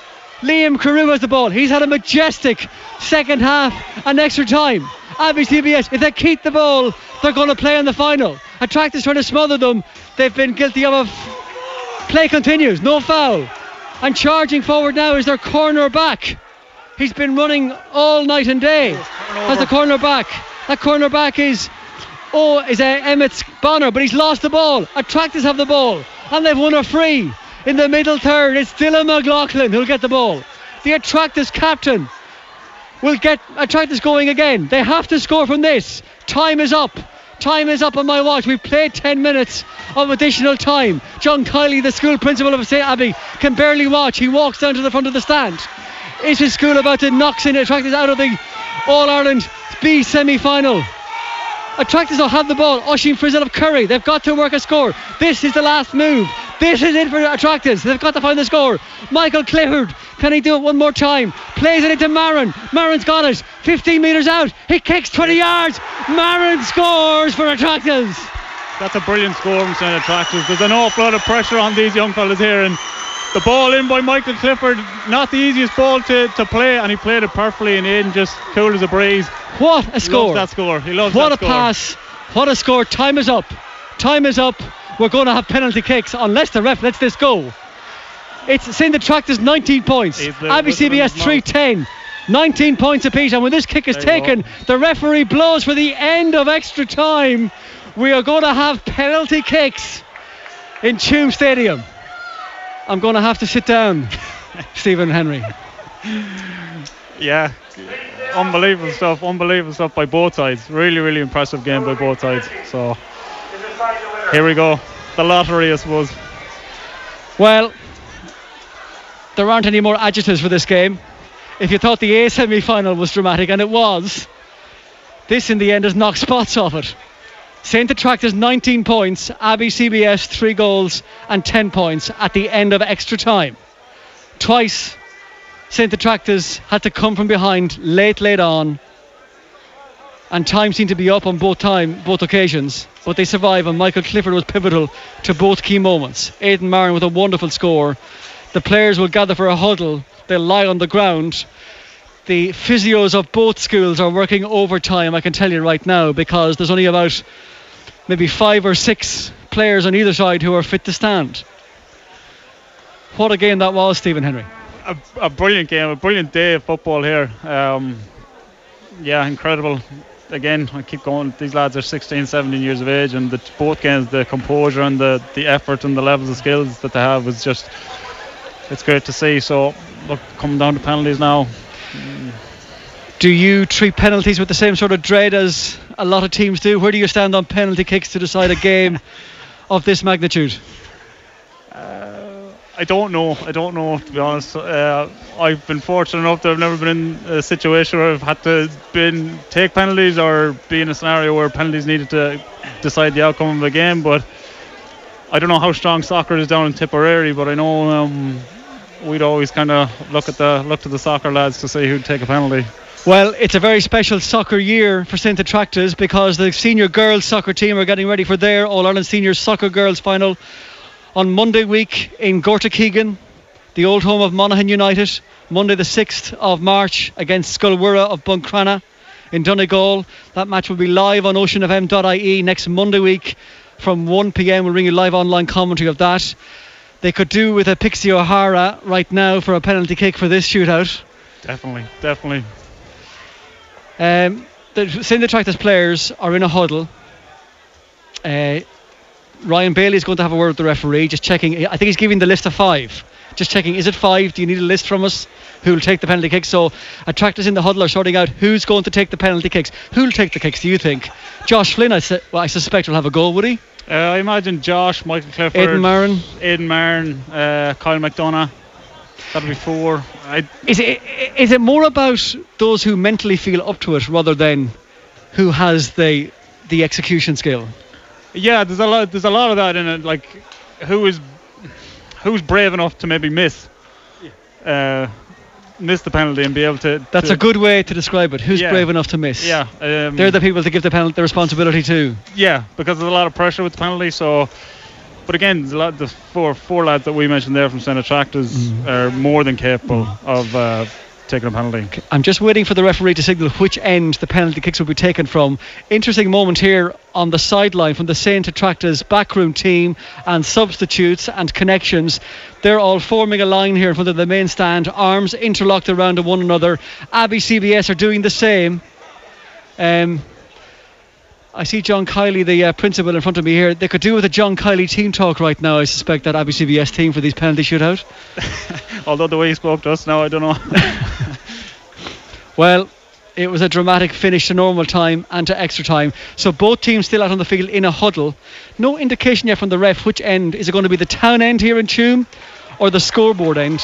Liam Carew has the ball. He's had a majestic second half and extra time. Abbey CBS, if they keep the ball, they're going to play in the final. Attracta's trying to smother them. They've been guilty of a f- play continues, no foul. And charging forward now is their corner back. He's been running all night and day. Has the corner back. That corner back is oh is uh, Emmett Bonner, but he's lost the ball. Attracta's have the ball, and they've won a free in the middle third. It's Dylan McLaughlin who'll get the ball. The Attracta's captain will get Attracta's going again. They have to score from this. Time is up. Time is up on my watch. We've played 10 minutes of additional time. John Kiely, the school principal of St. Abbey, can barely watch. He walks down to the front of the stand. Is his school about to knock St. Attracta's out of the All Ireland B semi final? Attracta's don't have the ball. Oisin Frizzell of Curry. They've got to work a score. This is the last move. This is it for Attracta's. They've got to find the score. Michael Clifford. Can he do it one more time? Plays it into Marin. Marin's got it. 15 metres out. He kicks 20 yards. Marin scores for Attracta's. That's a brilliant score from St. Attracta's. There's an awful lot of pressure on these young fellas here and the ball in by Michael Clifford, not the easiest ball to, to play, and he played it perfectly, and Aidan just cool as a breeze. What a score! that score. He loves what a score. pass! What a score! Time is up. Time is up. We're going to have penalty kicks unless the ref lets this go. It's St. Attracta's 19 points. Abbey CBS 310. 19 points apiece, and when this kick is taken, the referee blows for the end of extra time. We are going to have penalty kicks in Tuam Stadium. I'm going to have to sit down, Stephen Henry. Yeah, unbelievable stuff, unbelievable stuff by both sides. Really, really impressive game by both sides. So here we go, the lottery, I suppose. Well, there aren't any more adjectives for this game. If you thought the A semi final was dramatic, and it was, this in the end has knocked spots off it. St. Attracta's 19 points, Abbey CBS 3 goals and 10 points at the end of extra time. Twice St. Attracta's had to come from behind late, late on, and time seemed to be up on both time, both occasions, but they survived, and Michael Clifford was pivotal to both key moments. Aidan Marin with a wonderful score. The players will gather for a huddle, they'll lie on the ground. The physios of both schools are working overtime, I can tell you right now, because there's only about maybe five or six players on either side who are fit to stand. What a game that was, Stephen Henry. A, a brilliant game, a brilliant day of football here. Um, yeah, incredible. Again, I keep going. These lads are 16, 17 years of age, and the, both games, the composure and the, the effort and the levels of skills that they have is just, it's great to see. So, look, coming down to penalties now. Do you treat penalties with the same sort of dread as a lot of teams do? Where do you stand on penalty kicks to decide a game of this magnitude? Uh, I don't know. I don't know to be honest. Uh, I've been fortunate enough that I've never been in a situation where I've had to been take penalties or be in a scenario where penalties needed to decide the outcome of a game. But I don't know how strong soccer is down in Tipperary, but I know um, we'd always kind of look at the look to the soccer lads to see who'd take a penalty. Well, it's a very special soccer year for St. Attracta's because the senior girls soccer team are getting ready for their All Ireland Senior Soccer Girls final on Monday week in Gortakeegan, the old home of Monaghan United. Monday the 6th of March against Scoil Mhuire of Buncrana in Donegal. That match will be live on oceanfm.ie next Monday week from 1 pm. We'll bring you live online commentary of that. They could do with a Pixie O'Hara right now for a penalty kick for this shootout. Definitely, definitely. Um, the St. Attracta's players are in a huddle. Uh, Ryan Bailey is going to have a word with the referee, just checking. I think he's giving the list of five. Just checking, is it five? Do you need a list from us? Who will take the penalty kicks? So, Attracta's in the huddle are sorting out who's going to take the penalty kicks. Who will take the kicks? Do you think? Josh Flynn, I, su- well, I suspect, will have a goal, would he? Uh, I imagine Josh, Michael Clifford, Aidan Marin. Aidan Marin, uh, Kyle McDonough. That'll be four. I, Is it is it more about those who mentally feel up to it rather than who has the the execution skill? yeah, there's a lot. There's a lot of that in it. Like, who is who's brave enough to maybe miss, uh, miss the penalty and be able to. That's to- a good way to describe it. Who's Yeah. brave enough to miss? Yeah, um, They're the people to give the penalty the responsibility to. yeah, because there's a lot of pressure with the penalty. So, but again, there's a lot, the four four lads that we mentioned there from St Attracta's Mm. are more than capable of uh, taking a penalty. I'm just waiting for the referee to signal which end the penalty kicks will be taken from. Interesting moment here on the sideline from the Saint Attracta's backroom team and substitutes and connections. They're all forming a line here in front of the main stand, arms interlocked around one another. Abbey CBS are doing the same. Um, I see John Kiely, the uh, principal, in front of me here. They could do with a John Kiely team talk right now, I suspect, that Abbey CBS team for these penalty shootout. Although the way he spoke to us now, I don't know. Well, it was a dramatic finish to normal time and to extra time. So both teams still out on the field in a huddle. No indication yet from the ref which end. Is it going to be the town end here in Tuam or the scoreboard end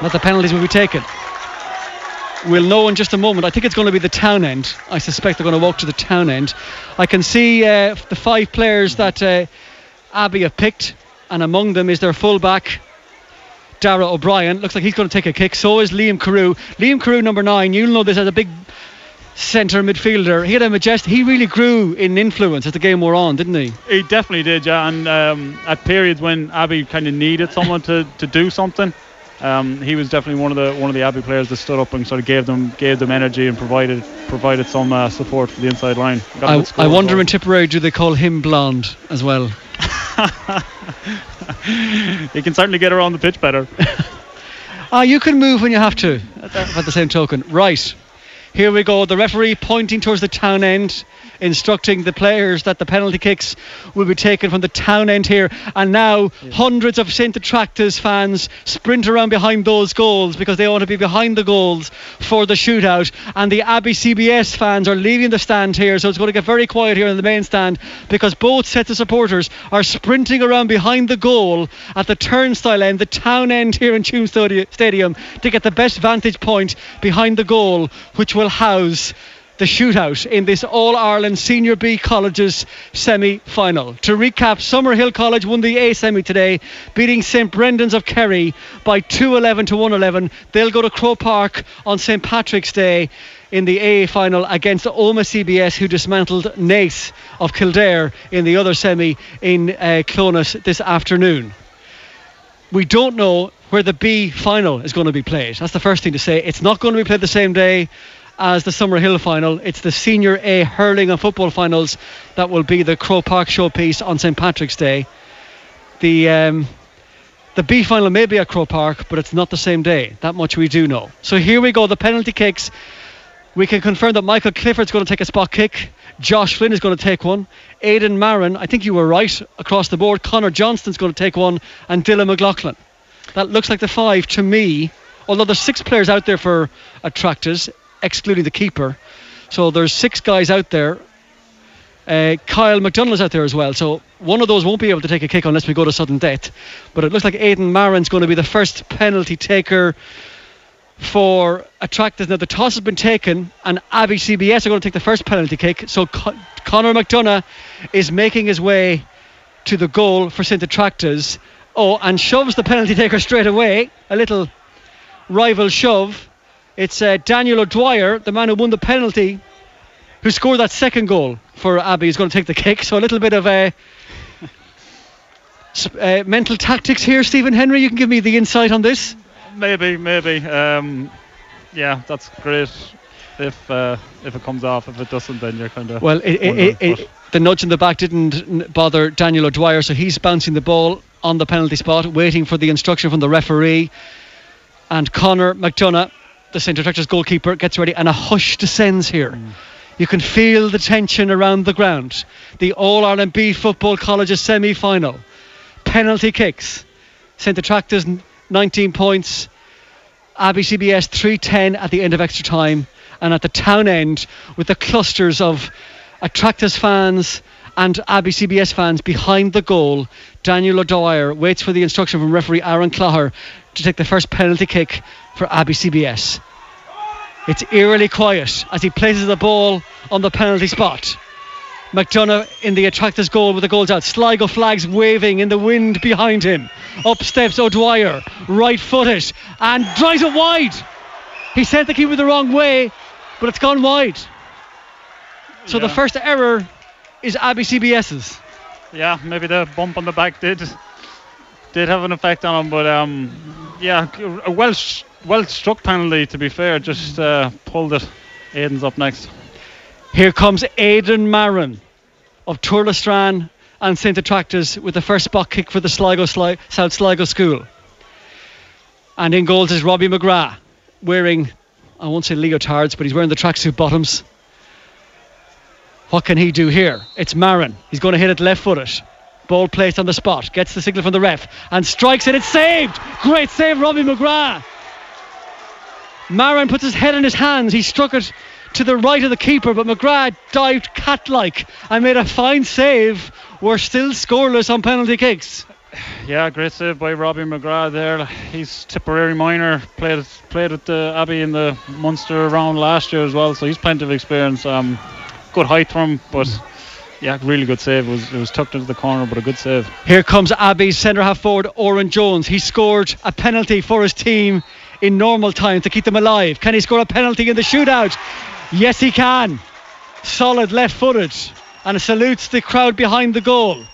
that the penalties will be taken? We'll know in just a moment. I think it's going to be the town end. I suspect they're going to walk to the town end. I can see uh, the five players that uh, Abbey have picked, and among them is their fullback, Dara O'Brien. Looks like he's going to take a kick. So is Liam Carew. Liam Carew, number nine. You'll know this as a big centre midfielder. He had a majestic. He really grew in influence as the game wore on, didn't he? He definitely did, yeah. And um, at periods when Abbey kind of needed someone to, to do something, um, he was definitely one of the one of the Abbey players that stood up and sort of gave them gave them energy and provided provided some uh, support for the inside line. I, I wonder well. in Tipperary do they call him blonde as well? he can certainly get around the pitch better. Ah, you can move when you have to. At the same token, right. Here we go. The referee pointing towards the town end, instructing the players that the penalty kicks will be taken from the town end here. And now hundreds of St. Attracta's fans sprint around behind those goals because they want to be behind the goals for the shootout. And the Abbey CBS fans are leaving the stand here, so it's going to get very quiet here in the main stand because both sets of supporters are sprinting around behind the goal at the turnstile end, the town end here in Stadi- Stadium, to get the best vantage point behind the goal, which will house the shootout in this All Ireland Senior B Colleges semi final. To recap, Summerhill College won the A semi today, beating St Brendan's of Kerry by 211 to 111. They'll go to Croke Park on St Patrick's Day in the A final against Omagh CBS, who dismantled Naas of Kildare in the other semi in uh, Clones this afternoon we don't know where the B final is going to be played. That's the first thing to say. It's not going to be played the same day as the Summerhill final. It's the Senior A hurling and football finals that will be the Croke Park showpiece on St Patrick's Day. The um, the B final may be at Croke Park, but it's not the same day. That much we do know. So here we go. The penalty kicks. We can confirm that Michael Clifford's going to take a spot kick. Josh Flynn is going to take one. Aidan Marin, I think you were right across the board. Connor Johnston's going to take one, and Dylan McLaughlin. That looks like the five to me. Although there's six players out there for Attracta's, excluding the keeper. So there's six guys out there. Uh, Kyle McDonald is out there as well. So one of those won't be able to take a kick unless we go to sudden death. But it looks like Aidan Marin's going to be the first penalty taker for Attracta's. Now the toss has been taken, and Abbey CBS are going to take the first penalty kick. So Con- Conor McDonough is making his way to the goal for St Attracta's. Oh, and shoves the penalty taker straight away. A little rival shove. It's uh, Daniel O'Dwyer, the man who won the penalty, who scored that second goal for Abbey, is going to take the kick. So a little bit of a. Uh, mental tactics here, Stephen Henry. You can give me the insight on this. Maybe, maybe. Um, yeah, that's great. If uh, if it comes off, if it doesn't, then you're kind of Well, it, it, it, it, the nudge in the back didn't bother Daniel O'Dwyer, so he's bouncing the ball on the penalty spot, waiting for the instruction from the referee. And Conor McDonough, the St. Attracta's goalkeeper, gets ready, and a hush descends here. You can feel the tension around the ground. The All Ireland B Football Colleges semi final. Penalty kicks. St. Attracta's 19 points. Abbey CBS 310 at the end of extra time. And at the town end, with the clusters of Attracta's fans and Abbey CBS fans behind the goal, Daniel O'Dwyer waits for the instruction from referee Aaron Clogher to take the first penalty kick for Abbey CBS. It's eerily quiet as he places the ball on the penalty spot. McDonough in the Attracta's goal with the goals out. Sligo flags waving in the wind behind him. Up steps O'Dwyer, right footed, and drives it wide. He sent the keeper the wrong way, but it's gone wide. So Yeah. the first error is Abbey CBS's. Yeah, maybe the bump on the back did did have an effect on him, but um, yeah, a well well struck penalty to be fair. Just uh, pulled it. Aiden's up next. Here comes Aidan Marin of Tourlestrane and St Attracta's with the first spot kick for the Sligo Sli- South Sligo School. And in goals is Robbie McGrath wearing, I won't say leotards, but he's wearing the tracksuit bottoms. What can he do here? It's Marin. He's going to hit it left footed. Ball placed on the spot. Gets the signal from the ref and strikes it. It's saved. Great save, Robbie McGrath. Marin puts his head in his hands. He struck it to the right of the keeper, but McGrath dived cat like and made a fine save. We're still scoreless on penalty kicks. Yeah, great save by Robbie McGrath there. He's Tipperary minor, played played at the Abbey in the Munster round last year as well, so he's plenty of experience. Um, good height from him, but yeah, really good save. It was it was tucked into the corner, but a good save. Here comes Abbey's centre half forward, Oren Jones. He scored a penalty for his team in normal time to keep them alive. Can he score a penalty in the shootout? Yes, he can. Solid left footed and salutes the crowd behind the goal.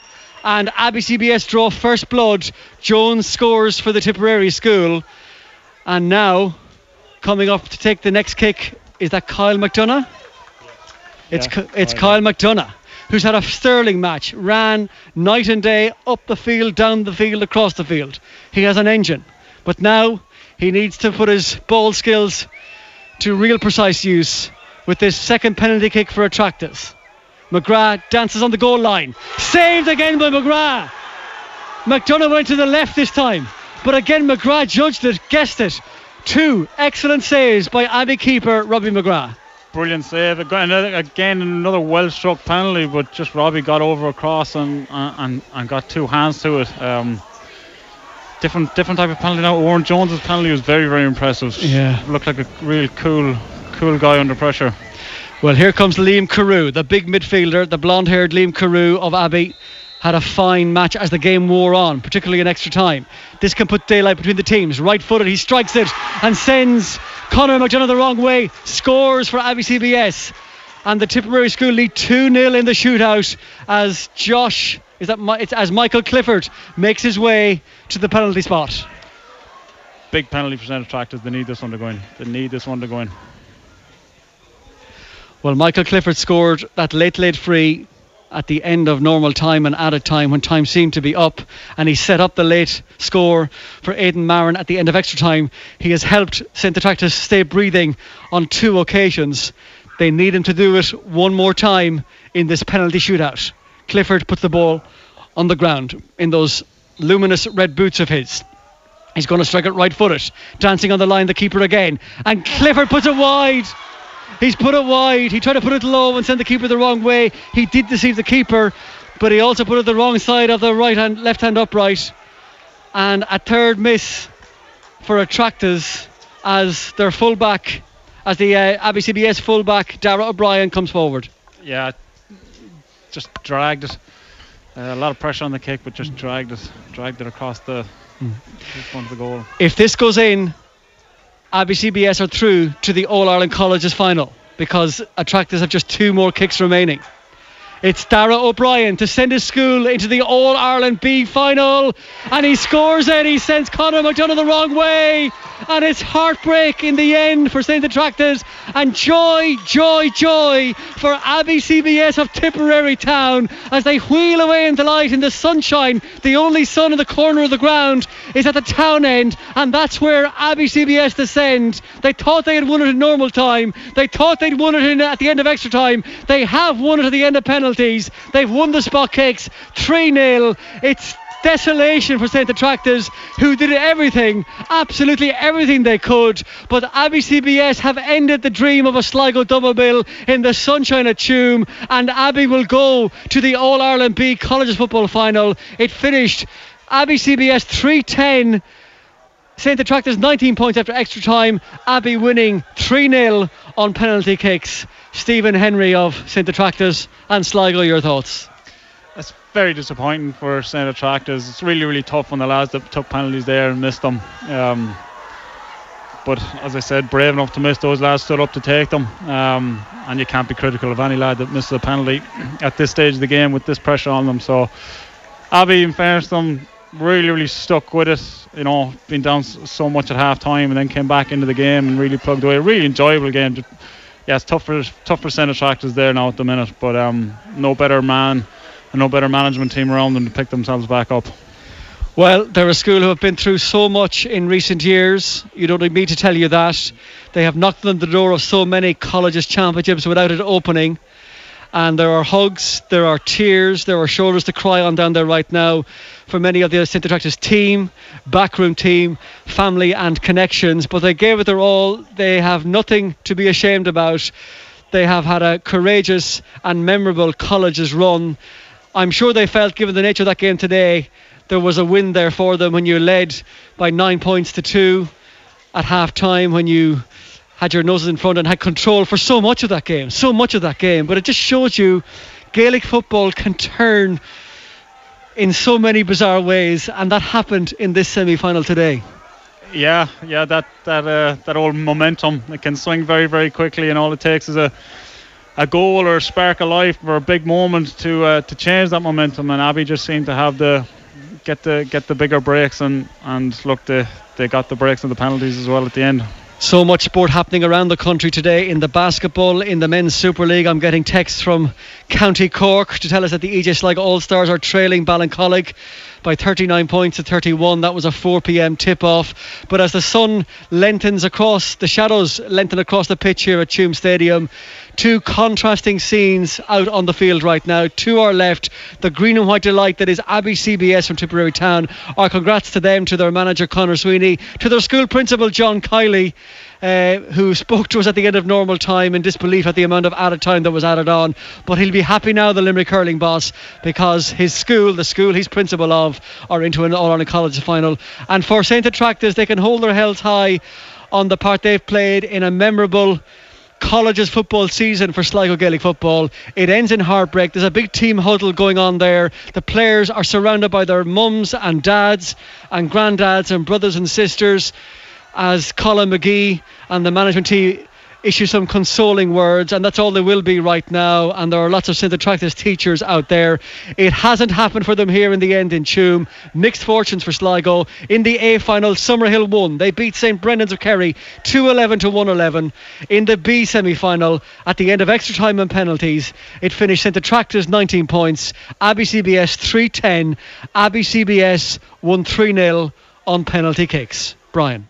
And Abbey CBS draw first blood. Jones scores for the Tipperary school. And now, coming up to take the next kick, is that Kyle McDonough? It's, Yeah, it's Kyle. McDonough, who's had a sterling match, ran night and day up the field, down the field, across the field. He has an engine, but now he needs to put his ball skills to real precise use with this second penalty kick for Attracta's. McGrath dances on the goal line, saved again by McGrath. McDonough went to the left this time, but again McGrath judged it, guessed it. Two excellent saves by Abbey keeper Robbie McGrath. Brilliant save. Again, another- again another well struck penalty, but just Robbie got over across and and, and got two hands to it. Um, different different type of penalty now. Warren Jones's penalty was very very impressive. Yeah. looked like a real cool cool guy under pressure. Well, here comes Liam Carew, the big midfielder, the blonde haired Liam Carew of Abbey. Had a fine match as the game wore on, particularly in extra time. This can put daylight between the teams. Right footed, he strikes it and sends Conor McDonough the wrong way. Scores for Abbey CBS. And the Tipperary School lead 2 0 in the shootout as Josh, is that Mi- it's as Michael Clifford makes his way to the penalty spot. Big penalty for St Attracta's. They need this one to go in. They need this one to go in. Well, Michael Clifford scored that late, late free at the end of normal time and added time when time seemed to be up, and he set up the late score for Aidan Marin at the end of extra time. He has helped St. Attracta's stay breathing on two occasions. They need him to do it one more time in this penalty shootout. Clifford puts the ball on the ground in those luminous red boots of his. He's going to strike it right footed, dancing on the line, the keeper again, and Clifford puts it wide. He's put it wide. He tried to put it low and send the keeper the wrong way. He did deceive the keeper, but he also put it the wrong side of the right hand, left hand upright. And a third miss for Attracta's as their fullback, as the uh, Abbey CBS fullback, Dara O'Brien, comes forward. Yeah, just dragged it. Uh, a lot of pressure on the kick, but just dragged it, dragged it across the front of the goal. If this goes in, Abbey CBS are through to the All Ireland Colleges final because Attracta's have just two more kicks remaining. It's Dara O'Brien to send his school into the All Ireland B final, and he scores it. He sends Conor McDonough the wrong way, and it's heartbreak in the end for St Attracta's, and joy, joy, joy for Abbey CBS of Tipperary Town as they wheel away into light in the sunshine. The only sun in the corner of the ground is at the town end, and that's where Abbey CBS descend. They thought they had won it in normal time. They thought they'd won it in, at the end of extra time. They have won it at the end of penalties. They've won the spot kicks 3 0. It's desolation for St. Attracta's, who did everything, absolutely everything they could. But Abbey CBS have ended the dream of a Sligo double bill in the sunshine at Tuam, and Abbey will go to the All Ireland B Colleges football final. It finished Abbey CBS 310. St. Attracta's 19 points after extra time. Abbey winning 3 0 on penalty kicks. Stephen Henry of St. Attracta's and Sligo, your thoughts? It's very disappointing for St. Attracta's. It's really, really tough when the lads that took penalties there and missed them. Um, but as I said, brave enough to miss those lads stood up to take them. Um, and you can't be critical of any lad that misses a penalty at this stage of the game with this pressure on them. So, Abbey, in fairness to them, really, really stuck with it. You know, been down so much at half time and then came back into the game and really plugged away. Really enjoyable game. Yeah, it's tough for tough for St. Attracta's there now at the minute, but um, no better man and no better management team around them to pick themselves back up. Well, they're a school who have been through so much in recent years. You don't need me to tell you that. They have knocked on the door of so many colleges championships without it opening. And there are hugs, there are tears, there are shoulders to cry on down there right now for many of the St. Attracta's team, backroom team, family, and connections. But they gave it their all. They have nothing to be ashamed about. They have had a courageous and memorable colleges run. I'm sure they felt, given the nature of that game today, there was a win there for them when you led by nine points to two at half time when you had your noses in front and had control for so much of that game, so much of that game. But it just shows you Gaelic football can turn in so many bizarre ways, and that happened in this semi-final today. Yeah, yeah, that that uh, that old momentum it can swing very very quickly, and all it takes is a a goal or a spark of life or a big moment to uh, to change that momentum. And Abbey just seemed to have the get the get the bigger breaks, and and look, they they got the breaks and the penalties as well at the end. So much sport happening around the country today in the basketball, in the men's Super League. I'm getting texts from County Cork to tell us that the EJ Sligo All Stars are trailing Ballincollig by 39 points to 31. That was a 4 p.m. tip off. But as the sun lengthens across, the shadows lengthen across the pitch here at Tuam Stadium, two contrasting scenes out on the field right now. To our left, the green and white delight that is Abbey CBS from Tipperary Town. Our congrats to them, to their manager Conor Sweeney, to their school principal John Kiely. Uh, who spoke to us at the end of normal time in disbelief at the amount of added time that was added on. But he'll be happy now, the Limerick hurling boss, because his school, the school he's principal of, are into an All Ireland College final. And for St Attracta's, they can hold their heads high on the part they've played in a memorable colleges football season for Sligo Gaelic football. It ends in heartbreak. There's a big team huddle going on there. The players are surrounded by their mums and dads and granddads and brothers and sisters as Colin McGee and the management team issue some consoling words, and that's all they will be right now. And there are lots of St. Attracta's teachers out there. It hasn't happened for them here in the end in Tuam. Mixed fortunes for Sligo. In the A final, Summerhill won. They beat St. Brendan's of Kerry 211 to 111. In the B semi final, at the end of extra time and penalties, it finished St. Attracta's 19 points, Abbey CBS 310. Abbey CBS won 3 0 on penalty kicks. Brian.